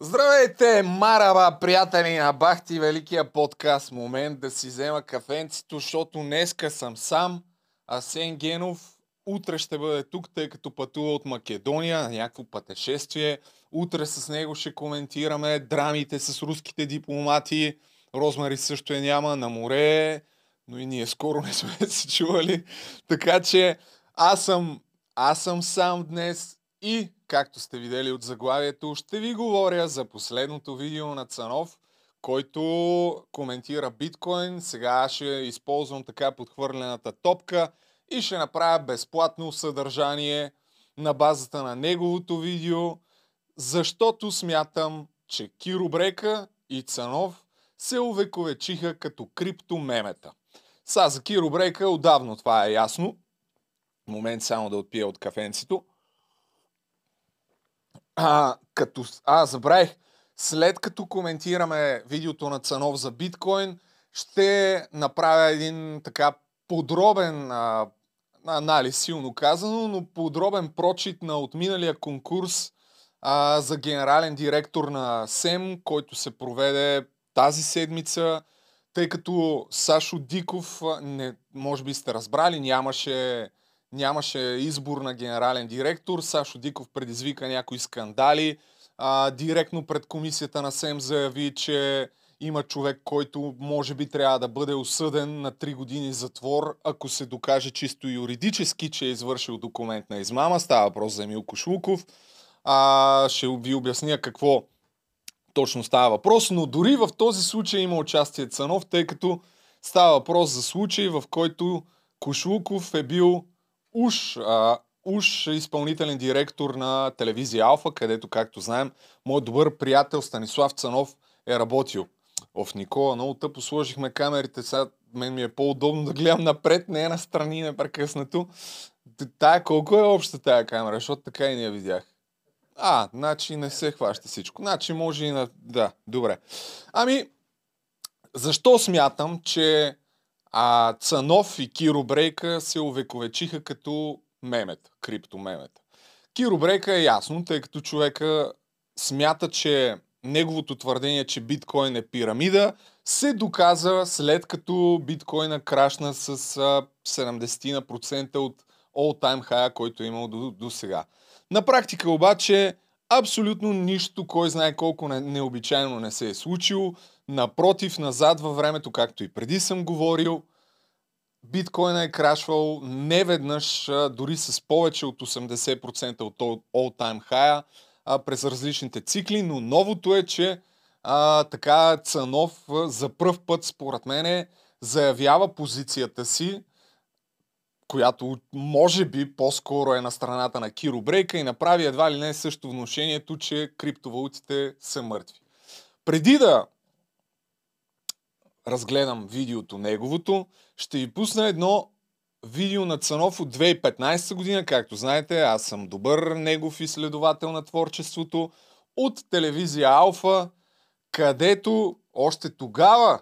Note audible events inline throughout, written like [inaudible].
Здравейте, мараба, приятели на Бахти, великия подкаст. Момент да си взема кафенцето, защото днеска съм сам. Асен Генов утре ще бъде тук, тъй като пътува от Македония на някакво пътешествие. Утре с него ще коментираме драмите с руските дипломати. Розмари също е няма на море, но и ние скоро [laughs] не сме се чували. Така че аз съм, аз съм сам днес и, както сте видели от заглавието, ще ви говоря за последното видео на Цанов, който коментира биткоин. Сега ще използвам така подхвърлената топка и ще направя безплатно съдържание на базата на неговото видео, защото смятам, че Киро Брека и Цанов се увековечиха като криптомемета. Са за Киро Брека отдавно това е ясно. Момент само да отпия от кафенцето. А, като, а, забравих, след като коментираме видеото на Цанов за биткоин, ще направя един така подробен а, анализ, силно казано, но подробен прочит на отминалия конкурс а, за генерален директор на СЕМ, който се проведе тази седмица, тъй като Сашо Диков, не, може би сте разбрали, нямаше нямаше избор на генерален директор. Сашо Диков предизвика някои скандали. А, директно пред комисията на СЕМ заяви, че има човек, който може би трябва да бъде осъден на 3 години затвор, ако се докаже чисто юридически, че е извършил документ на измама. Става въпрос за Емил Кошлуков. А, ще ви обясня какво точно става въпрос, но дори в този случай има участие Цанов, тъй като става въпрос за случай, в който Кошлуков е бил уж, а, уж изпълнителен директор на телевизия Алфа, където, както знаем, моят добър приятел Станислав Цанов е работил. Оф, Никола, много тъпо сложихме камерите, сега мен ми е по-удобно да гледам напред, не на страни непрекъснато. Тая колко е обща тая камера, защото така и не я видях. А, значи не се хваща всичко. Значи може и на... Да, добре. Ами, защо смятам, че а Цанов и Киро Брейка се увековечиха като мемета, криптомемета. Киро Брейка е ясно, тъй като човека смята, че неговото твърдение, че биткоин е пирамида, се доказа след като биткоина крашна с 70% от all-time high, който е имал до, до сега. На практика обаче абсолютно нищо, кой знае колко не, необичайно не се е случило. Напротив, назад във времето, както и преди съм говорил, биткоина е крашвал неведнъж, дори с повече от 80% от all-time high през различните цикли, но новото е, че а, така Цанов за пръв път, според мен, заявява позицията си, която може би по-скоро е на страната на Киро Брейка и направи едва ли не също вношението, че криптовалутите са мъртви. Преди да разгледам видеото неговото, ще ви пусна едно видео на Цанов от 2015 година. Както знаете, аз съм добър негов изследовател на творчеството от телевизия Алфа, където още тогава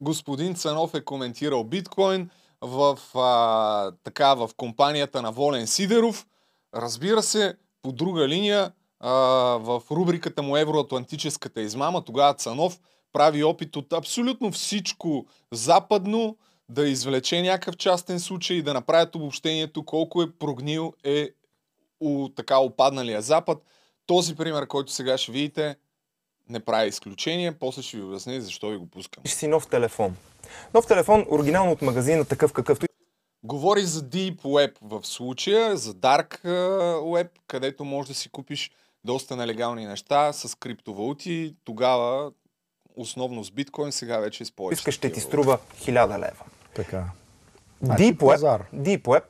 господин Цанов е коментирал биткоин в, а, така, в компанията на Волен Сидеров. Разбира се, по друга линия, а, в рубриката му Евроатлантическата измама, тогава Цанов – прави опит от абсолютно всичко западно, да извлече някакъв частен случай и да направят обобщението колко е прогнил е у така опадналия Запад. Този пример, който сега ще видите, не прави изключение. После ще ви обясня защо ви го пускам. Си нов телефон. Нов телефон, оригинално от магазина, такъв какъвто. Говори за Deep Web в случая, за Dark Web, където можеш да си купиш доста нелегални неща с криптовалути. Тогава основно с биткоин, сега вече е с повече. Искаш ще ти струва 1000 лева. Така. Deep Значи Web, пазар. Deep Web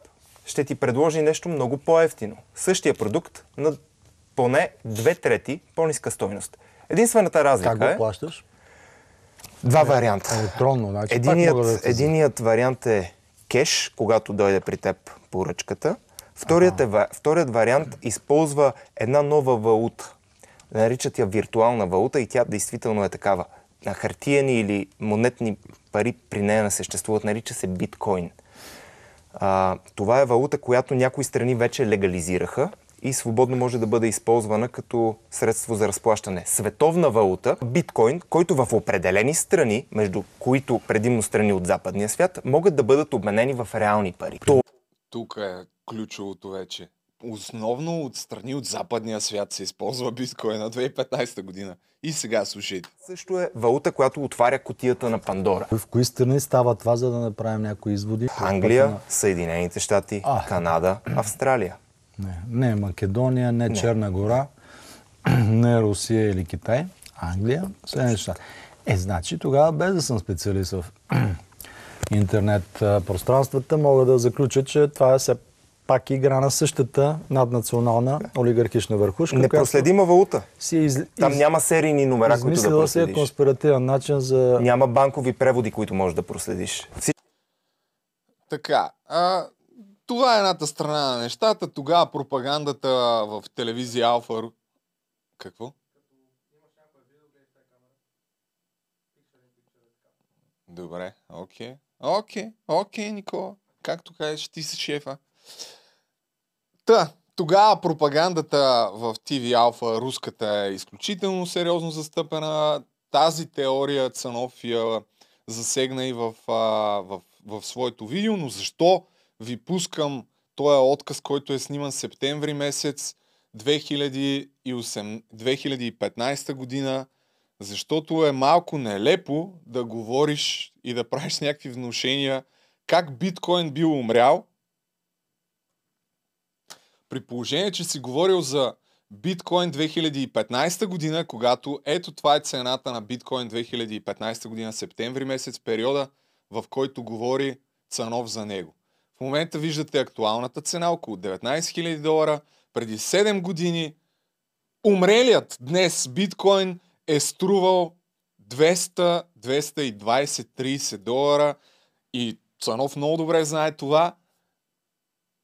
ще ти предложи нещо много по-ефтино. Същия продукт на поне две трети по-ниска стойност. Единствената разлика Как го е плащаш? два варианта. Електронно, значи Единият, да единият вариант е кеш, когато дойде при теб поръчката. Вторият, е, вторият вариант използва една нова валута. Наричат я виртуална валута и тя действително е такава. На хартиени или монетни пари при нея не съществуват. Нарича се биткоин. А, това е валута, която някои страни вече легализираха и свободно може да бъде използвана като средство за разплащане. Световна валута, биткоин, който в определени страни, между които предимно страни от западния свят, могат да бъдат обменени в реални пари. Тук е ключовото вече. Основно от страни от западния свят се използва биткоин на 2015 година. И сега слушайте. също е валута, която отваря котията на Пандора. В кои страни става това, за да направим някои изводи? Англия, Съединените щати, А. Канада, Австралия. Не, не Македония, не, Черна гора, [clears throat] не Русия или Китай, Англия, Съединените щати. Е, значи тогава, без да съм специалист в [clears throat] интернет пространствата, мога да заключа, че това е все пак игра на същата наднационална олигархична върхушка, Непроследима валута. си е из... Там няма серийни номера, които да е проследиш. конспиративен начин за... Няма банкови преводи, които можеш да проследиш. Така, а, това е едната страна на нещата. Тогава пропагандата в телевизия Алфа... Какво? Добре, окей. Окей, окей, Никола. Както кажеш, ти си шефа. Та, тогава пропагандата в TV Алфа, руската е изключително сериозно застъпена. Тази теория Цанов я засегна и в, а, в, в своето видео, но защо ви пускам този отказ, който е сниман септември месец 2008, 2015 година, защото е малко нелепо да говориш и да правиш някакви внушения как биткоин бил умрял, при положение, че си говорил за биткоин 2015 година, когато ето това е цената на биткоин 2015 година, септември месец, периода, в който говори Цанов за него. В момента виждате актуалната цена, около 19 000 долара. Преди 7 години умрелият днес биткоин е струвал 200, 220, 30 долара и Цанов много добре знае това.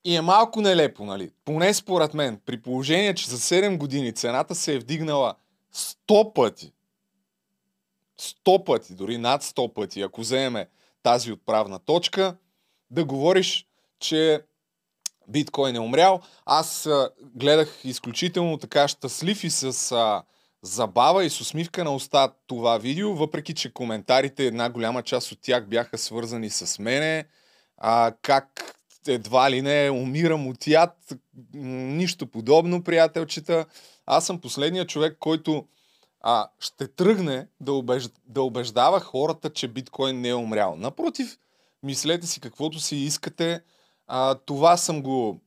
И е малко нелепо, нали? Поне според мен, при положение, че за 7 години цената се е вдигнала 100 пъти. 100 пъти, дори над 100 пъти, ако вземем тази отправна точка, да говориш, че биткоин е умрял. Аз а, гледах изключително така щастлив и с а, забава и с усмивка на уста това видео, въпреки че коментарите, една голяма част от тях бяха свързани с мене, а, как едва ли не умирам от яд, нищо подобно, приятелчета. Аз съм последният човек, който а, ще тръгне да, убеж... да убеждава хората, че биткоин не е умрял. Напротив, мислете си каквото си искате. А, това съм го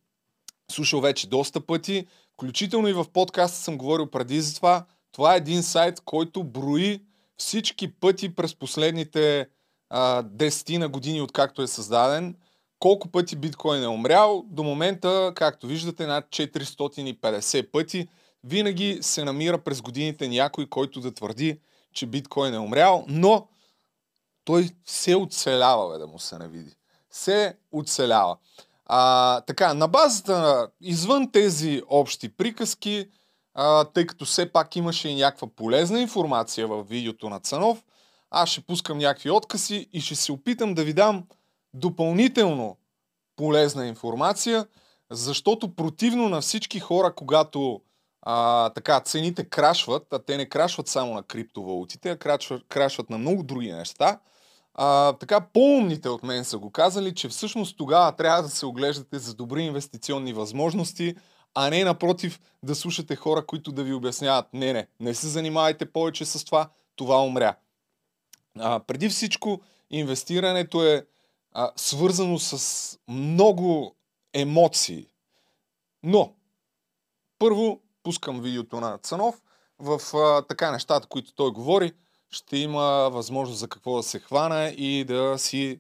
слушал вече доста пъти. Включително и в подкаста съм говорил преди за това. Това е един сайт, който брои всички пъти през последните а, 10 на години, откакто е създаден, колко пъти биткоин е умрял. До момента, както виждате, над 450 пъти. Винаги се намира през годините някой, който да твърди, че биткоин е умрял, но той се оцелява, бе, да му се не види. Се оцелява. А, така, на базата извън тези общи приказки, а, тъй като все пак имаше и някаква полезна информация в видеото на Цанов, аз ще пускам някакви откази и ще се опитам да ви дам допълнително полезна информация, защото противно на всички хора, когато а, така, цените крашват, а те не крашват само на криптовалутите, а крашват, крашват на много други неща, а, така по-умните от мен са го казали, че всъщност тогава трябва да се оглеждате за добри инвестиционни възможности, а не напротив да слушате хора, които да ви обясняват, не, не, не се занимавайте повече с това, това умря. А, преди всичко, инвестирането е а, свързано с много емоции. Но, първо, пускам видеото на Цанов. В а, така нещата, които той говори, ще има възможност за какво да се хвана и да си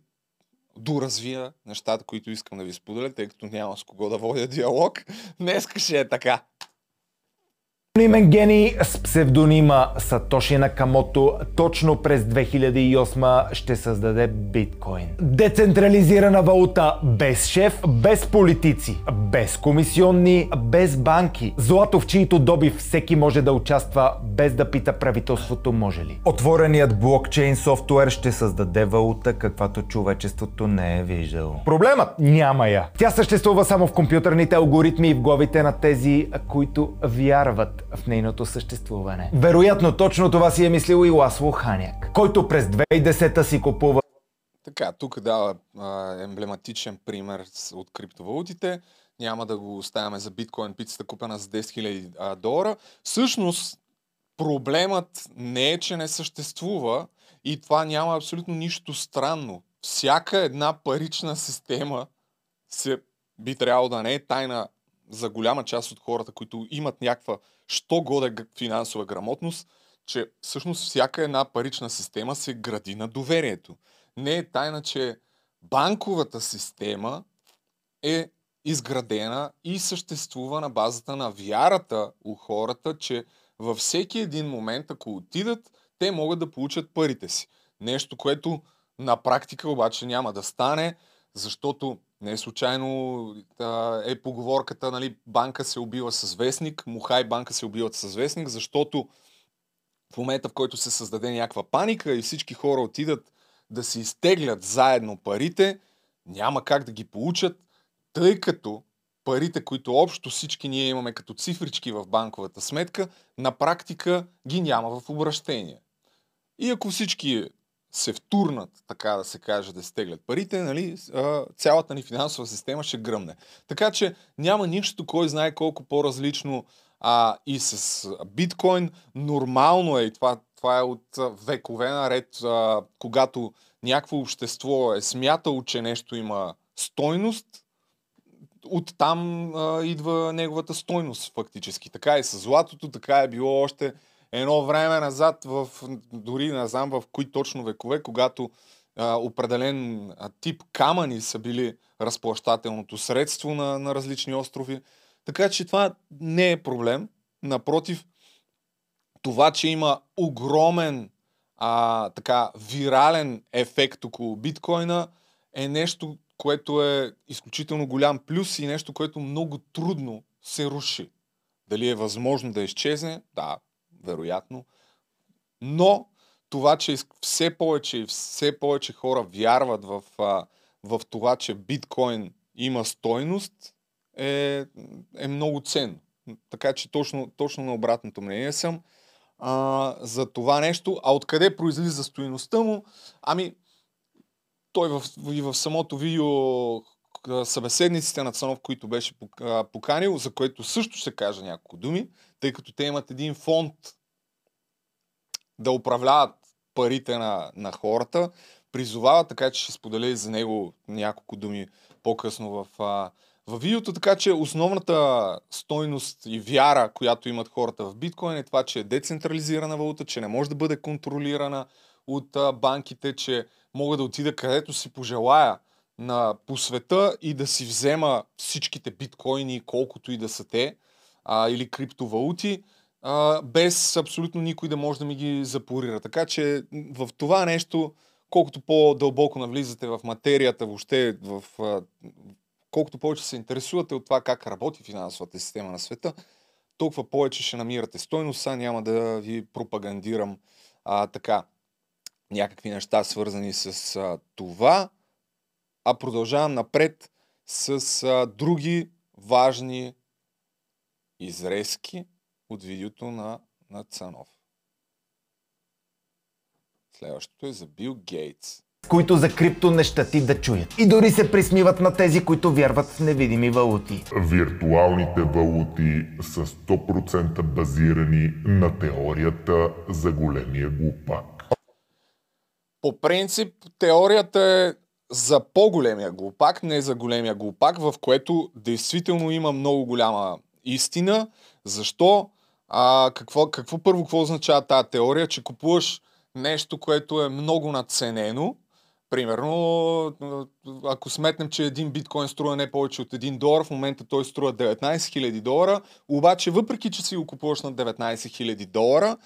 доразвия нещата, които искам да ви споделя, тъй като няма с кого да водя диалог. [laughs] Днеска ще е така. Анонимен гений с псевдонима Сатоши Накамото точно през 2008 ще създаде биткоин. Децентрализирана валута без шеф, без политици, без комисионни, без банки. Злато в чието добив всеки може да участва без да пита правителството може ли. Отвореният блокчейн софтуер ще създаде валута, каквато човечеството не е виждало. Проблемът няма я. Тя съществува само в компютърните алгоритми и в главите на тези, които вярват в нейното съществуване. Вероятно точно това си е мислил и Ласло Ханяк, който през 2010 си купува Така, тук дава а, емблематичен пример от криптовалутите. Няма да го оставяме за биткоин пицата купена за 10 000 а, долара. Всъщност, проблемът не е, че не съществува и това няма абсолютно нищо странно. Всяка една парична система се, би трябвало да не е тайна за голяма част от хората, които имат някаква що годе финансова грамотност, че всъщност всяка една парична система се гради на доверието. Не е тайна, че банковата система е изградена и съществува на базата на вярата у хората, че във всеки един момент, ако отидат, те могат да получат парите си. Нещо, което на практика обаче няма да стане, защото не е случайно а, е поговорката, нали, банка се убива с вестник, Мухай банка се убиват с вестник, защото в момента, в който се създаде някаква паника и всички хора отидат да си изтеглят заедно парите, няма как да ги получат, тъй като парите, които общо всички ние имаме като цифрички в банковата сметка, на практика ги няма в обращение. И ако всички се втурнат, така да се каже, да стеглят парите, нали, цялата ни финансова система ще гръмне. Така че няма нищо, кой знае колко по-различно а, и с биткоин. Нормално е и това, това е от векове наред, а, когато някакво общество е смятало, че нещо има стойност, оттам а, идва неговата стойност фактически. Така и с златото, така е било още едно време назад, в, дори не знам в кои точно векове, когато а, определен а, тип камъни са били разплащателното средство на, на различни острови. Така че това не е проблем. Напротив, това, че има огромен а, така вирален ефект около биткоина е нещо, което е изключително голям плюс и нещо, което много трудно се руши. Дали е възможно да изчезне? Да, вероятно. Но това, че все повече и все повече хора вярват в, в това, че биткоин има стойност, е, е много ценно. Така че точно, точно на обратното мнение съм а, за това нещо. А откъде произлиза стоиността му? Ами, той в, и в самото видео събеседниците на Цанов, които беше поканил, за което също ще кажа няколко думи, тъй като те имат един фонд да управляват парите на, на хората, призовава, така че ще споделя и за него няколко думи по-късно в, в видеото, така че основната стойност и вяра, която имат хората в биткоин е това, че е децентрализирана валута, че не може да бъде контролирана от банките, че мога да отида където си пожелая на, по света и да си взема всичките биткоини, колкото и да са те, а, или криптовалути, а, без абсолютно никой да може да ми ги запорира. Така че в това нещо, колкото по-дълбоко навлизате в материята, въобще в, а, колкото повече се интересувате от това как работи финансовата система на света, толкова повече ще намирате стойност. Няма да ви пропагандирам а, така някакви неща, свързани с а, това, а продължавам напред с а, други важни изрезки от видеото на, на Цанов. Следващото е за Бил Гейтс. които за крипто не щати да чуят. И дори се присмиват на тези, които вярват в невидими валути. Виртуалните валути са 100% базирани на теорията за големия глупак. По принцип, теорията е за по-големия глупак, не за големия глупак, в което действително има много голяма истина. Защо? А, какво, какво първо, какво означава тази теория? Че купуваш нещо, което е много надценено, Примерно, ако сметнем, че един биткоин струва не повече от 1 долар, в момента той струва 19 000 долара, обаче въпреки, че си го купуваш на 19 000 долара,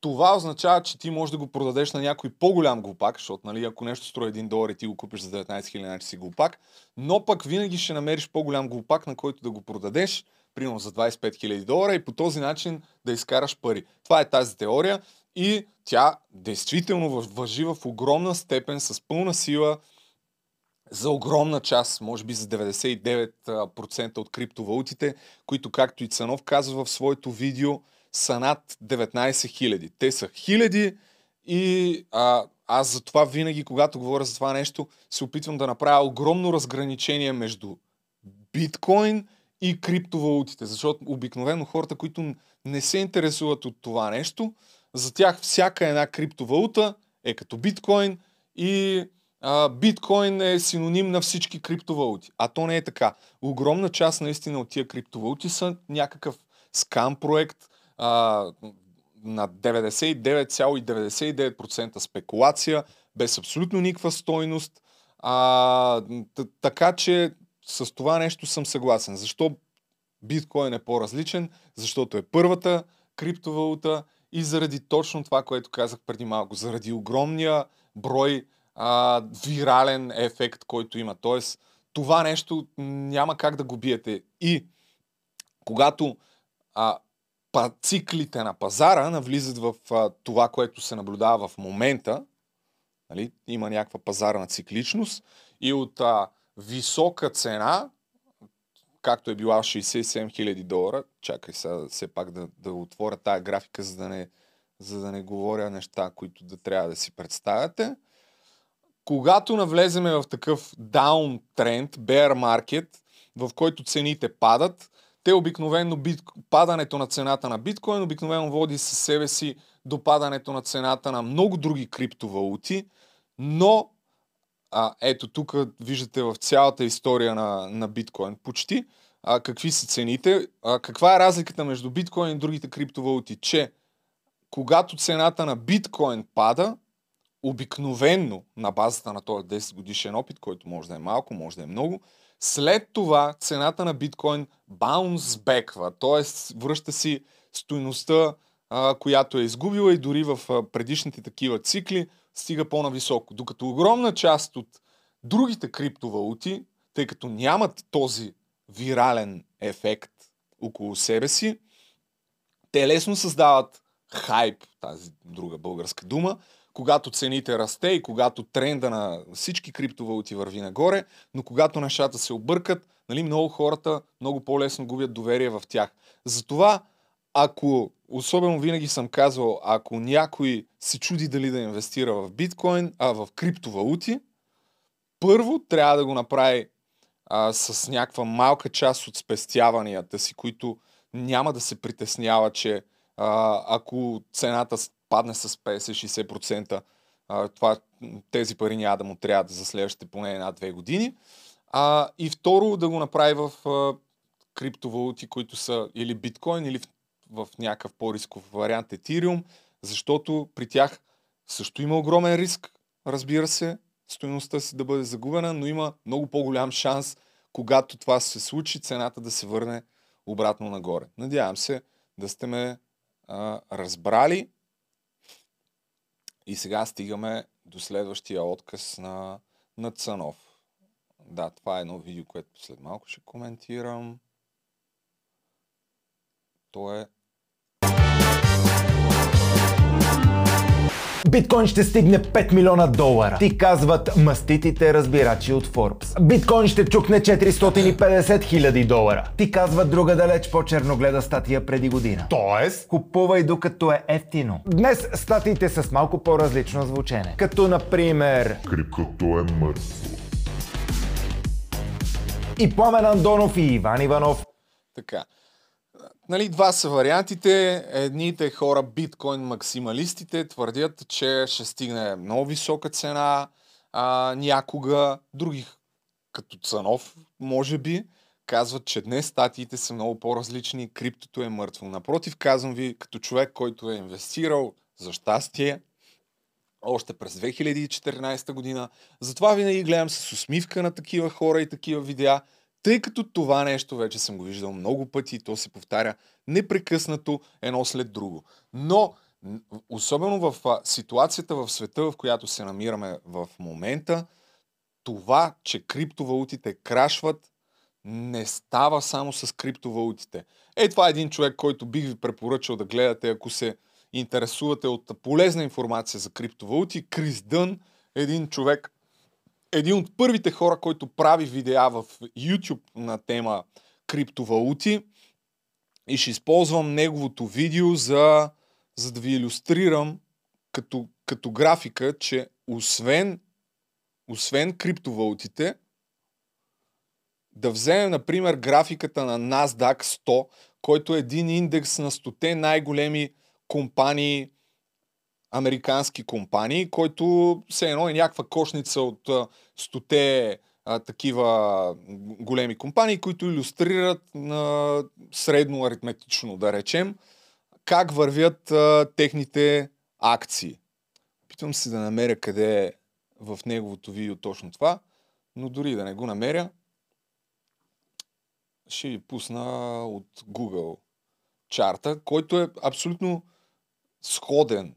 това означава, че ти можеш да го продадеш на някой по-голям глупак, защото нали, ако нещо струва 1 долар и ти го купиш за 19 000, значи си глупак, но пък винаги ще намериш по-голям глупак, на който да го продадеш, примерно за 25 000 долара и по този начин да изкараш пари. Това е тази теория и тя действително въжи в огромна степен, с пълна сила за огромна част, може би за 99% от криптовалутите, които, както и Цанов казва в своето видео, са над 19 000. Те са хиляди и а, аз за това винаги, когато говоря за това нещо, се опитвам да направя огромно разграничение между биткоин и криптовалутите, защото обикновено хората, които не се интересуват от това нещо, за тях всяка една криптовалута е като биткоин и а, биткоин е синоним на всички криптовалути. А то не е така. Огромна част наистина от тия криптовалути са някакъв скам проект, а, на 99,99% спекулация, без абсолютно никаква стойност. А, така че с това нещо съм съгласен. Защо биткоин е по-различен? Защото е първата криптовалута и заради точно това, което казах преди малко, заради огромния брой а, вирален ефект, който има. Тоест, това нещо няма как да го биете. И когато а, циклите на пазара навлизат в а, това, което се наблюдава в момента, нали, има някаква пазарна цикличност и от а, висока цена, както е била 67 000 долара, чакай сега все пак да, да отворя тая графика, за да, не, за да не говоря неща, които да трябва да си представяте. Когато навлеземе в такъв даун тренд, bear market, в който цените падат, те обикновено, бит, падането на цената на биткоин обикновено води със себе си до падането на цената на много други криптовалути, но а, ето тук виждате в цялата история на, на биткоин почти а, какви са цените. А, каква е разликата между биткоин и другите криптовалути? Че когато цената на биткоин пада, обикновенно на базата на този 10 годишен опит, който може да е малко, може да е много, след това цената на биткоин беква, т.е. връща си стойността, която е изгубила и дори в предишните такива цикли стига по-нависоко. Докато огромна част от другите криптовалути, тъй като нямат този вирален ефект около себе си, те лесно създават хайп, тази друга българска дума, когато цените расте и когато тренда на всички криптовалути върви нагоре, но когато нещата се объркат, нали, много хората много по-лесно губят доверие в тях. Затова, ако, особено винаги съм казвал, ако някой се чуди дали да инвестира в биткоин, а в криптовалути, първо трябва да го направи а, с някаква малка част от спестяванията си, които няма да се притеснява, че а, ако цената падне с 50-60%, а, това, тези пари няма да му трябва за следващите поне една-две години. А, и второ, да го направи в а, криптовалути, които са или биткоин, или в, в някакъв по-рисков вариант етириум, защото при тях също има огромен риск, разбира се, стоеността си да бъде загубена, но има много по-голям шанс, когато това се случи, цената да се върне обратно нагоре. Надявам се да сте ме а, разбрали. И сега стигаме до следващия отказ на, на Цанов. Да, това е едно видео, което след малко ще коментирам. То е Биткоин ще стигне 5 милиона долара. Ти казват маститите разбирачи от Forbes. Биткоин ще чукне 450 хиляди долара. Ти казват друга далеч по-черногледа статия преди година. Тоест, купувай докато е ефтино. Днес статиите са с малко по-различно звучене. Като например... Криптото е мъртво. И Пламен Андонов и Иван Иванов. Така. Нали, два са вариантите. Едните хора, биткоин максималистите, твърдят, че ще стигне много висока цена а, някога. Други, като Цанов, може би, казват, че днес статиите са много по-различни, криптото е мъртво. Напротив, казвам ви, като човек, който е инвестирал за щастие още през 2014 година. Затова винаги гледам с усмивка на такива хора и такива видеа, тъй като това нещо вече съм го виждал много пъти то се повтаря непрекъснато едно след друго. Но, особено в ситуацията в света, в която се намираме в момента, това, че криптовалутите крашват, не става само с криптовалутите. Е, това е един човек, който бих ви препоръчал да гледате, ако се интересувате от полезна информация за криптовалути. Крис Дън, един човек, един от първите хора, който прави видеа в YouTube на тема криптовалути. И ще използвам неговото видео, за, за да ви иллюстрирам като, като графика, че освен, освен криптовалутите, да вземем, например, графиката на NASDAQ 100, който е един индекс на 100 най-големи компании, американски компании, който все едно е някаква кошница от а, 100 а, такива големи компании, които иллюстрират на средно аритметично, да речем, как вървят а, техните акции. Питам се да намеря къде е в неговото видео точно това, но дори да не го намеря, ще ви пусна от Google чарта, който е абсолютно сходен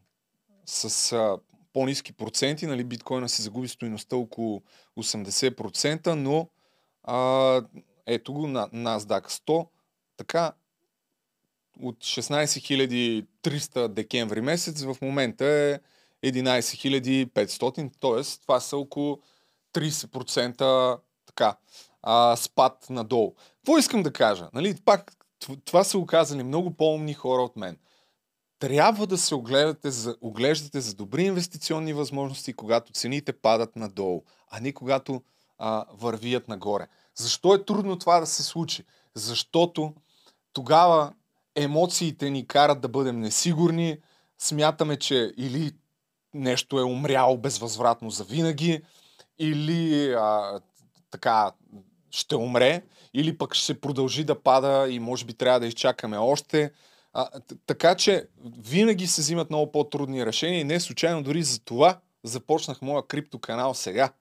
с а, по-низки проценти. Нали, биткоина си загуби стоиността около 80%, но а, ето го на NASDAQ 100. Така, от 16 300 декември месец в момента е 11 500, т.е. това са около 30% така, а, спад надолу. Какво искам да кажа? Нали, пак, това са оказали много по-умни хора от мен. Трябва да се огледате за, оглеждате за добри инвестиционни възможности, когато цените падат надолу, а не когато а, вървият нагоре. Защо е трудно това да се случи? Защото тогава емоциите ни карат да бъдем несигурни, смятаме, че или нещо е умряло безвъзвратно за винаги, или а, така ще умре, или пък ще продължи да пада и може би трябва да изчакаме още. А, така че винаги се взимат много по-трудни решения и не случайно дори за това започнах моя крипто канал сега.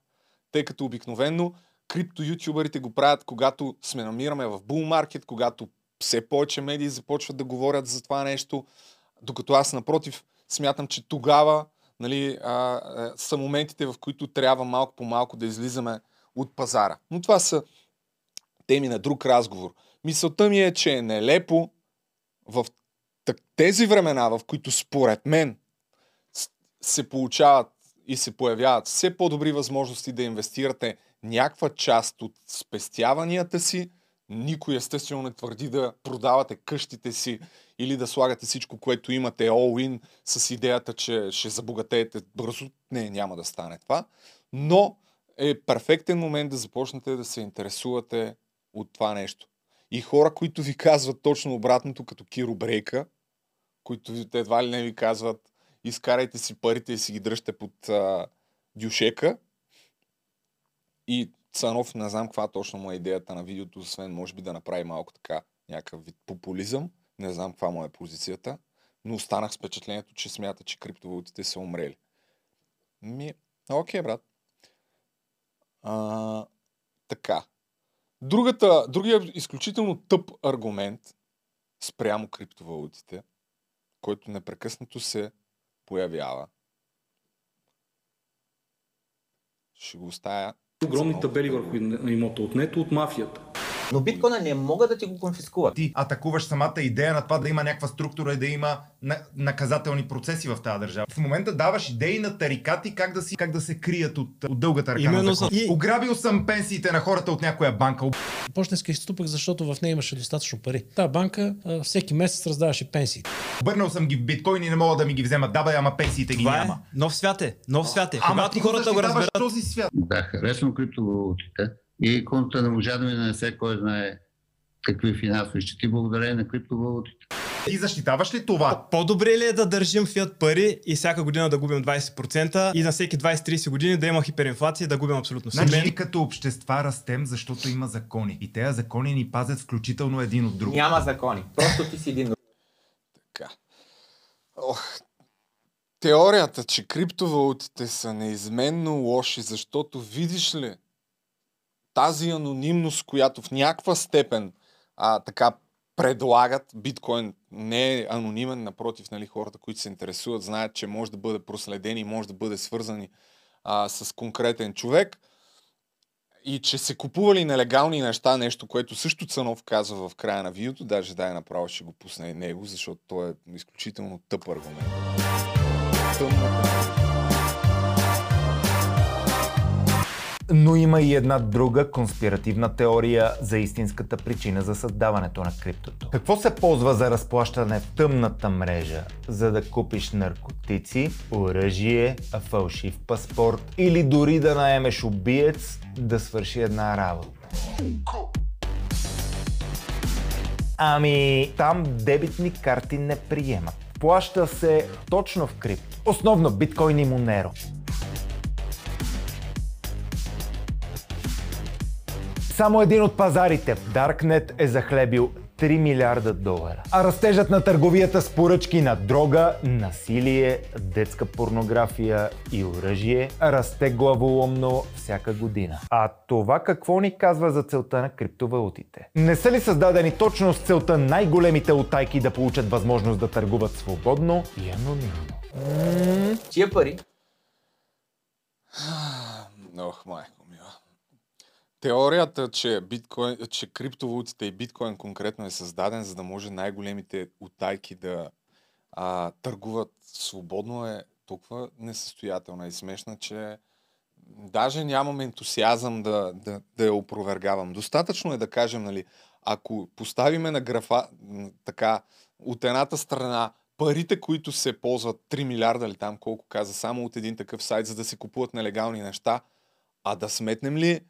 Тъй като обикновенно крипто ютуберите го правят, когато сме намираме в бул маркет, когато все повече медии започват да говорят за това нещо, докато аз напротив смятам, че тогава нали, а, а, са моментите, в които трябва малко по малко да излизаме от пазара. Но това са теми на друг разговор. Мисълта ми е, че е нелепо в тези времена, в които според мен се получават и се появяват все по-добри възможности да инвестирате някаква част от спестяванията си, никой естествено не твърди да продавате къщите си или да слагате всичко, което имате all-in с идеята, че ще забогатеете бързо. Не, няма да стане това. Но е перфектен момент да започнете да се интересувате от това нещо. И хора, които ви казват точно обратното, като Киро Брейка, които едва ли не ви казват изкарайте си парите и си ги дръжте под а, дюшека. И Цанов, не знам каква точно му е идеята на видеото, освен може би да направи малко така някакъв вид популизъм. Не знам каква му е позицията, но останах с впечатлението, че смята, че криптовалутите са умрели. Ми, окей, брат. А, така. Другата, другия изключително тъп аргумент спрямо криптовалутите, който непрекъснато се появява. Ще го оставя. огромни табели върху имота, отнето от мафията. Но биткоина не могат да ти го конфискуват. ти атакуваш самата идея на това да има някаква структура и да има на- наказателни процеси в тази държава. В момента даваш идеи на тарикати как да, си, как да се крият от, от дългата ръка Именно на закон. за- и- Ограбил съм пенсиите на хората от някоя банка. Почтенска изтупах, защото в нея имаше достатъчно пари. Та банка а, всеки месец раздаваше пенсии. Обърнал съм ги в биткоин и не могат да ми ги вземат. Да, бе, ама пенсиите ги Това е няма. нов свят е. Нов свят е. Ама Когато ти хората го разберат, този свят. Да, харесвам криптовалутите и конта не можа да ми нанесе кой знае какви финансови щети благодарение на криптовалутите. Ти защитаваш ли това? по-добре ли е да държим фиат пари и всяка година да губим 20% и на всеки 20-30 години да има хиперинфлация и да губим абсолютно всичко? Значи, ние като общества растем, защото има закони. И тези закони ни пазят включително един от друг. Няма закони. Просто ти си един Така. Ох. теорията, че криптовалутите са неизменно лоши, защото видиш ли, тази анонимност, която в някаква степен а, така предлагат, биткоин не е анонимен, напротив, нали, хората, които се интересуват, знаят, че може да бъде проследен и може да бъде свързани а, с конкретен човек и че се купували нелегални неща, нещо, което също Цанов казва в края на видеото, даже дай направо ще го пусне и него, защото той е изключително тъп аргумент. Тъмно. Но има и една друга конспиративна теория за истинската причина за създаването на криптото. Какво се ползва за разплащане в тъмната мрежа, за да купиш наркотици, оръжие, фалшив паспорт или дори да наемеш убиец да свърши една работа? Ами, там дебитни карти не приемат. Плаща се точно в крипто. Основно биткоин и Монеро. Само един от пазарите в Darknet е захлебил 3 милиарда долара. А растежът на търговията с поръчки на дрога, насилие, детска порнография и оръжие расте главоломно всяка година. А това какво ни казва за целта на криптовалутите? Не са ли създадени точно с целта най-големите утайки да получат възможност да търгуват свободно и анонимно? Тия пари Ох, майко. Теорията, че, биткоин, че криптовалутите и биткоин конкретно е създаден, за да може най-големите утайки да а, търгуват свободно е толкова несъстоятелна и смешна, че даже нямам ентусиазъм да, да, да я опровергавам. Достатъчно е да кажем, нали, ако поставиме на графа така, от едната страна парите, които се ползват 3 милиарда или там колко каза, само от един такъв сайт, за да се купуват нелегални неща, а да сметнем ли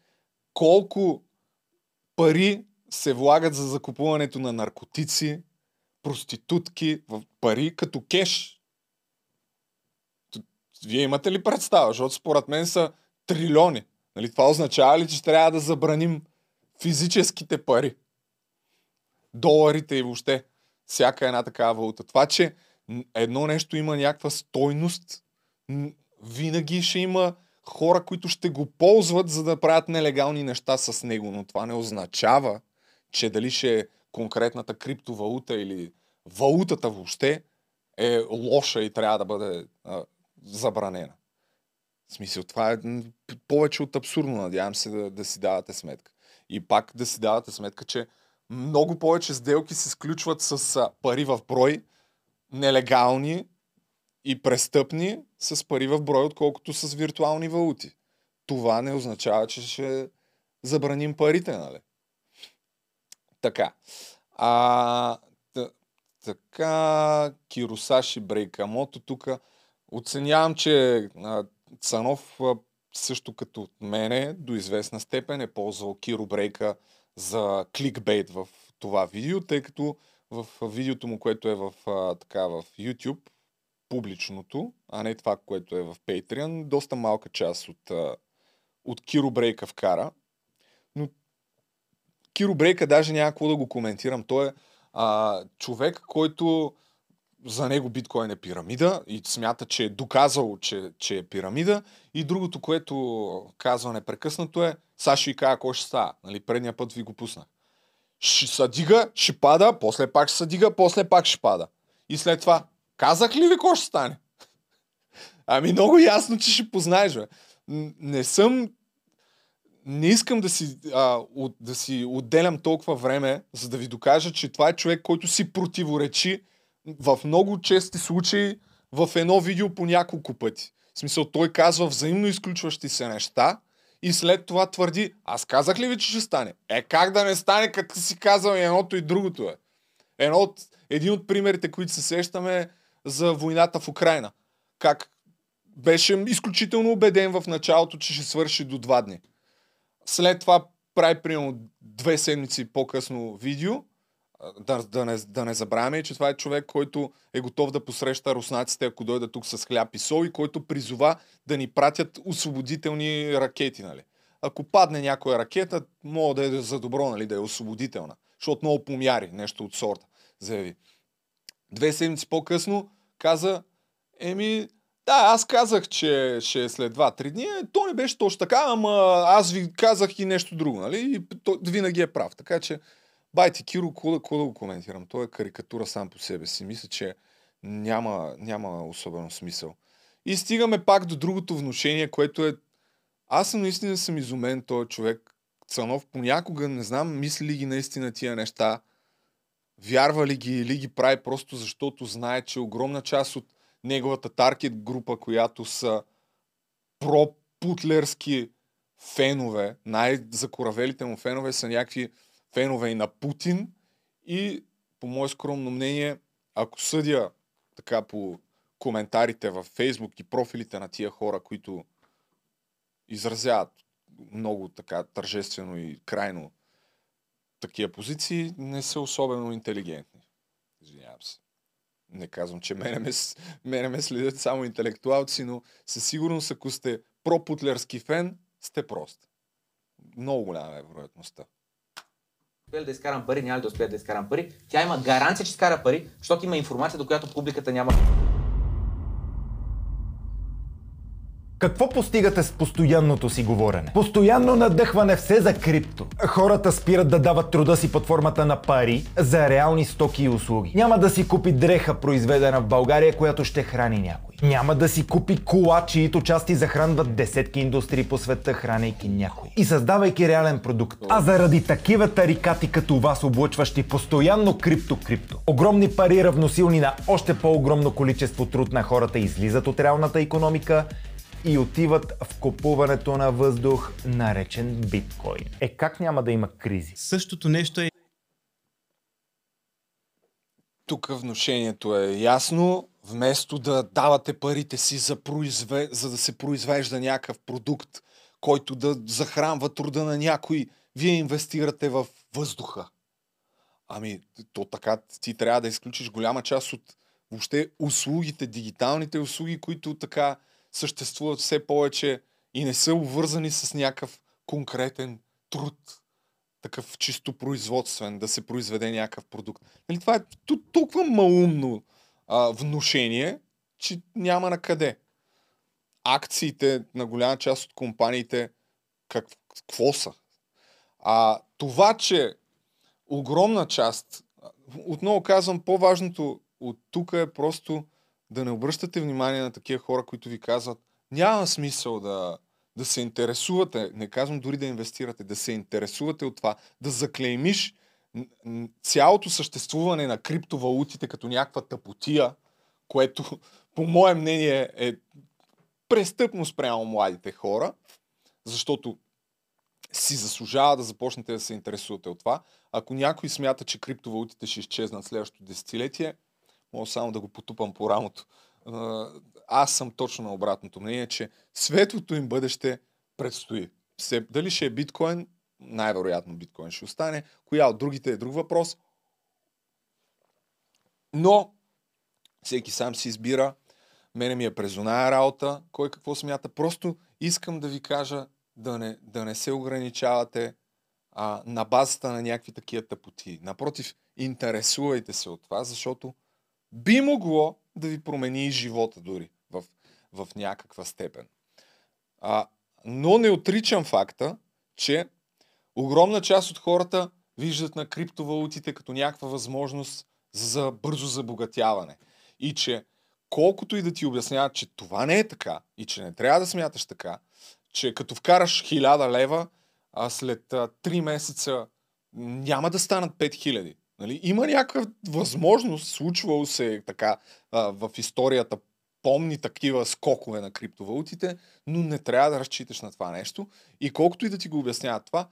колко пари се влагат за закупуването на наркотици, проститутки, в пари като кеш. Вие имате ли представа? Защото според мен са трилиони. Нали, това означава ли, че трябва да забраним физическите пари? Доларите и въобще всяка една такава валута. Това, че едно нещо има някаква стойност, винаги ще има хора, които ще го ползват, за да правят нелегални неща с него. Но това не означава, че дали ще е конкретната криптовалута или валутата въобще е лоша и трябва да бъде а, забранена. В смисъл, това е повече от абсурдно, надявам се да, да си давате сметка. И пак да си давате сметка, че много повече сделки се сключват с пари в брой, нелегални и престъпни, с пари в брой, отколкото с виртуални валути. Това не означава, че ще забраним парите, нали? Така. А, т- така, Киросаши Брейкамото тук. Оценявам, че а, Цанов а, също като мене до известна степен е ползвал Киро Брейка за кликбейт в това видео, тъй като в видеото му, което е в, а, така, в YouTube, публичното, а не това, което е в Patreon, доста малка част от, от Киро Брейка вкара. Но Киро Брейка даже няма какво да го коментирам. Той е а, човек, който за него биткоин е пирамида и смята, че е доказал, че, че е пирамида. И другото, което казва непрекъснато е, сега ви кажа какво ще става. Нали, предния път ви го пуснах. Ще се дига, ще пада, после пак ще се дига, после пак ще пада. И след това, казах ли ви какво ще стане? Ами много ясно, че ще познаеш, бе. Не съм не искам да си, а, от, да си отделям толкова време, за да ви докажа, че това е човек, който си противоречи в много чести случаи в едно видео по няколко пъти. В смисъл, той казва взаимно изключващи се неща и след това твърди, аз казах ли ви, че ще стане? Е, как да не стане, като си казал и едното и другото е? Едно от, един от примерите, които се сещаме за войната в Украина. Как беше изключително убеден в началото, че ще свърши до два дни. След това прави примерно две седмици по-късно видео, да, да, не, да не забравяме, че това е човек, който е готов да посреща руснаците, ако дойдат тук с хляб и сол и който призова да ни пратят освободителни ракети. Нали? Ако падне някоя ракета, мога да е за добро, нали, да е освободителна. Защото много помяри, нещо от сорта, заяви. Две седмици по-късно каза, еми, Да, аз казах, че ще е след 2-3 дни. Е, То не беше точно така, ама аз ви казах и нещо друго, нали? И той винаги е прав. Така че, байте Киро, какво да, го коментирам? Той е карикатура сам по себе си. Мисля, че няма, няма особено смисъл. И стигаме пак до другото внушение, което е... Аз съм наистина съм изумен този човек. Цанов понякога, не знам, мисли ли ги наистина тия неща, вярва ли ги или ги прави просто защото знае, че огромна част от неговата таргет група, която са пропутлерски фенове, най-закоравелите му фенове са някакви фенове и на Путин и по мое скромно мнение, ако съдя така по коментарите във Фейсбук и профилите на тия хора, които изразяват много така тържествено и крайно такива позиции, не са особено интелигентни. Извинявам се. Не казвам, че мене ме, мене ме следят само интелектуалци, но със сигурност, ако сте пропутлерски фен, сте прост. Много голяма е вероятността. успели да изкарам пари, няма ли да успеят да изкарам пари. Тя има гаранция, че изкара пари, защото има информация, до която публиката няма. Какво постигате с постоянното си говорене? Постоянно надъхване все за крипто. Хората спират да дават труда си под формата на пари за реални стоки и услуги. Няма да си купи дреха, произведена в България, която ще храни някой. Няма да си купи кола, чието части захранват десетки индустрии по света, хранейки някой. И създавайки реален продукт. А заради такива тарикати като вас, облъчващи постоянно крипто-крипто, огромни пари равносилни на още по-огромно количество труд на хората излизат от реалната економика и отиват в купуването на въздух, наречен биткоин. Е как няма да има кризи? Същото нещо е Тук внушението е ясно. Вместо да давате парите си за, произве... за да се произвежда някакъв продукт, който да захранва труда на някой, вие инвестирате в въздуха. Ами, то така ти трябва да изключиш голяма част от въобще услугите, дигиталните услуги, които така съществуват все повече и не са обвързани с някакъв конкретен труд такъв чисто производствен, да се произведе някакъв продукт. Нали, това е толкова малумно а, внушение, че няма на къде. Акциите на голяма част от компаниите как, какво са? А това, че огромна част, отново казвам, по-важното от тук е просто да не обръщате внимание на такива хора, които ви казват, няма смисъл да, да се интересувате, не казвам дори да инвестирате, да се интересувате от това, да заклеймиш цялото съществуване на криптовалутите като някаква тъпотия, което по мое мнение е престъпно спрямо младите хора, защото си заслужава да започнете да се интересувате от това. Ако някой смята, че криптовалутите ще изчезнат следващото десетилетие, мога само да го потупам по рамото. Аз съм точно на обратното мнение, че светлото им бъдеще предстои. Дали ще е биткоин, най-вероятно биткоин ще остане. Коя от другите е друг въпрос. Но всеки сам си избира. Мене ми е през оная работа, кой какво смята. Просто искам да ви кажа да не, да не се ограничавате а, на базата на някакви такива тъпоти. Напротив, интересувайте се от това, защото би могло да ви промени и живота дори в, в някаква степен. А, но не отричам факта, че огромна част от хората виждат на криптовалутите като някаква възможност за бързо забогатяване. И че колкото и да ти обясняват, че това не е така и че не трябва да смяташ така, че като вкараш 1000 лева, а след а, 3 месеца няма да станат 5000. Нали? Има някаква възможност, случвало се така а, в историята, помни такива скокове на криптовалутите, но не трябва да разчиташ на това нещо. И колкото и да ти го обясняват това,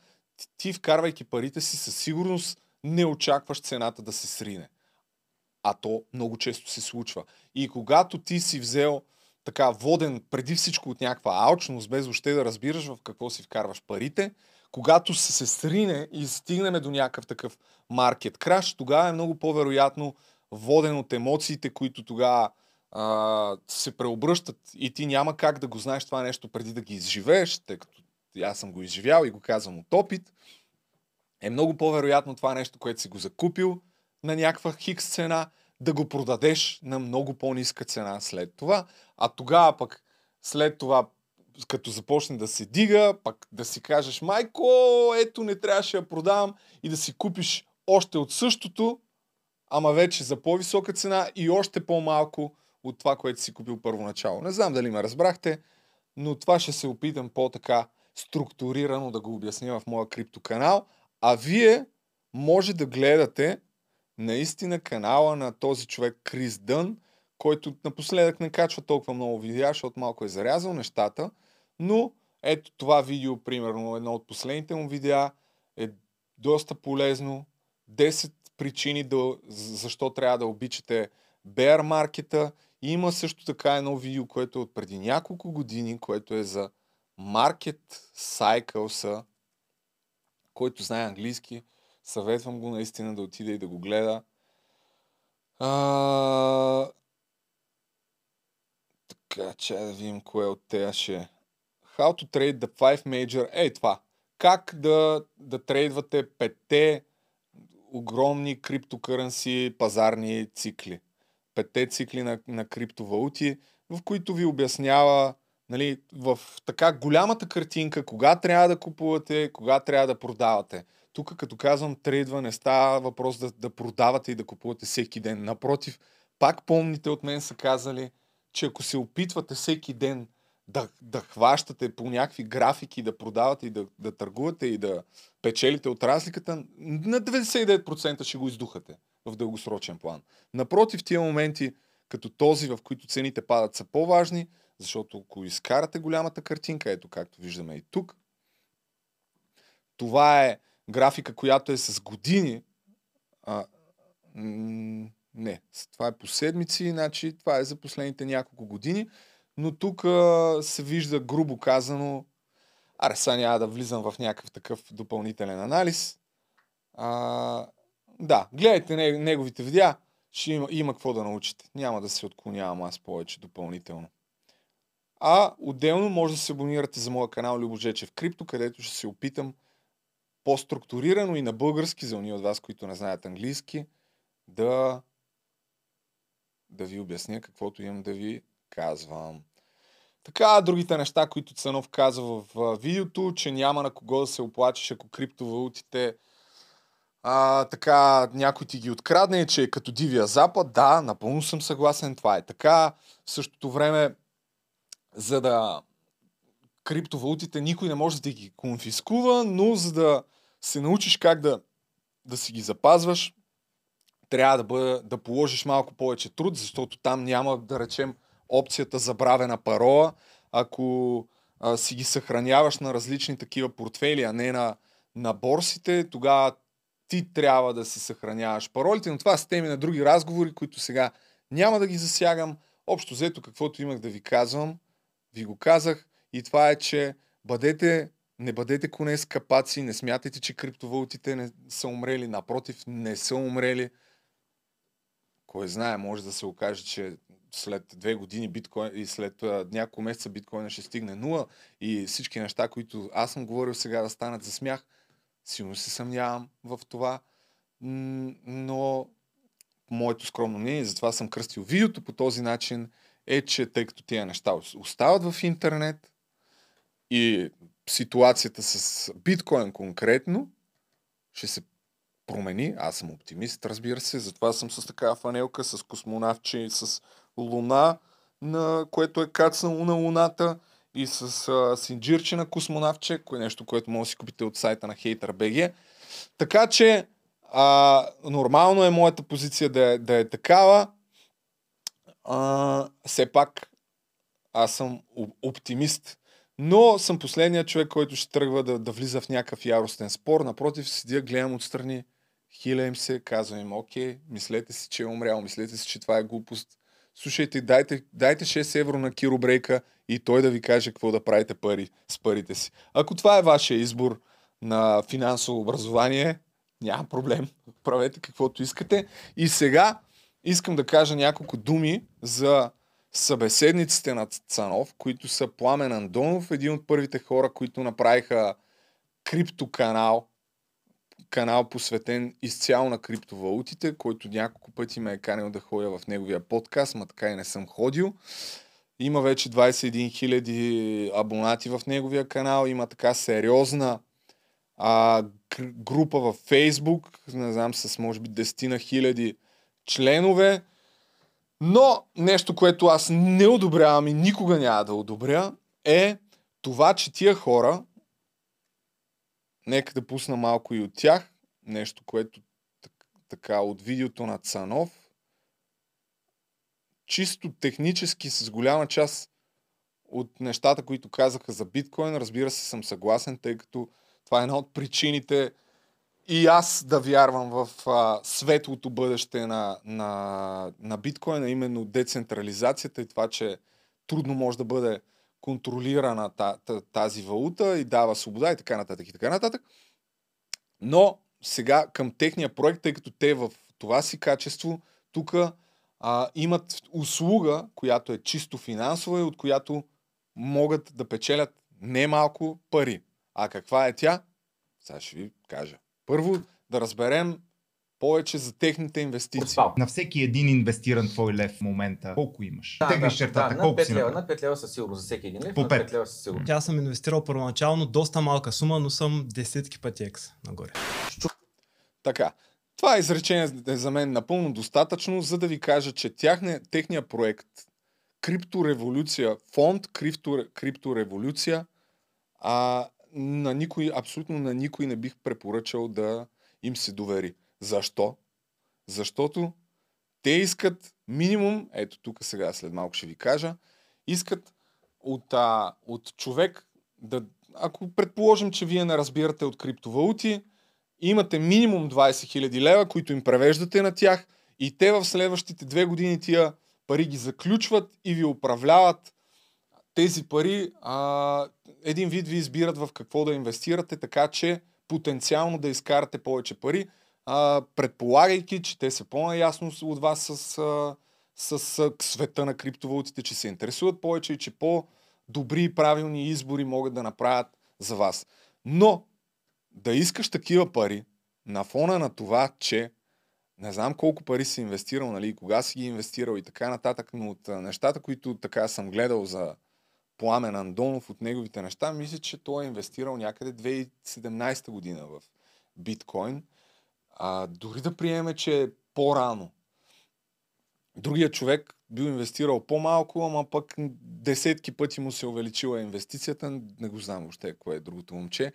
ти, вкарвайки парите си, със сигурност не очакваш цената да се срине. А то много често се случва. И когато ти си взел така воден преди всичко от някаква алчност, без въобще да разбираш в какво си вкарваш парите, когато се, срине и стигнем до някакъв такъв маркет краш, тогава е много по-вероятно воден от емоциите, които тогава се преобръщат и ти няма как да го знаеш това нещо преди да ги изживееш, тъй като аз съм го изживял и го казвам от опит, е много по-вероятно това нещо, което си го закупил на някаква хикс цена, да го продадеш на много по-ниска цена след това, а тогава пък след това като започне да се дига, пък да си кажеш, майко, ето не трябваше да продавам и да си купиш още от същото, ама вече за по-висока цена и още по-малко от това, което си купил първоначално. Не знам дали ме разбрахте, но това ще се опитам по-така структурирано да го обясня в моя криптоканал, а вие може да гледате наистина канала на този човек Крис Дън, който напоследък не качва толкова много видеа, защото малко е зарязал нещата, но ето това видео, примерно, едно от последните му видеа е доста полезно. 10 причини да, защо трябва да обичате bear маркета. Има също така едно видео, което е от преди няколко години, което е за Market Cycles, който знае английски. Съветвам го наистина да отиде и да го гледа. А... Така, че да видим кое от тези ще е. How to trade the 5 major. Ей това. Как да, да трейдвате петте огромни криптокъренси пазарни цикли. Петте цикли на, на криптовалути, в които ви обяснява нали, в така голямата картинка, кога трябва да купувате, кога трябва да продавате. Тук, като казвам трейдва, не става въпрос да, да продавате и да купувате всеки ден. Напротив, пак помните от мен са казали, че ако се опитвате всеки ден да, да хващате по някакви графики, да продавате и да, да търгувате и да печелите от разликата, на 99% ще го издухате в дългосрочен план. Напротив, тия моменти, като този, в които цените падат, са по-важни, защото ако изкарате голямата картинка, ето както виждаме и тук, това е графика, която е с години. А, не, това е по седмици, значи това е за последните няколко години но тук се вижда грубо казано, аре сега няма да влизам в някакъв такъв допълнителен анализ. А, да, гледайте неговите видеа, ще има, има какво да научите. Няма да се отклонявам аз повече допълнително. А отделно може да се абонирате за моя канал Любожечев Крипто, където ще се опитам по-структурирано и на български, за уния от вас, които не знаят английски, да, да ви обясня каквото имам да ви казвам. Така, другите неща, които Цанов казва в видеото, че няма на кого да се оплачеш, ако криптовалутите а, така някой ти ги открадне, че е като дивия запад. Да, напълно съм съгласен, това е така. В същото време, за да криптовалутите никой не може да ги конфискува, но за да се научиш как да, да си ги запазваш, трябва да, бъде, да положиш малко повече труд, защото там няма, да речем, опцията забравена парола, ако а, си ги съхраняваш на различни такива портфели, а не на, на борсите, тогава ти трябва да си съхраняваш паролите, но това са теми на други разговори, които сега няма да ги засягам. Общо взето, каквото имах да ви казвам, ви го казах и това е, че бъдете, не бъдете коне с капаци, не смятайте, че криптовалутите не са умрели, напротив, не са умрели. Кой знае, може да се окаже, че след две години биткоин и след няколко месеца биткоина ще стигне нула и всички неща, които аз съм говорил сега да станат за смях, силно се съмнявам в това, но моето скромно мнение, затова съм кръстил видеото по този начин, е, че тъй като тези неща остават в интернет и ситуацията с биткоин конкретно ще се промени. Аз съм оптимист, разбира се, затова съм с такава фанелка, с космонавче, с луна, на което е кацнало на луната и с а, синджирче на космонавче, кое нещо, което може да си купите от сайта на HaterBG. Така че а, нормално е моята позиция да е, да е такава. А, все пак аз съм оптимист. Но съм последният човек, който ще тръгва да, да влиза в някакъв яростен спор. Напротив, седя, гледам отстрани, хиля им се, казвам им, окей, мислете си, че е умрял, мислете си, че това е глупост слушайте, дайте, дайте 6 евро на киробрейка и той да ви каже какво да правите пари с парите си. Ако това е вашия избор на финансово образование, няма проблем. [laughs] Правете каквото искате. И сега искам да кажа няколко думи за събеседниците на Цанов, които са Пламен Андонов, един от първите хора, които направиха криптоканал, канал посветен изцяло на криптовалутите, който няколко пъти ме е канил да ходя в неговия подкаст, ма така и не съм ходил. Има вече 21 000 абонати в неговия канал, има така сериозна а, гр- група във Фейсбук, не знам, с може би 10 на хиляди членове. Но нещо, което аз не одобрявам и никога няма да одобря, е това, че тия хора, нека да пусна малко и от тях, нещо, което так- така от видеото на Цанов, чисто технически с голяма част от нещата, които казаха за биткоин, разбира се, съм съгласен, тъй като това е една от причините и аз да вярвам в а, светлото бъдеще на, на, на биткоина, именно децентрализацията и това, че трудно може да бъде контролирана та, та, тази валута и дава свобода и така нататък и така нататък. Но сега към техния проект, тъй като те в това си качество тук имат услуга, която е чисто финансова и от която могат да печелят немалко пари. А каква е тя? Сега ще ви кажа. Първо да разберем повече за техните инвестиции. На всеки един инвестиран твой лев в момента, колко имаш? Да, Теглиш да, чертата, да, над колко 5 си лева, над 5 лева със сигурност за всеки един лев, По над пет. 5 лева със сигурност. Аз съм инвестирал първоначално доста малка сума, но съм десетки пъти екс нагоре. Така. Това изречение е за мен напълно достатъчно, за да ви кажа, че тяхне, техния проект Криптореволюция, фонд Крипто, Криптореволюция, а, на никой, абсолютно на никой не бих препоръчал да им се довери. Защо? Защото те искат минимум, ето тук сега след малко ще ви кажа, искат от, а, от човек да, ако предположим, че вие не разбирате от криптовалути, имате минимум 20 000 лева, които им превеждате на тях и те в следващите две години тия пари ги заключват и ви управляват тези пари, а, един вид ви избират в какво да инвестирате, така че потенциално да изкарате повече пари, предполагайки, че те са по-наясно от вас с, а, с света на криптовалутите, че се интересуват повече и че по-добри и правилни избори могат да направят за вас. Но да искаш такива пари на фона на това, че не знам колко пари си инвестирал, нали, кога си ги инвестирал и така нататък, но от нещата, които така съм гледал за Пламен Андонов, от неговите неща, мисля, че той е инвестирал някъде 2017 година в биткоин. А, дори да приеме, че е по-рано. Другия човек бил инвестирал по-малко, ама пък десетки пъти му се увеличила инвестицията. Не го знам въобще кое е другото момче.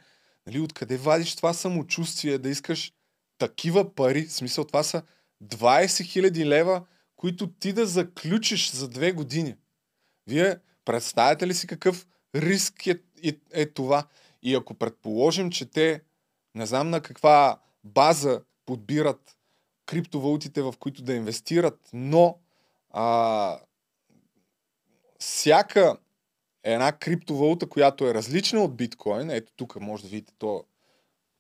Нали, откъде вадиш това самочувствие да искаш такива пари? В смисъл, това са 20 000 лева, които ти да заключиш за две години. Вие представяте ли си какъв риск е, е, е това? И ако предположим, че те не знам на каква база подбират криптовалутите, в които да инвестират, но а, всяка една криптовалута, която е различна от биткоин, ето тук може да видите то,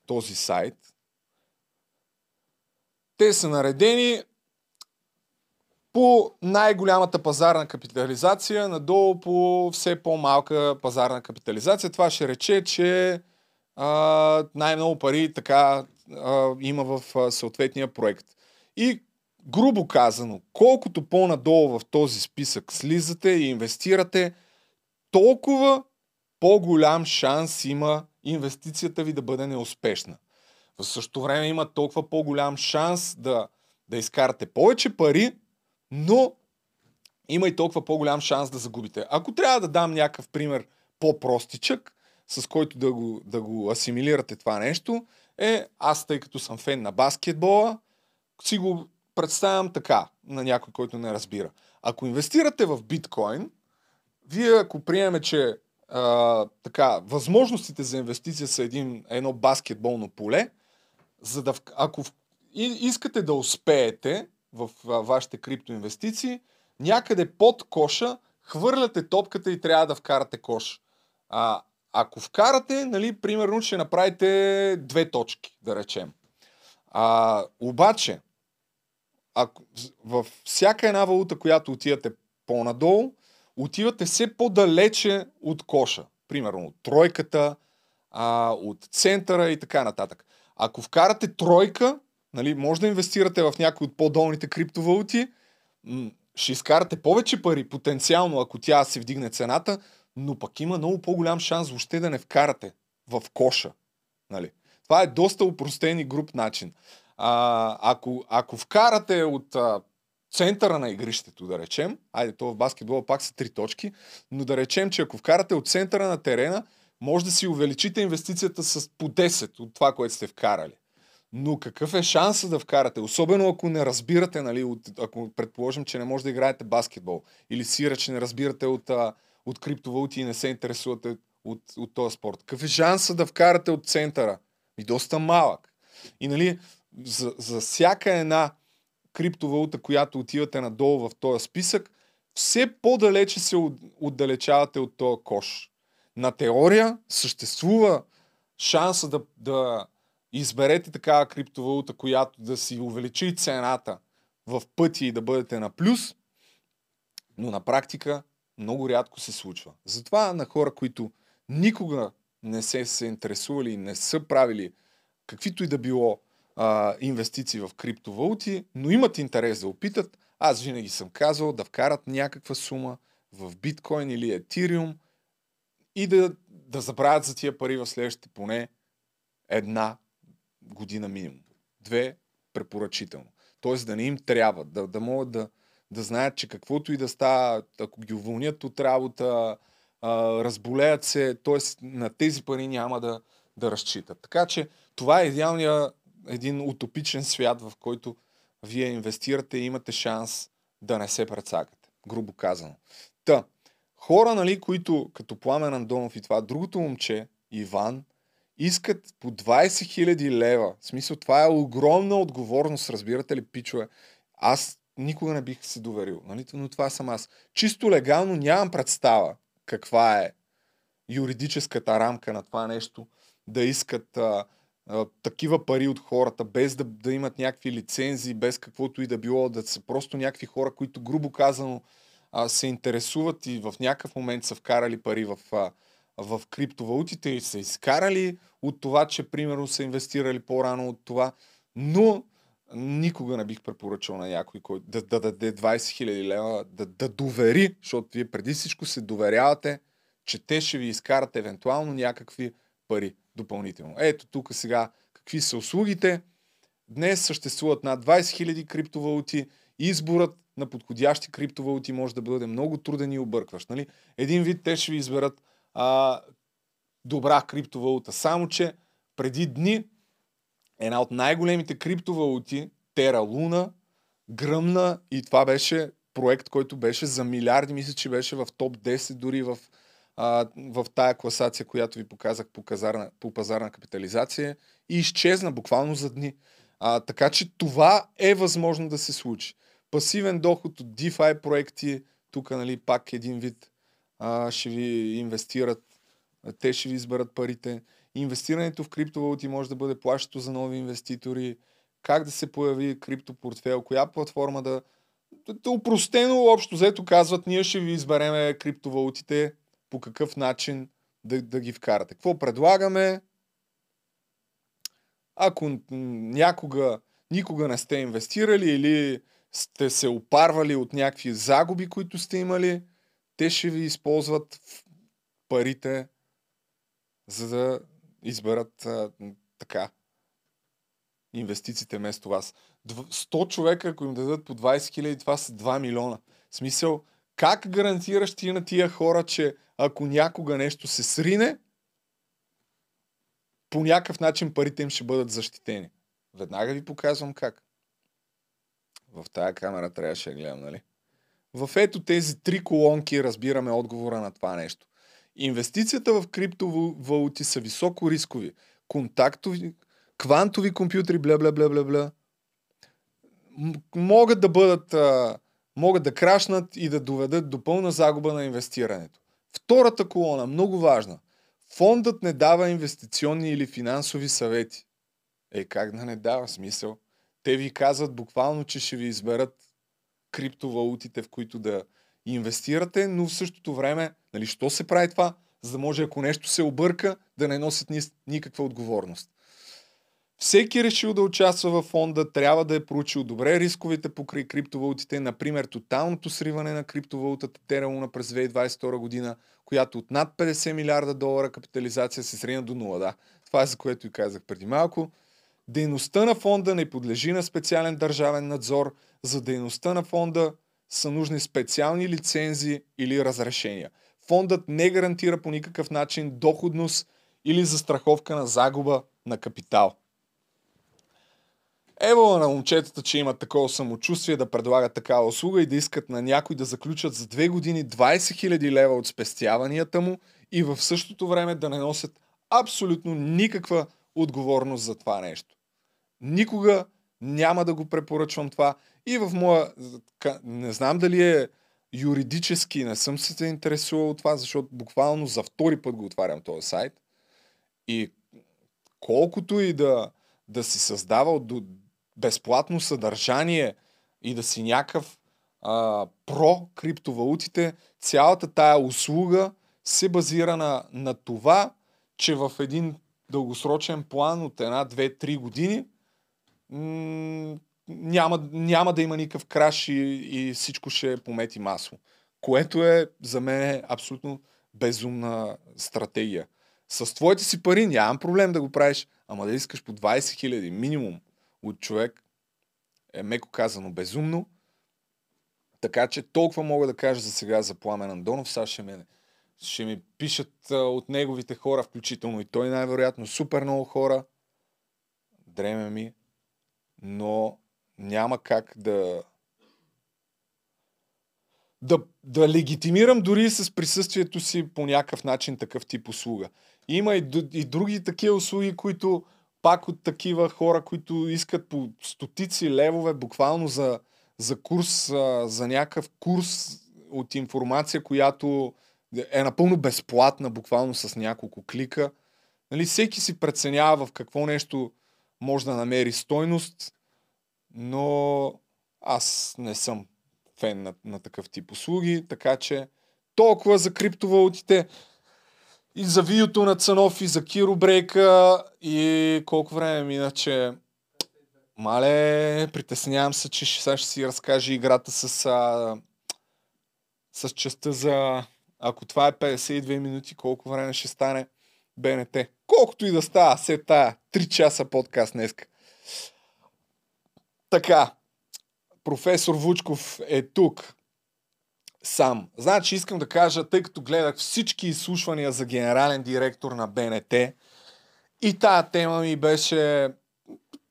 този сайт, те са наредени по най-голямата пазарна капитализация, надолу по все по-малка пазарна капитализация. Това ще рече, че а, най-много пари така а, има в а, съответния проект. И грубо казано, колкото по-надолу в този списък слизате и инвестирате, толкова по-голям шанс има инвестицията ви да бъде неуспешна. В същото време има толкова по-голям шанс да, да изкарате повече пари, но има и толкова по-голям шанс да загубите. Ако трябва да дам някакъв пример по-простичък, с който да го, да го асимилирате това нещо, е аз, тъй като съм фен на баскетбола, си го представям така на някой, който не разбира. Ако инвестирате в биткоин, вие ако приеме, че а, така, възможностите за инвестиция са един, едно баскетболно поле, за да, ако и, искате да успеете в а, вашите криптоинвестиции, някъде под коша хвърляте топката и трябва да вкарате кош. А, ако вкарате, нали, примерно ще направите две точки, да речем. А, обаче, ако, в всяка една валута, която отивате по-надолу, отивате все по-далече от коша. Примерно от тройката, а, от центъра и така нататък. Ако вкарате тройка, нали, може да инвестирате в някои от по-долните криптовалути, ще изкарате повече пари, потенциално, ако тя се вдигне цената, но пък има много по-голям шанс въобще да не вкарате в коша. Нали? Това е доста упростен и груп начин. А, ако, ако вкарате от а, центъра на игрището, да речем, айде, то в баскетбола пак са три точки, но да речем, че ако вкарате от центъра на терена, може да си увеличите инвестицията с по 10 от това, което сте вкарали. Но какъв е шанса да вкарате? Особено ако не разбирате, нали, от, ако предположим, че не може да играете баскетбол или сира, че не разбирате от, от криптовалути и не се интересувате от, от този спорт. Какъв е шанса да вкарате от центъра? И доста малък. И нали, за, за всяка една криптовалута, която отивате надолу в този списък, все по-далече се отдалечавате от този кош. На теория съществува шанса да, да изберете такава криптовалута, която да си увеличи цената в пъти и да бъдете на плюс, но на практика много рядко се случва. Затова на хора, които никога не се, се интересували не са правили каквито и да било а, инвестиции в криптовалути, но имат интерес да опитат, аз винаги съм казал да вкарат някаква сума в биткоин или етириум и да, да забравят за тия пари в следващите поне една година минимум. Две препоръчително. Тоест да не им трябва, да, да могат да, да знаят, че каквото и да става, ако ги уволнят от работа, а, разболеят се, т.е. на тези пари няма да, да разчитат. Така че това е идеалният един утопичен свят, в който вие инвестирате и имате шанс да не се прецакате, грубо казано. Та, хора, нали, които като Пламен Андонов и това, другото момче, Иван, искат по 20 000 лева. В смисъл, това е огромна отговорност, разбирате ли, пичове. Аз никога не бих се доверил, нали? но това съм аз. Чисто легално нямам представа каква е юридическата рамка на това нещо, да искат а, а, такива пари от хората, без да, да имат някакви лицензии, без каквото и да било, да са просто някакви хора, които грубо казано а, се интересуват и в някакъв момент са вкарали пари в, а, в криптовалутите и са изкарали от това, че примерно са инвестирали по-рано от това, но никога не бих препоръчал на някой, който да, да даде 20 000 лева, да, да довери, защото вие преди всичко се доверявате, че те ще ви изкарат евентуално някакви пари допълнително. Ето тук сега какви са услугите. Днес съществуват над 20 000 криптовалути. Изборът на подходящи криптовалути може да бъде много труден и объркващ. Нали? Един вид те ще ви изберат а, добра криптовалута. Само, че преди дни една от най-големите криптовалути, Тера Луна, гръмна и това беше проект, който беше за милиарди, мисля, че беше в топ 10 дори в, а, в тая класация, която ви показах по, казарна, по пазарна капитализация и изчезна буквално за дни. А, така че това е възможно да се случи. Пасивен доход от DeFi проекти, тук нали, пак един вид а, ще ви инвестират, те ще ви изберат парите. Инвестирането в криптовалути може да бъде плащато за нови инвеститори, как да се появи криптопортфел, коя платформа да... упростено общо взето казват, ние ще ви избереме криптовалутите, по какъв начин да, да ги вкарате. Какво предлагаме? Ако някога, никога не сте инвестирали или сте се опарвали от някакви загуби, които сте имали, те ще ви използват парите, за да изберат а, така инвестициите вместо вас. 100 човека, ако им дадат по 20 хиляди, това са 2 милиона. В смисъл, как гарантираш ти на тия хора, че ако някога нещо се срине, по някакъв начин парите им ще бъдат защитени? Веднага ви показвам как. В тая камера трябваше да гледам, нали? В ето тези три колонки разбираме отговора на това нещо. Инвестицията в криптовалути са високо рискови. Контактови, квантови компютри, бля, бля, бля, бля, бля. Могат да бъдат, а, могат да крашнат и да доведат до пълна загуба на инвестирането. Втората колона, много важна. Фондът не дава инвестиционни или финансови съвети. Е, как да не дава смисъл? Те ви казват буквално, че ще ви изберат криптовалутите, в които да инвестирате, но в същото време, нали, що се прави това? За да може, ако нещо се обърка, да не носят ни, никаква отговорност. Всеки решил да участва във фонда, трябва да е проучил добре рисковете покрай криптовалутите, например тоталното сриване на криптовалутата Terra през 2022 година, която от над 50 милиарда долара капитализация се срина до нула. Да, това е за което и казах преди малко. Дейността на фонда не подлежи на специален държавен надзор. За дейността на фонда са нужни специални лицензи или разрешения. Фондът не гарантира по никакъв начин доходност или застраховка на загуба на капитал. Ево на момчетата, че имат такова самочувствие да предлагат такава услуга и да искат на някой да заключат за две години 20 000 лева от спестяванията му и в същото време да не носят абсолютно никаква отговорност за това нещо. Никога няма да го препоръчвам това. И в моя... Не знам дали е юридически, не съм се интересувал от това, защото буквално за втори път го отварям този сайт. И колкото и да, да си създавал до безплатно съдържание и да си някакъв про криптовалутите, цялата тая услуга се базира на, на това, че в един дългосрочен план от една, две, три години м- няма, няма да има никакъв краш и, и всичко ще помети масло. Което е за мен абсолютно безумна стратегия. С твоите си пари нямам проблем да го правиш, ама да искаш по 20 хиляди минимум от човек е меко казано безумно. Така че толкова мога да кажа за сега за Пламен Андонов. Сега ще, ме, ще ми пишат от неговите хора, включително и той най-вероятно. Супер много хора. Дреме ми. Но няма как да, да, да легитимирам дори с присъствието си по някакъв начин такъв тип услуга. Има и, и други такива услуги, които пак от такива хора, които искат по стотици левове буквално за, за курс, за някакъв курс от информация, която е напълно безплатна, буквално с няколко клика. Нали, всеки си преценява в какво нещо може да намери стойност, но аз не съм фен на, на такъв тип услуги, така че толкова за криптовалутите и за видеото на Цанов, и за Киробрейка, и колко време мина, че мале, притеснявам се, че сега ще си разкаже играта с, а, с частта за ако това е 52 минути, колко време ще стане БНТ. Колкото и да става, се тая 3 часа подкаст днеска. Така, професор Вучков е тук сам. Значи искам да кажа, тъй като гледах всички изслушвания за генерален директор на БНТ и тая тема ми беше...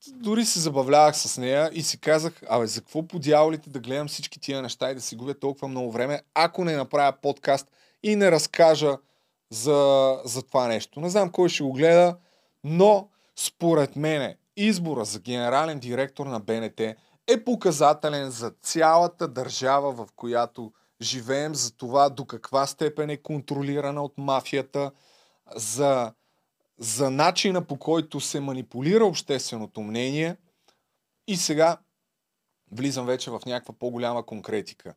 Дори се забавлявах с нея и си казах, абе, за какво по дяволите да гледам всички тия неща и да си губя толкова много време, ако не направя подкаст и не разкажа за, за това нещо. Не знам кой ще го гледа, но според мене избора за генерален директор на БНТ е показателен за цялата държава, в която живеем, за това до каква степен е контролирана от мафията, за, за начина по който се манипулира общественото мнение. И сега влизам вече в някаква по-голяма конкретика.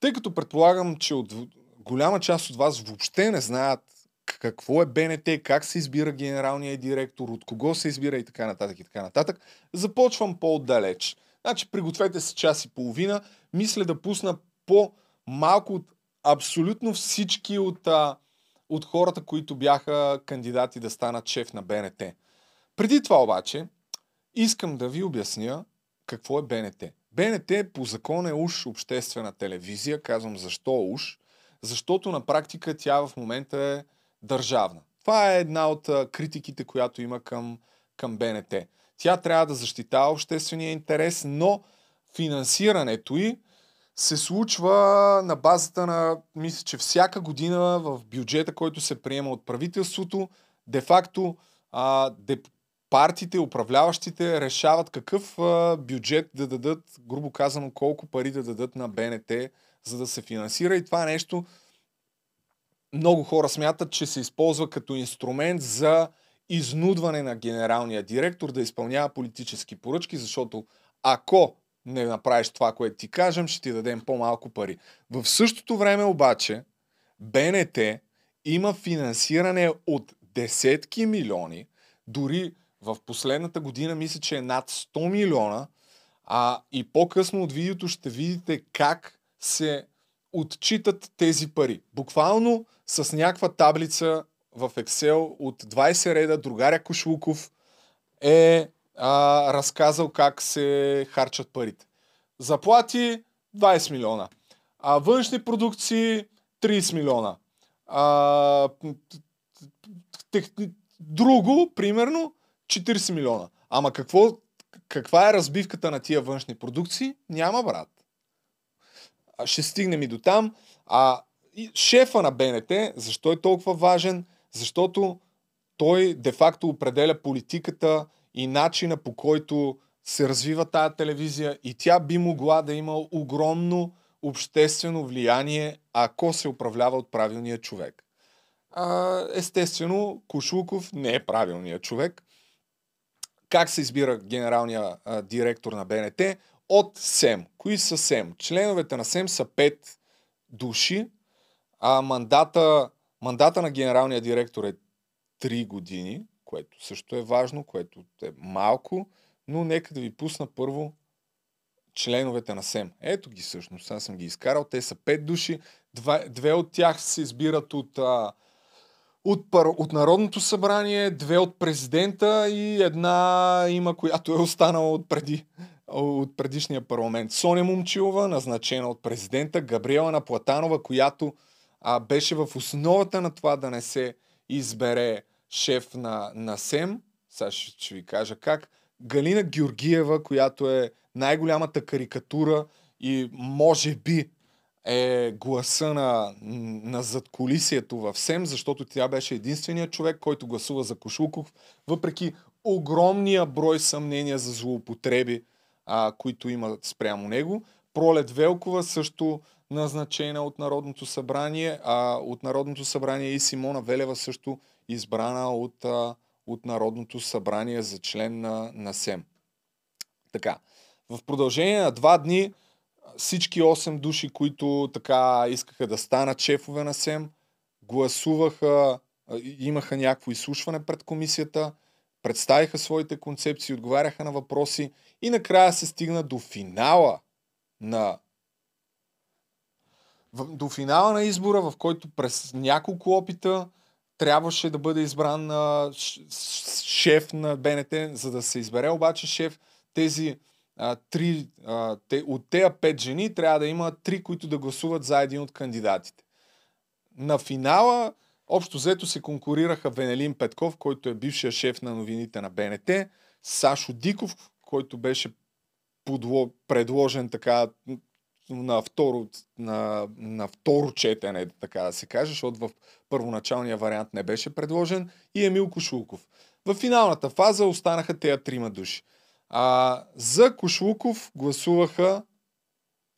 Тъй като предполагам, че от голяма част от вас въобще не знаят какво е БНТ, как се избира генералния директор, от кого се избира и така нататък и така нататък, започвам по-отдалеч. Значи пригответе се час и половина. Мисля да пусна по малко от абсолютно всички от, а, от хората, които бяха кандидати да станат шеф на БНТ. Преди това обаче, искам да ви обясня какво е БНТ. БНТ по закон е уж обществена телевизия. Казвам защо уж. Защото на практика тя в момента е държавна. Това е една от критиките, която има към, към БНТ. Тя трябва да защитава обществения интерес, но финансирането й се случва на базата на, мисля, че всяка година в бюджета, който се приема от правителството, де-факто а, де, партиите, управляващите решават какъв а, бюджет да дадат, грубо казано, колко пари да дадат на БНТ, за да се финансира. И това нещо много хора смятат, че се използва като инструмент за изнудване на генералния директор да изпълнява политически поръчки, защото ако не направиш това, което ти кажем, ще ти дадем по-малко пари. В същото време обаче БНТ има финансиране от десетки милиони, дори В последната година мисля, че е над 100 милиона. А и по-късно от видеото ще видите как се отчитат тези пари. Буквално с някаква таблица в Excel от 20 реда другаря Кошлуков е а, разказал как се харчат парите. Заплати 20 милиона. А външни продукции 30 милиона. А, тех, друго, примерно, 40 милиона. Ама какво, каква е разбивката на тия външни продукции? Няма, брат. Ще стигнем и до там. А шефа на БНТ, защо е толкова важен? Защото той де-факто определя политиката и начина по който се развива тая телевизия и тя би могла да има огромно обществено влияние, ако се управлява от правилния човек. А, естествено, Кошулков не е правилният човек. Как се избира генералния а, директор на БНТ? От СЕМ. Кои са СЕМ? Членовете на СЕМ са 5 души, а мандата, мандата на генералния директор е 3 години, което също е важно, което е малко, но нека да ви пусна първо членовете на СЕМ. Ето ги всъщност, аз съм ги изкарал. Те са 5 души. Два, две от тях се избират от, а, от, пар, от Народното събрание, две от президента и една има, която е останала от преди от предишния парламент. Соня Момчилова, назначена от президента, Габриела Наплатанова, която а, беше в основата на това да не се избере шеф на, на СЕМ. Сега ще, ще ви кажа как. Галина Георгиева, която е най-голямата карикатура и може би е гласа на, на задколисието в СЕМ, защото тя беше единственият човек, който гласува за Кошулков, въпреки огромния брой съмнения за злоупотреби, а, които има спрямо него. Пролет Велкова също назначена от Народното събрание, а от Народното събрание и Симона Велева също избрана от, от Народното събрание за член на, на СЕМ. Така, в продължение на два дни всички 8 души, които така искаха да станат шефове на СЕМ, гласуваха, имаха някакво изслушване пред комисията, представиха своите концепции, отговаряха на въпроси и накрая се стигна до финала на до финала на избора, в който през няколко опита трябваше да бъде избран а, шеф на БНТ, за да се избере обаче шеф. Тези а, три, а, те, от тези пет жени трябва да има три, които да гласуват за един от кандидатите. На финала, общо взето се конкурираха Венелин Петков, който е бившия шеф на новините на БНТ, Сашо Диков, който беше подло, предложен така на второ, на, на второ четене, така да се каже, защото в първоначалния вариант не беше предложен, и Емил Кошулков. В финалната фаза останаха тези трима души. А, за Кошлуков гласуваха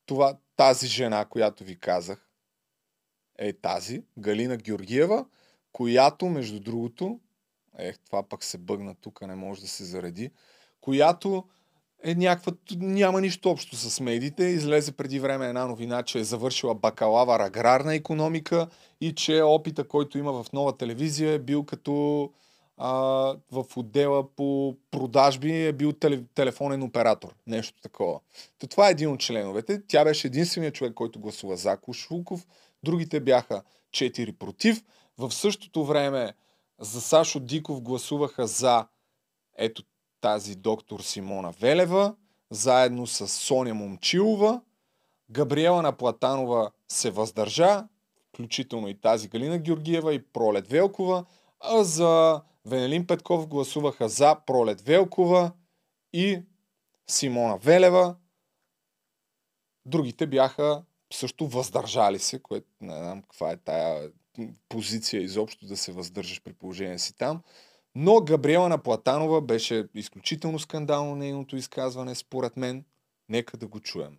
това, тази жена, която ви казах, е тази, Галина Георгиева, която, между другото, ех, това пък се бъгна тук, не може да се зареди, която е някаква, няма нищо общо с медиите. Излезе преди време една новина, че е завършила бакалавър аграрна економика и че опита, който има в нова телевизия е бил като а, в отдела по продажби е бил теле, телефонен оператор. Нещо такова. То това е един от членовете. Тя беше единственият човек, който гласува за Кошвуков. Другите бяха 4 против. В същото време за Сашо Диков гласуваха за ето тази доктор Симона Велева, заедно с Соня Момчилова. Габриела Наплатанова се въздържа, включително и тази Галина Георгиева и Пролет Велкова, а за Венелин Петков гласуваха за Пролет Велкова и Симона Велева. Другите бяха също въздържали се, което не знам каква е тая позиция изобщо да се въздържаш при положение си там. Но Габриела Наплатанова беше изключително скандално нейното изказване, според мен. Нека да го чуем.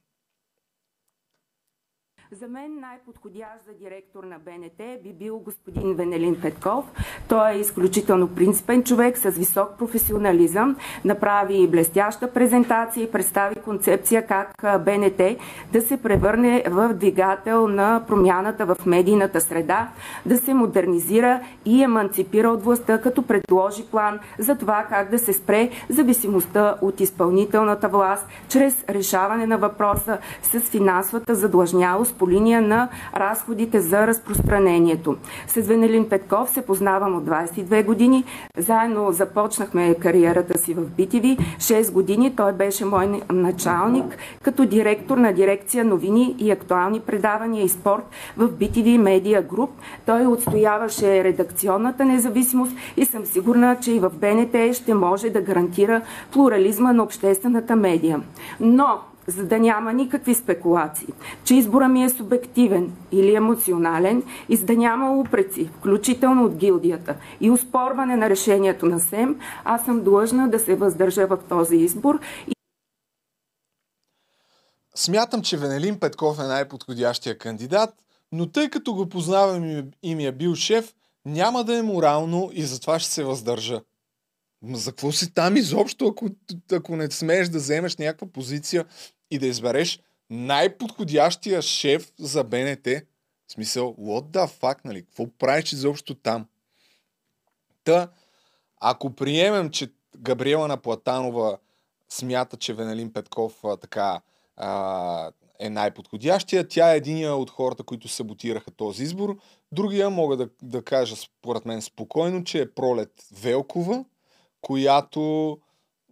За мен най-подходящ за директор на БНТ би бил господин Венелин Петков. Той е изключително принципен човек с висок професионализъм. Направи блестяща презентация и представи концепция как БНТ да се превърне в двигател на промяната в медийната среда, да се модернизира и еманципира от властта, като предложи план за това как да се спре зависимостта от изпълнителната власт чрез решаване на въпроса с финансовата задлъжнялост по линия на разходите за разпространението. С Венелин Петков се познавам от 22 години. Заедно започнахме кариерата си в BTV. 6 години той беше мой началник като директор на дирекция новини и актуални предавания и спорт в BTV Media Group. Той отстояваше редакционната независимост и съм сигурна, че и в БНТ ще може да гарантира плурализма на обществената медия. Но за да няма никакви спекулации, че избора ми е субективен или емоционален и за да няма упреци, включително от гилдията и успорване на решението на СЕМ, аз съм длъжна да се въздържа в този избор. Смятам, че Венелин Петков е най-подходящия кандидат, но тъй като го познавам и ми е бил шеф, няма да е морално и затова ще се въздържа. За какво си там изобщо, ако, ако не смееш да вземеш някаква позиция и да избереш най-подходящия шеф за БНТ? В смисъл, what the fuck, нали? Какво правиш изобщо там? Та, ако приемем, че Габриела Наплатанова смята, че Венелин Петков а, така а, е най-подходящия. Тя е единия от хората, които саботираха този избор. Другия мога да, да кажа, според мен, спокойно, че е Пролет Велкова, която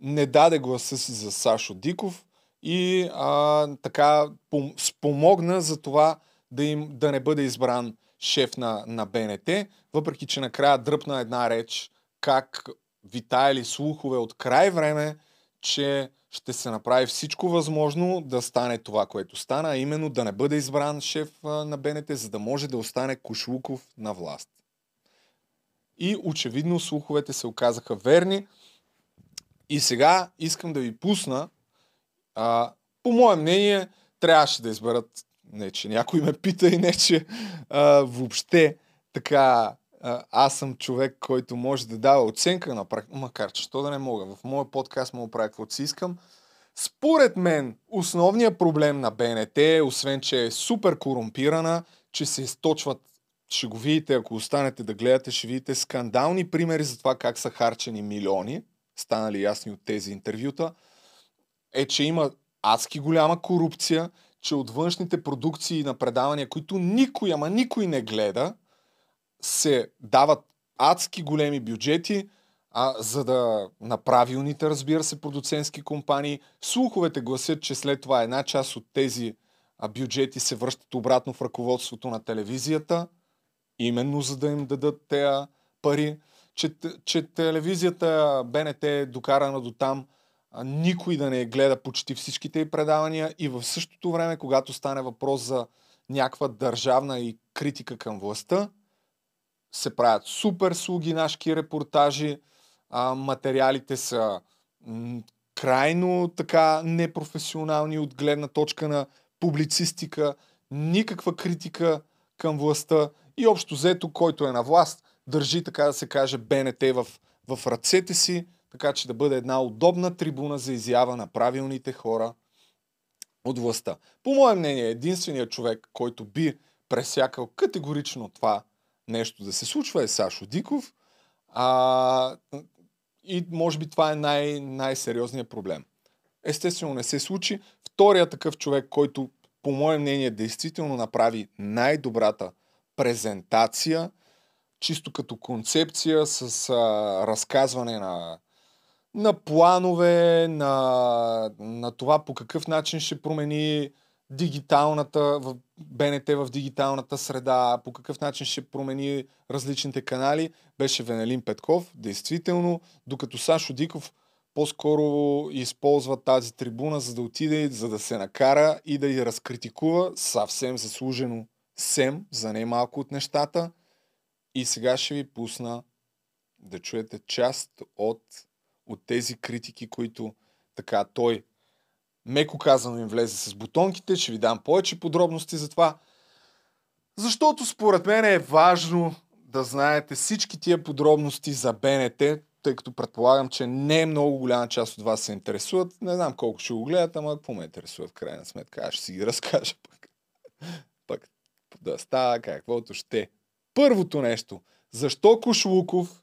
не даде гласа си за Сашо Диков и а, така пом, спомогна за това да, им, да не бъде избран шеф на, на БНТ, въпреки че накрая дръпна една реч как витаяли слухове от край време, че ще се направи всичко възможно да стане това, което стана, а именно да не бъде избран шеф на БНТ, за да може да остане Кошлуков на власт. И очевидно слуховете се оказаха верни. И сега искам да ви пусна. А, по мое мнение, трябваше да изберат, не че някой ме пита и не че а, въобще така аз съм човек, който може да дава оценка на практика, макар че що да не мога. В моя подкаст мога да правя каквото си искам. Според мен, основният проблем на БНТ, освен че е супер корумпирана, че се източват, ще го видите, ако останете да гледате, ще видите скандални примери за това как са харчени милиони, станали ясни от тези интервюта, е, че има адски голяма корупция, че от външните продукции на предавания, които никой, ама никой не гледа, се дават адски големи бюджети, а, за да на правилните, разбира се, продуцентски компании. Слуховете гласят, че след това една част от тези а, бюджети се връщат обратно в ръководството на телевизията, именно за да им дадат тези пари. Че, че телевизията БНТ е докарана до там, никой да не гледа почти всичките предавания и в същото време, когато стане въпрос за някаква държавна и критика към властта, се правят супер слугинашки репортажи, а, материалите са м- крайно така непрофесионални от гледна точка на публицистика, никаква критика към властта и общо взето, който е на власт, държи, така да се каже, БНТ в, в ръцете си, така че да бъде една удобна трибуна за изява на правилните хора от властта. По мое мнение, единственият човек, който би пресякал категорично това нещо да се случва е Сашо Диков. А, и може би това е най- най-сериозният проблем. Естествено не се случи. Вторият такъв човек, който по мое мнение действително направи най-добрата презентация, чисто като концепция, с а, разказване на, на планове, на, на това по какъв начин ще промени дигиталната, в БНТ в дигиталната среда, по какъв начин ще промени различните канали, беше Венелин Петков, действително, докато Сашо Диков по-скоро използва тази трибуна, за да отиде, за да се накара и да я разкритикува съвсем заслужено Сем за не малко от нещата. И сега ще ви пусна да чуете част от, от тези критики, които така той меко казано им влезе с бутонките. Ще ви дам повече подробности за това. Защото според мен е важно да знаете всички тия подробности за БНТ, тъй като предполагам, че не е много голяма част от вас се интересуват. Не знам колко ще го гледат, ама какво ме интересува в крайна сметка. Аз ще си ги [laughs] разкажа пък. пък да става каквото ще. Първото нещо. Защо Кошлуков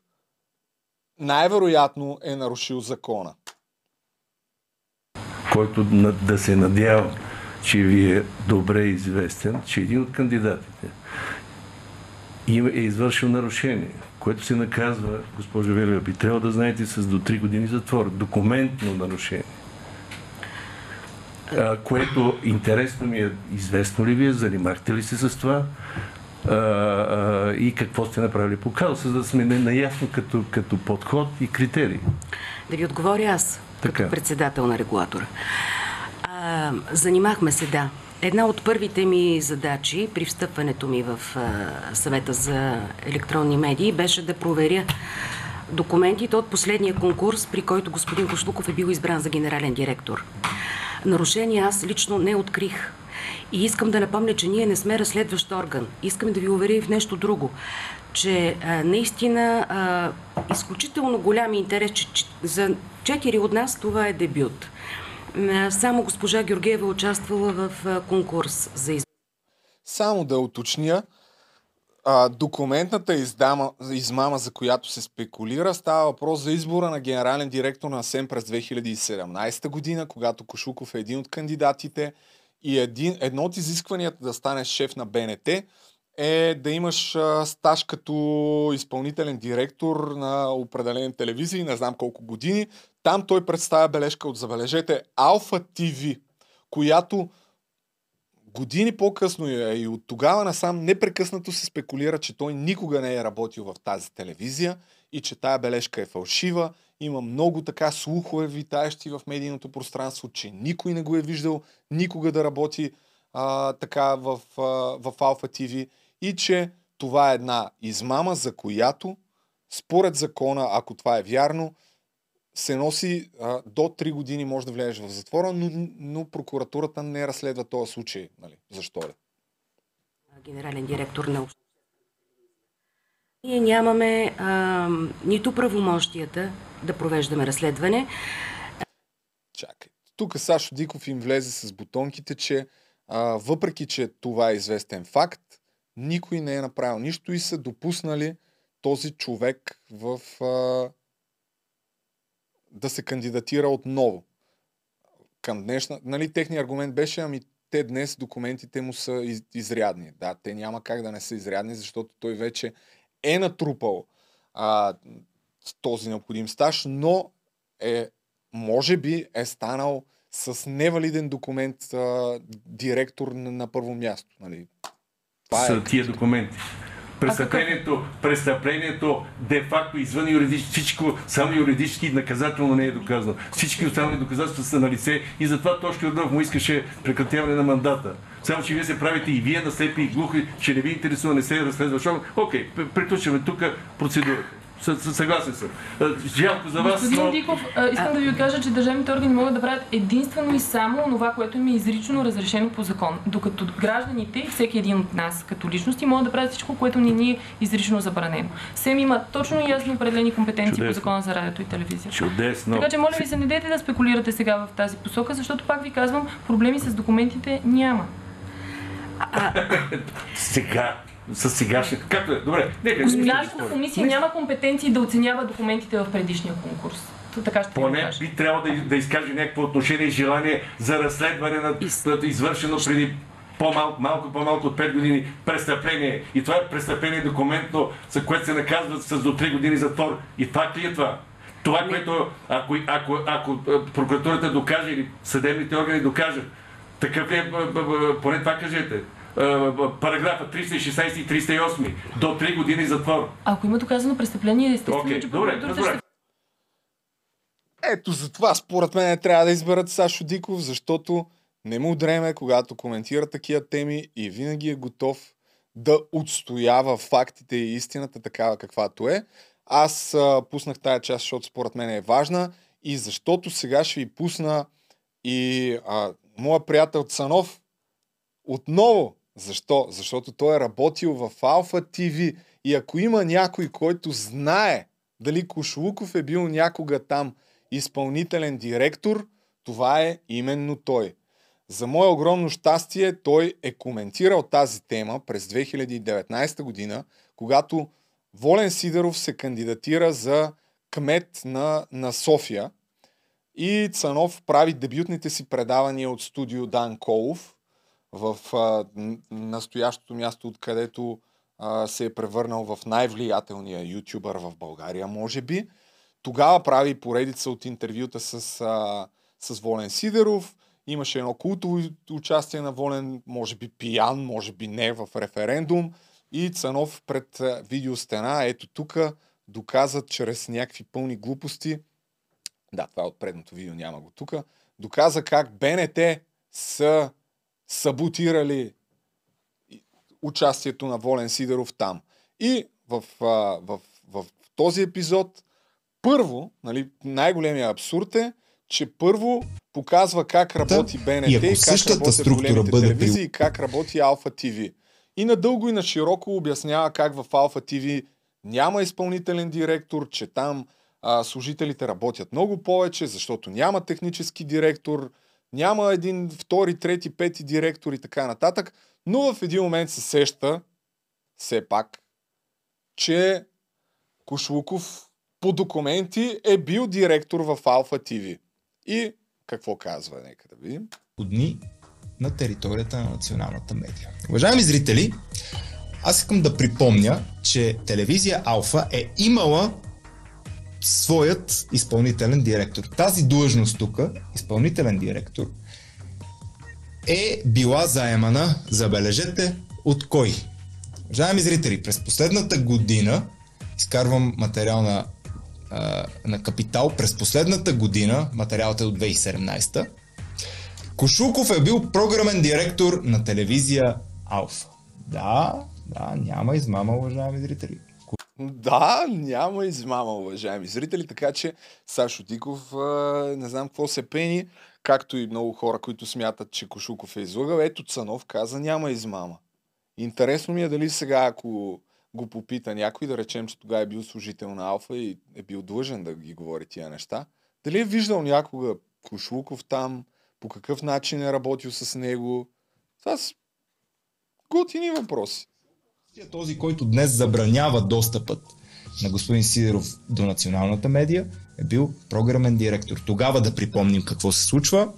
най-вероятно е нарушил закона? който да се надява, че ви е добре известен, че един от кандидатите е извършил нарушение, което се наказва, госпожо Велева, би трябвало да знаете с до 3 години затвор. Документно нарушение. Което интересно ми е, известно ли ви е, занимахте ли се с това а, а, и какво сте направили по казуса, за да сме на- наясно като, като подход и критерии. Да ви отговоря аз, Така. като председател на регулатора. А, занимахме се, да. Една от първите ми задачи при встъпването ми в а, съвета за електронни медии беше да проверя документите от последния конкурс, при който господин Кошлуков е бил избран за генерален директор. Нарушения аз лично не открих. И искам да напомня, че ние не сме разследващ орган. Искам да ви уверя в нещо друго, че а, наистина а, изключително голям интерес, че, че за четири от нас това е дебют. А, Само госпожа Георгиева е участвала в а, конкурс за изб... Само да уточня, а, документната издама, измама, за която се спекулира, става въпрос за избора на генерален директор на СЕМ през 2017 година, когато Кошуков е един от кандидатите и един, едно от изискванията да станеш шеф на БНТ е да имаш а, стаж като изпълнителен директор на определени телевизии, не знам колко години. Там той представя бележка от, забележете, Алфа ТВ, която години по-късно и от тогава насам непрекъснато се спекулира, че той никога не е работил в тази телевизия и че тая бележка е фалшива. Има много така слухове, витаещи в медийното пространство, че никой не го е виждал никога да работи а, така в, а, в Алфа ТВ и че това е една измама, за която според закона, ако това е вярно, се носи а, до 3 години може да влезеш в затвора, но, но прокуратурата не разследва този случай. Нали? Защо е? генерален директор на Ние нямаме а, нито правомощията да провеждаме разследване, Чакай. Тук Сашо Диков им влезе с бутонките, че а, въпреки, че това е известен факт, никой не е направил нищо и са допуснали този човек в а, да се кандидатира отново. Към днешна... Нали, техният аргумент беше, ами те днес документите му са из, изрядни. Да, те няма как да не са изрядни, защото той вече е натрупал а, този необходим стаж, но е, може би е станал с невалиден документ а, директор на, на първо място. Нали? Това са е. тия документи. Престъплението, престъплението де-факто извън юридически, всичко, само юридически наказателно не е доказано. Всички останали доказателства са на лице и затова Тошки Ордов му искаше прекратяване на мандата. Само, че вие се правите и вие на слепи и глухи, че не ви интересува, не се разследва. Окей, приключваме тук процедурата. Съгласен съм. А, Жалко за вас, Господин но... Диков, а, искам да ви откажа, че държавните органи могат да правят единствено и само това, което им е изрично разрешено по закон. Докато гражданите и всеки един от нас като личности могат да правят всичко, което не ни е изрично забранено. СЕМ има точно и ясно определени компетенции Чудесно. по закона за радиото и телевизия. Чудесно. Така че моля ви се, не дайте да спекулирате сега в тази посока, защото пак ви казвам, проблеми с документите няма. Сега, с сегашни... Както е, добре. Нека не Нашата комисия няма компетенции да оценява документите в предишния конкурс. То Така ще Поне би трябвало да, да изкаже някакво отношение и желание за разследване на на извършено преди по-малко, малко по-малко от 5 години престъпление. И това е престъпление документно, за което се наказва с до 3 години затвор. И факт ли е това? Това, което ако, ако, ако, а, прокуратурата докаже или съдебните органи докажат, такъв е, поне това кажете. Б- Параграфа 316 и 308 до 3 години затвор. Ако има доказано престъпление, естествено, Окей, че добре, ще Ето затова според мен трябва да изберат Сашо Диков, защото не му дреме, когато коментира такива теми и винаги е готов да отстоява фактите и истината такава каквато е. Аз а, пуснах тая част, защото според мен е важна и защото сега ще ви пусна И а, моя приятел Цанов отново, защо? Защото той е работил в Алфа ТВ и ако има някой, който знае дали Кошлуков е бил някога там изпълнителен директор, това е именно той. За мое огромно щастие, той е коментирал тази тема през 2019 година, когато Волен Сидеров се кандидатира за кмет на, на София и Цанов прави дебютните си предавания от студио Дан Колов в а, настоящото място, откъдето а, се е превърнал в най-влиятелния ютубър в България, може би. Тогава прави поредица от интервюта с, а, с Волен Сидеров. Имаше едно култово участие на Волен, може би пиян, може би не, в референдум. И Цанов пред видеостена, ето тук, доказа чрез някакви пълни глупости, да, това е от предното видео, няма го тук, доказа как БНТ са саботирали участието на Волен Сидеров там. И в, в, в, в този епизод първо, нали, най-големия абсурд е, че първо показва как работи да, БНТ и, и как работят големите бъде телевизии, и как работи Алфа ТВ. И надълго и на широко обяснява как в Алфа ТВ няма изпълнителен директор, че там а, служителите работят много повече, защото няма технически директор, няма един, втори, трети, пети директор и така нататък, но в един момент се сеща, все пак, че Кошлуков по документи е бил директор в Алфа ТВ. И какво казва? Нека да видим. Дни на територията на националната медия. Уважаеми зрители, аз искам да припомня, че телевизия Алфа е имала своят изпълнителен директор. Тази длъжност тук, изпълнителен директор, е била заемана, забележете, от кой? Уважаеми зрители, през последната година, изкарвам материал на, на Капитал, през последната година, материалът е от 2017, Кошуков е бил програмен директор на телевизия Алфа. Да, да, няма измама, уважаеми зрители. Да, няма измама, уважаеми зрители, така че Сашо Диков не знам какво се пени, както и много хора, които смятат, че Кошуков е излагал. Ето Цанов каза, няма измама. Интересно ми е дали сега, ако го попита някой, да речем, че тогава е бил служител на Алфа и е бил длъжен да ги говори тия неща, дали е виждал някога Кошлуков там, по какъв начин е работил с него. Това са готини въпроси. Този, който днес забранява достъпът на господин Сидеров до националната медия, е бил програмен директор. Тогава да припомним какво се случва,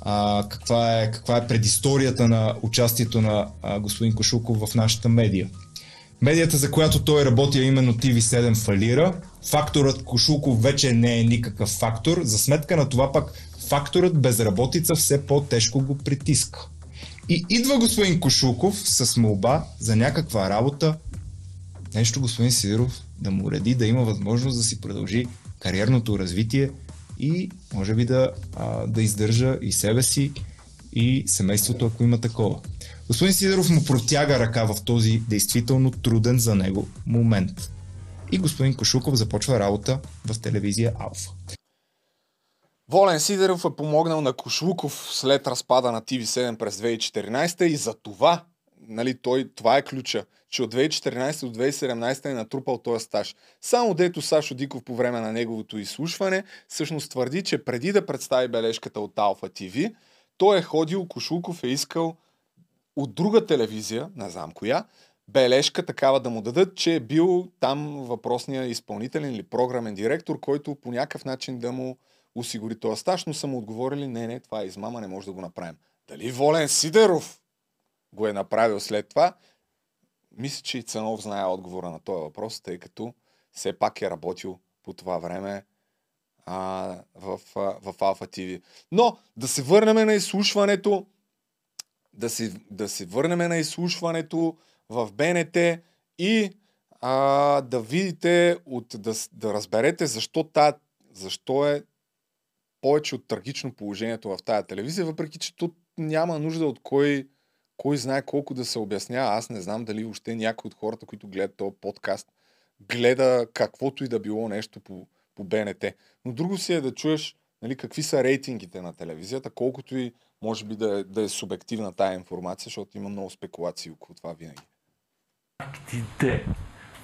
а, каква, е, каква е предисторията на участието на а, господин Кошуков в нашата медия. Медията, за която той работи, именно TV7 фалира. Факторът Кошуков вече не е никакъв фактор. За сметка на това пък факторът безработица все по-тежко го притиска. И идва господин Кошуков с молба за някаква работа, нещо господин Сидоров да му уреди, да има възможност да си продължи кариерното развитие и може би да, а, да издържа и себе си, и семейството, ако има такова. Господин Сидоров му протяга ръка в този действително труден за него момент. И господин Кошуков започва работа в телевизия Алфа. Волен Сидеров е помогнал на Кошлуков след разпада на TV7 през 2014 и за това, нали, той, това е ключа, че от 2014 до 2017 е натрупал този стаж. Само дето Сашо Диков по време на неговото изслушване всъщност твърди, че преди да представи бележката от Алфа ТВ, той е ходил, Кошлуков е искал от друга телевизия, не знам коя, бележка такава да му дадат, че е бил там въпросния изпълнителен или програмен директор, който по някакъв начин да му осигури този стаж, но са му отговорили, не, не, това е измама, не може да го направим. Дали Волен Сидеров го е направил след това? Мисля, че и Цанов знае отговора на този въпрос, тъй като все пак е работил по това време а, в, а, в Алфа ТВ. Но да се върнем на изслушването, да се, да се върнем на изслушването в БНТ и а, да видите, от, да, да разберете защо, та, защо е повече от трагично положението в тази телевизия, въпреки че тут няма нужда от кой, кой знае колко да се обяснява. Аз не знам дали още някой от хората, които гледат този подкаст, гледа каквото и да било нещо по, по БНТ. Но друго си е да чуеш нали, какви са рейтингите на телевизията, колкото и може би да е, да е субективна тая информация, защото има много спекулации около това винаги. Фактите.